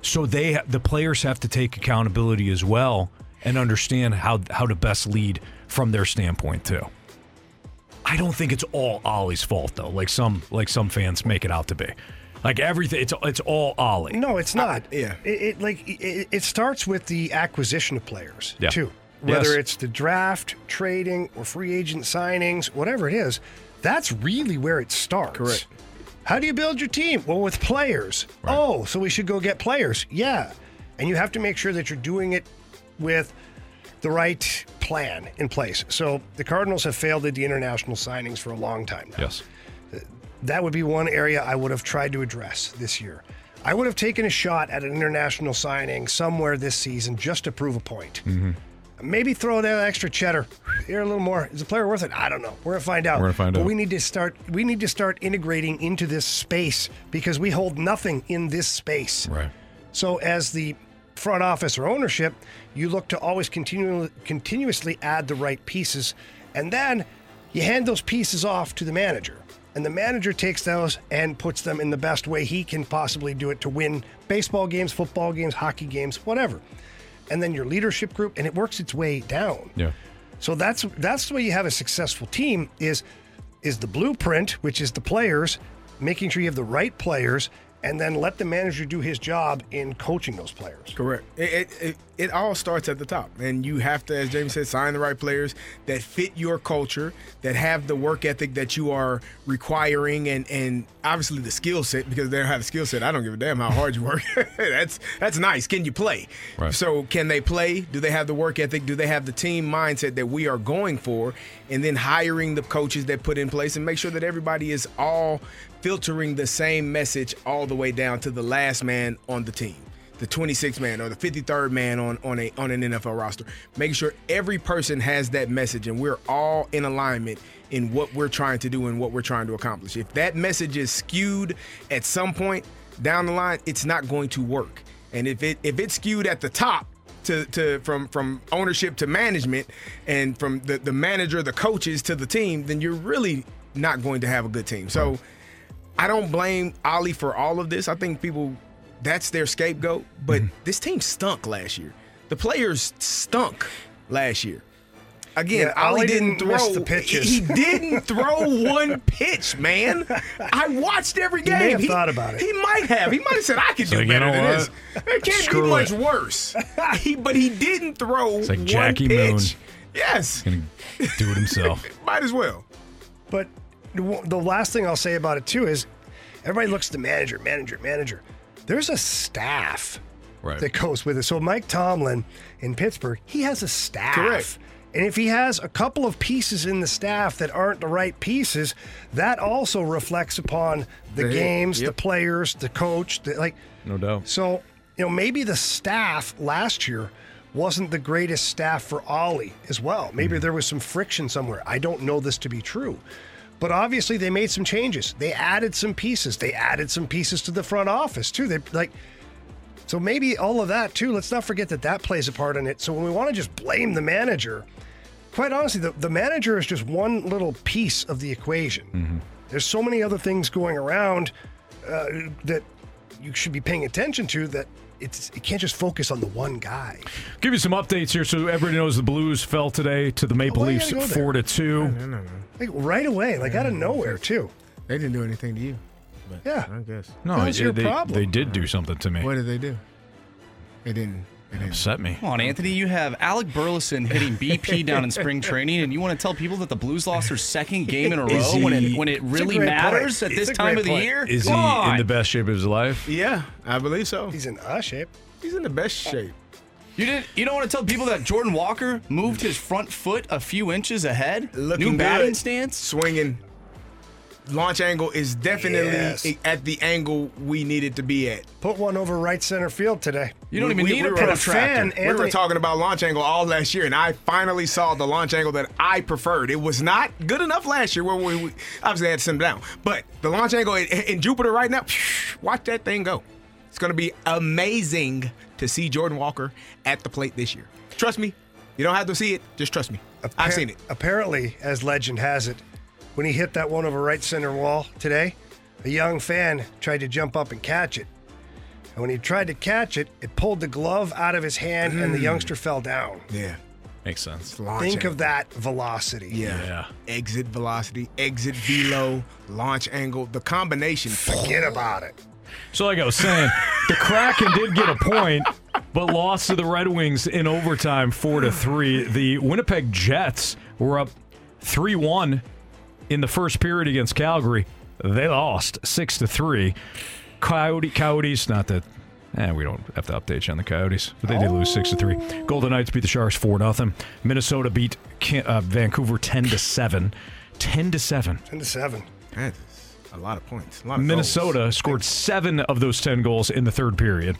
Speaker 4: So they the players have to take accountability as well and understand how how to best lead from their standpoint too. I don't think it's all Ollie's fault though, like some like some fans make it out to be. Like everything, it's it's all Ollie.
Speaker 5: No, it's not.
Speaker 6: yeah.
Speaker 5: It, it like it, it starts with the acquisition of players
Speaker 4: Yeah.
Speaker 5: too. Whether
Speaker 4: Yes.
Speaker 5: it's the draft, trading, or free agent signings, whatever it is, that's really where it starts.
Speaker 6: Correct.
Speaker 5: How do you build your team? Well, with players. Oh, so we should go get players. Yeah. And you have to make sure that you're doing it with the right plan in place. So the Cardinals have failed at the international signings for a long time now.
Speaker 4: Yes.
Speaker 5: That would be one area I would have tried to address this year. I would have taken a shot at an international signing somewhere this season just to prove a point.
Speaker 4: Mm-hmm.
Speaker 5: Maybe throw that extra cheddar here a little more. Is the player worth it? I don't know. We're gonna find out.
Speaker 4: We're gonna find
Speaker 5: but
Speaker 4: out.
Speaker 5: we need to start. We need to start integrating into this space because we hold nothing in this space.
Speaker 4: Right.
Speaker 5: So as the front office or ownership, you look to always continue, continuously add the right pieces, and then you hand those pieces off to the manager. And the manager takes those and puts them in the best way he can possibly do it to win baseball games, football games, hockey games, whatever. And then your leadership group, and it works its way down.
Speaker 4: Yeah.
Speaker 5: So that's that's the way you have a successful team is is the blueprint, which is the players, making sure you have the right players, and then let the manager do his job in coaching those players.
Speaker 6: Correct. It, it, it, it all starts at the top. And you have to, as Jamie said, sign the right players that fit your culture, that have the work ethic that you are requiring and and obviously the skill set, because they don't have the skill set. I don't give a damn how hard you work. *laughs* that's that's nice. Can you play?
Speaker 4: Right.
Speaker 6: So can they play? Do they have the work ethic? Do they have the team mindset that we are going for? And then hiring the coaches that put in place and make sure that everybody is all filtering the same message all the way down to the last man on the team the 26th man or the 53rd man on on a on an NFL roster. Making sure every person has that message and we're all in alignment in what we're trying to do and what we're trying to accomplish. If that message is skewed at some point down the line, it's not going to work. And if it if it's skewed at the top to, to from from ownership to management and from the, the manager, the coaches to the team, then you're really not going to have a good team. So I don't blame Oli for all of this. I think people that's their scapegoat. But mm-hmm. this team stunk last year. The players stunk last year. Again,
Speaker 5: Yeah,
Speaker 6: Oli
Speaker 5: Oli
Speaker 6: didn't,
Speaker 5: didn't
Speaker 6: throw
Speaker 5: miss the pitches.
Speaker 6: He *laughs* didn't throw one pitch, man. I watched every
Speaker 5: He
Speaker 6: game.
Speaker 5: may have thought about it.
Speaker 6: He might have. He might have said, "I could
Speaker 4: So
Speaker 6: do
Speaker 4: you
Speaker 6: better than
Speaker 4: what?
Speaker 6: this." It can't
Speaker 4: Screw
Speaker 6: be much
Speaker 4: it.
Speaker 6: worse. he, but he didn't throw
Speaker 4: It's like
Speaker 6: one
Speaker 4: Jackie
Speaker 6: pitch.
Speaker 4: Moon.
Speaker 6: Yes,
Speaker 4: Gonna do it himself. *laughs*
Speaker 6: might as well.
Speaker 5: But the the last thing I'll say about it too is everybody looks at the manager, manager, manager. There's a staff
Speaker 4: Right.
Speaker 5: that goes with it. So Mike Tomlin in Pittsburgh, he has a staff.
Speaker 6: Correct.
Speaker 5: And if he has a couple of pieces in the staff that aren't the right pieces, that also reflects upon the
Speaker 6: The-
Speaker 5: games, the players, the coach, the, like
Speaker 4: No doubt.
Speaker 5: so, you know, maybe the staff last year wasn't the greatest staff for Oli as well. Maybe hmm. there was some friction somewhere. I don't know this to be true. But obviously they made some changes. They added some pieces. They added some pieces to the front office too. They like so maybe all of that too. Let's not forget that that plays a part in it. So when we want to just blame the manager, quite honestly, the, the manager is just one little piece of the equation. There's so many other things going around uh, that you should be paying attention to that it's you can't just focus on the one guy.
Speaker 4: Give you some updates here, so everybody knows the Blues fell today to the Maple
Speaker 5: why you
Speaker 4: Leafs
Speaker 5: go
Speaker 4: four to two.
Speaker 6: No, no, no.
Speaker 5: Like right away, like out of nowhere too.
Speaker 6: They didn't do anything to you. But
Speaker 5: Yeah.
Speaker 6: I guess.
Speaker 4: No,
Speaker 5: That was
Speaker 4: it-
Speaker 5: your
Speaker 4: they,
Speaker 5: problem.
Speaker 4: they did do something to me.
Speaker 6: What did they do? They didn't.
Speaker 4: Upset me.
Speaker 7: Come on, Anthony. You have Alec Burleson hitting BP *laughs* down in spring training, and you want to tell people that the Blues lost their second game in a *laughs* row
Speaker 4: Is
Speaker 7: when it when it really matters
Speaker 5: point.
Speaker 7: at
Speaker 5: It's
Speaker 7: this time
Speaker 5: great
Speaker 7: of the
Speaker 5: point.
Speaker 7: year?
Speaker 4: Is
Speaker 7: Come
Speaker 4: he
Speaker 7: on.
Speaker 4: in the best shape of his life?
Speaker 6: Yeah, I believe so.
Speaker 5: He's in uh shape.
Speaker 6: He's in the best shape.
Speaker 7: You didn't. You don't want to tell people that Jordan Walker moved his front foot a few inches ahead.
Speaker 6: Looking
Speaker 7: New batting
Speaker 6: good.
Speaker 7: stance.
Speaker 6: Swinging. Launch angle is definitely
Speaker 5: Yes.
Speaker 6: at the angle we needed to be at.
Speaker 5: Put one over right center field today.
Speaker 7: You don't
Speaker 6: We-
Speaker 7: even
Speaker 6: we-
Speaker 7: need
Speaker 6: we
Speaker 7: a protractor.
Speaker 5: fan,
Speaker 6: We were talking about launch angle all last year, and I finally saw the launch angle that I preferred. It was not good enough last year, where we, we obviously had to send down. But the launch angle in, in Jupiter right now, watch that thing go. It's going to be amazing to see Jordan Walker at the plate this year. Trust me, you don't have to see it. Just trust me. I've seen it.
Speaker 5: Apparently, as legend has it, when he hit that one over right center wall today, a young fan tried to jump up and catch it. And when he tried to catch it, it pulled the glove out of his hand and the
Speaker 6: Mm.
Speaker 5: youngster fell down.
Speaker 6: Yeah.
Speaker 4: Makes sense.
Speaker 6: Launch
Speaker 5: Think
Speaker 6: angle.
Speaker 5: of that velocity.
Speaker 6: Yeah.
Speaker 4: Yeah.
Speaker 6: Exit velocity, exit velo, launch angle, the combination.
Speaker 5: Forget about it.
Speaker 4: So, like I was saying, the Kraken did get a point, but lost to the Red Wings in overtime, four to three. The Winnipeg Jets were up three one in the first period against Calgary. They lost six to three. Coyote Coyotes, not that. Eh, we don't have to update you on the Coyotes, but they did lose six to three. Golden Knights beat the Sharks four nothing. Minnesota beat uh, Vancouver ten to seven. Ten to seven.
Speaker 5: 10 to 7.
Speaker 6: That's a lot of points. A lot of
Speaker 4: Minnesota
Speaker 6: goals.
Speaker 4: scored seven of those ten goals in the third period.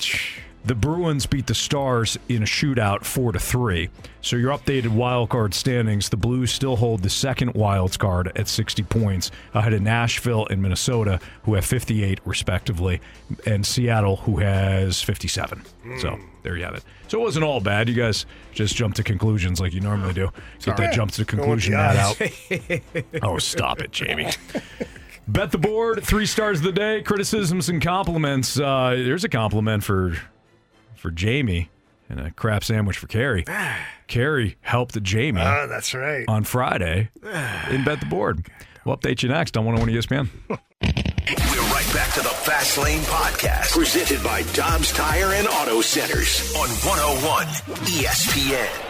Speaker 4: The Bruins beat the Stars in a shootout, four to three. So your updated wild card standings: the Blues still hold the second wild card at 60 points, ahead of Nashville and Minnesota, who have 58 respectively, and Seattle, who has 57. So there you have it. So it wasn't all bad. You guys just jumped to conclusions like you normally do. Get that
Speaker 5: Sorry.
Speaker 4: jump to the conclusion that out. Oh, stop it, Jamie. *laughs* Bet the board, three stars of the day, criticisms and compliments. Uh, there's a compliment for for Jamie and a crap sandwich for Kerry. *sighs* Kerry helped Jamie
Speaker 5: Ah, that's right.
Speaker 4: on Friday *sighs* in Bet the Board. We'll update you next on 101 ESPN.
Speaker 2: We're right back to the Fast Lane Podcast, presented by Dobbs Tire and Auto Centers on 101 ESPN.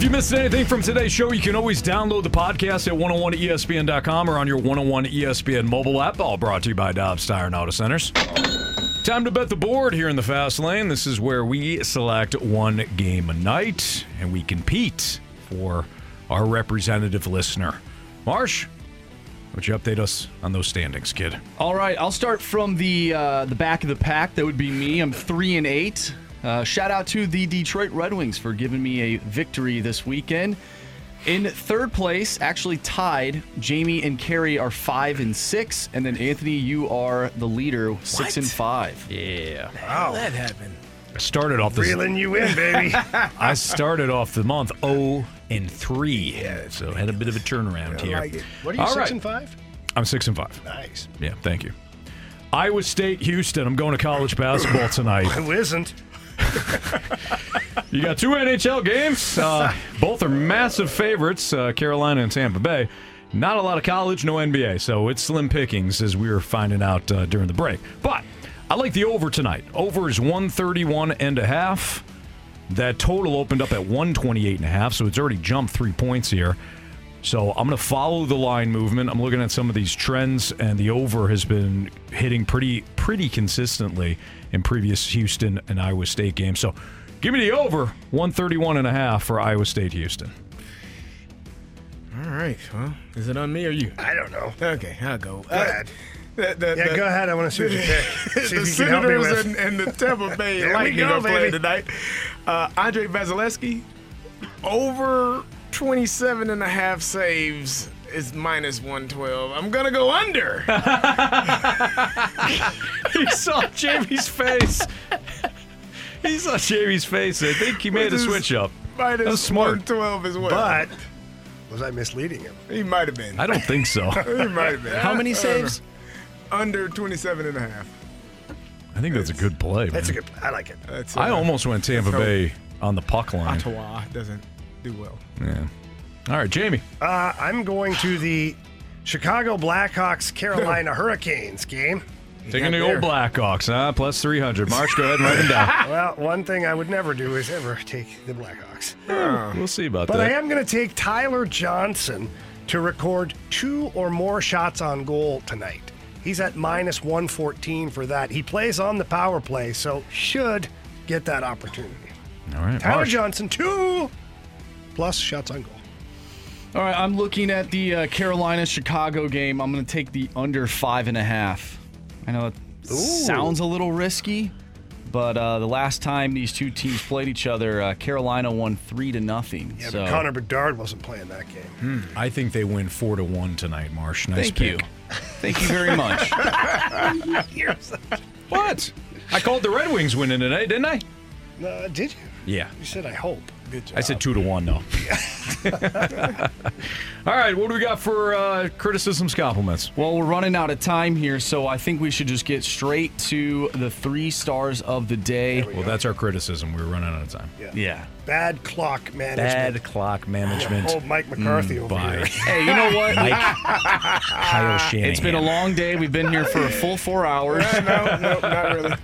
Speaker 4: If you missed anything from today's show, you can always download the podcast at 101ESPN.com or on your 101 ESPN mobile app. All brought to you by Dobbs Tire and Auto Centers. Time to bet the board here in the fast lane. This is where we select one game a night and we compete for our representative listener. Marsh, would you update us on those standings, kid?
Speaker 7: All right, I'll start from the uh, the back of the pack. That would be me. I'm three and eight. Uh, shout out to the Detroit Red Wings for giving me a victory this weekend. In third place, actually tied, Jamie and Kerry are five and six, and then Anthony, you are the leader, six and five.
Speaker 4: Yeah.
Speaker 6: How that happened?
Speaker 4: I started off this.
Speaker 5: Reeling you in, baby. *laughs*
Speaker 4: I started off the month 0 and 3. Yeah, so had a bit of a turnaround
Speaker 5: I
Speaker 4: here.
Speaker 5: like it. What are you,
Speaker 4: All
Speaker 5: 6
Speaker 4: right.
Speaker 5: and 5?
Speaker 4: I'm 6 and 5.
Speaker 5: Nice.
Speaker 4: Yeah, thank you. Iowa State, Houston. I'm going to college basketball tonight. *laughs*
Speaker 5: Who isn't? *laughs*
Speaker 4: You got two NHL games. Uh, both are massive favorites, uh, Carolina and Tampa Bay. Not a lot of college, no NBA, so it's slim pickings as we were finding out uh, during the break. But I like the over tonight. Over is 131 and a half. That total opened up at 128 and a half, so it's already jumped three points here. So I'm going to follow the line movement. I'm looking at some of these trends, and the over has been hitting pretty pretty consistently in previous Houston and Iowa State games. So give me the over 131 and a half for Iowa State Houston.
Speaker 6: All right. Well, is it on me or you?
Speaker 5: I don't know.
Speaker 6: Okay, I'll go.
Speaker 5: Go ahead. yeah, go ahead. I want to see what you pick. *laughs* See
Speaker 6: the
Speaker 5: you can help me
Speaker 6: Senators and, and the Tampa Bay *laughs*
Speaker 5: There we
Speaker 6: Lightning
Speaker 5: go,
Speaker 6: are playing
Speaker 5: baby.
Speaker 6: tonight. Uh, Andrei Vasilevskiy, over 27 and a half saves is minus 112. I'm going to go under. *laughs*
Speaker 4: he saw Jamie's face. He saw Jamie's face. I think he made a
Speaker 6: is
Speaker 4: switch up.
Speaker 6: Minus
Speaker 4: That's smart.
Speaker 6: 112 as well.
Speaker 5: But Was I misleading him?
Speaker 6: He might have been.
Speaker 4: I don't think so. *laughs*
Speaker 6: he might have been.
Speaker 7: How many
Speaker 6: I don't
Speaker 7: saves?
Speaker 6: Under 27 and a half.
Speaker 4: I think that's a good play.
Speaker 5: That's a
Speaker 4: man.
Speaker 5: good. I like it.
Speaker 6: That's,
Speaker 4: I
Speaker 6: uh,
Speaker 4: almost went Tampa Bay on the puck line.
Speaker 6: Ottawa doesn't do well.
Speaker 4: Yeah. All right, Jamie.
Speaker 5: Uh, I'm going to the Chicago Blackhawks Carolina *laughs* Hurricanes game.
Speaker 4: Taking the old Blackhawks, huh? Plus 300. Marsh, go ahead and write them down. *laughs*
Speaker 5: Well, one thing I would never do is ever take the Blackhawks.
Speaker 4: We'll see about
Speaker 5: But
Speaker 4: that.
Speaker 5: But I am going to take Tyler Johnson to record two or more shots on goal tonight. He's at minus 114 for that. He plays on the power play, so should get that opportunity.
Speaker 4: All right,
Speaker 5: Tyler
Speaker 4: Marsh.
Speaker 5: Johnson, two plus shots on goal.
Speaker 7: All right, I'm looking at the uh, Carolina Chicago game. I'm going to take the under five and a half. I know it sounds a little risky, but uh, the last time these two teams played each other, uh, Carolina won three to nothing.
Speaker 5: Yeah,
Speaker 7: so
Speaker 5: but Connor Bedard wasn't playing that game.
Speaker 4: Hmm. I think they win 4 to 1 tonight, Marsh. Nice
Speaker 7: thank
Speaker 4: pick.
Speaker 7: you, thank you very much. *laughs* *laughs*
Speaker 4: What? I called the Red Wings winning tonight, didn't I?
Speaker 5: Uh, did you?
Speaker 4: Yeah.
Speaker 5: You said I hope.
Speaker 6: Good job.
Speaker 4: I said 2 to 1, though. *laughs* All right, what do we got for uh, criticisms, compliments?
Speaker 7: Well, we're running out of time here, so I think we should just get straight to the three stars of the day.
Speaker 4: Well, that's our criticism. We were running out of time.
Speaker 5: Yeah.
Speaker 7: Yeah.
Speaker 5: Bad clock management.
Speaker 4: Bad clock management.
Speaker 5: Oh, Mike McCarthy
Speaker 4: Mm,
Speaker 5: over
Speaker 4: by
Speaker 5: here. *laughs*
Speaker 7: Hey, you know what?
Speaker 4: Mike *laughs* Kyle Shanahan.
Speaker 7: It's been a long day. We've been here for a full four hours.
Speaker 6: no, no, not really.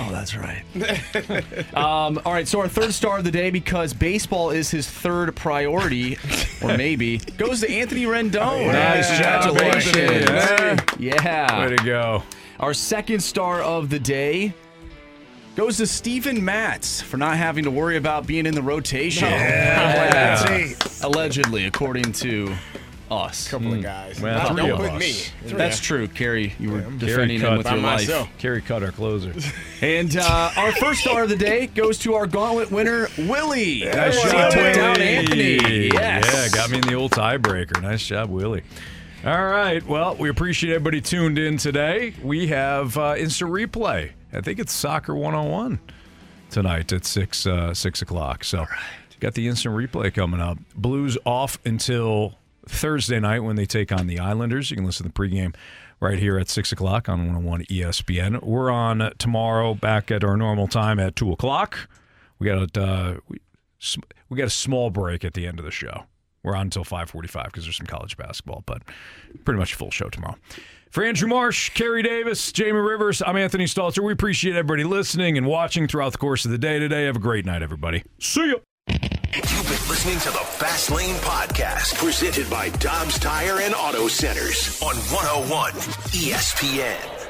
Speaker 7: Oh, that's right. *laughs* um, all right, so our third star of the day, because baseball is his third priority, or maybe, goes to Anthony Rendon.
Speaker 4: Nice job,
Speaker 7: Congratulations.
Speaker 4: Anthony.
Speaker 7: Yeah.
Speaker 4: Way to go.
Speaker 7: Our second star of the day goes to Steven Matz for not having to worry about being in the rotation.
Speaker 5: Yeah. *laughs*
Speaker 7: Allegedly, according to us.
Speaker 6: couple of guys.
Speaker 4: Well,
Speaker 6: Not-
Speaker 4: three
Speaker 6: don't
Speaker 4: of
Speaker 6: put
Speaker 4: us.
Speaker 6: me.
Speaker 4: Three.
Speaker 7: That's true, Kerry. You were
Speaker 4: Kerry
Speaker 7: defending him
Speaker 4: cut
Speaker 7: with
Speaker 6: by
Speaker 7: your life.
Speaker 6: myself.
Speaker 4: Kerry cut our closer. *laughs*
Speaker 7: And uh, our first star of the day goes to our gauntlet winner, Willie.
Speaker 4: Nice
Speaker 7: Willie
Speaker 4: job,
Speaker 7: took down Anthony. Yes.
Speaker 4: Yeah, got me in the old tiebreaker. Nice job, Willie. All right. Well, we appreciate everybody tuned in today. We have uh, instant replay. I think it's Soccer 101 tonight at six uh, six o'clock. So, got the instant replay coming up. Blues off until Thursday night when they take on the Islanders. You can listen to the pregame right here at six o'clock on 101 ESPN. We're on tomorrow back at our normal time at two o'clock. We got uh, we, we got a small break at the end of the show. We're on until 5:45 because there's some college basketball, but pretty much a full show tomorrow. For Andrew Marsh, Kerry Davis, Jamie Rivers, I'm Anthony Stalter. We appreciate everybody listening and watching throughout the course of the day today. Have a great night, everybody. See ya.
Speaker 2: You've been listening to the Fast Lane Podcast, presented by Dobbs Tire and Auto Centers on 101 ESPN.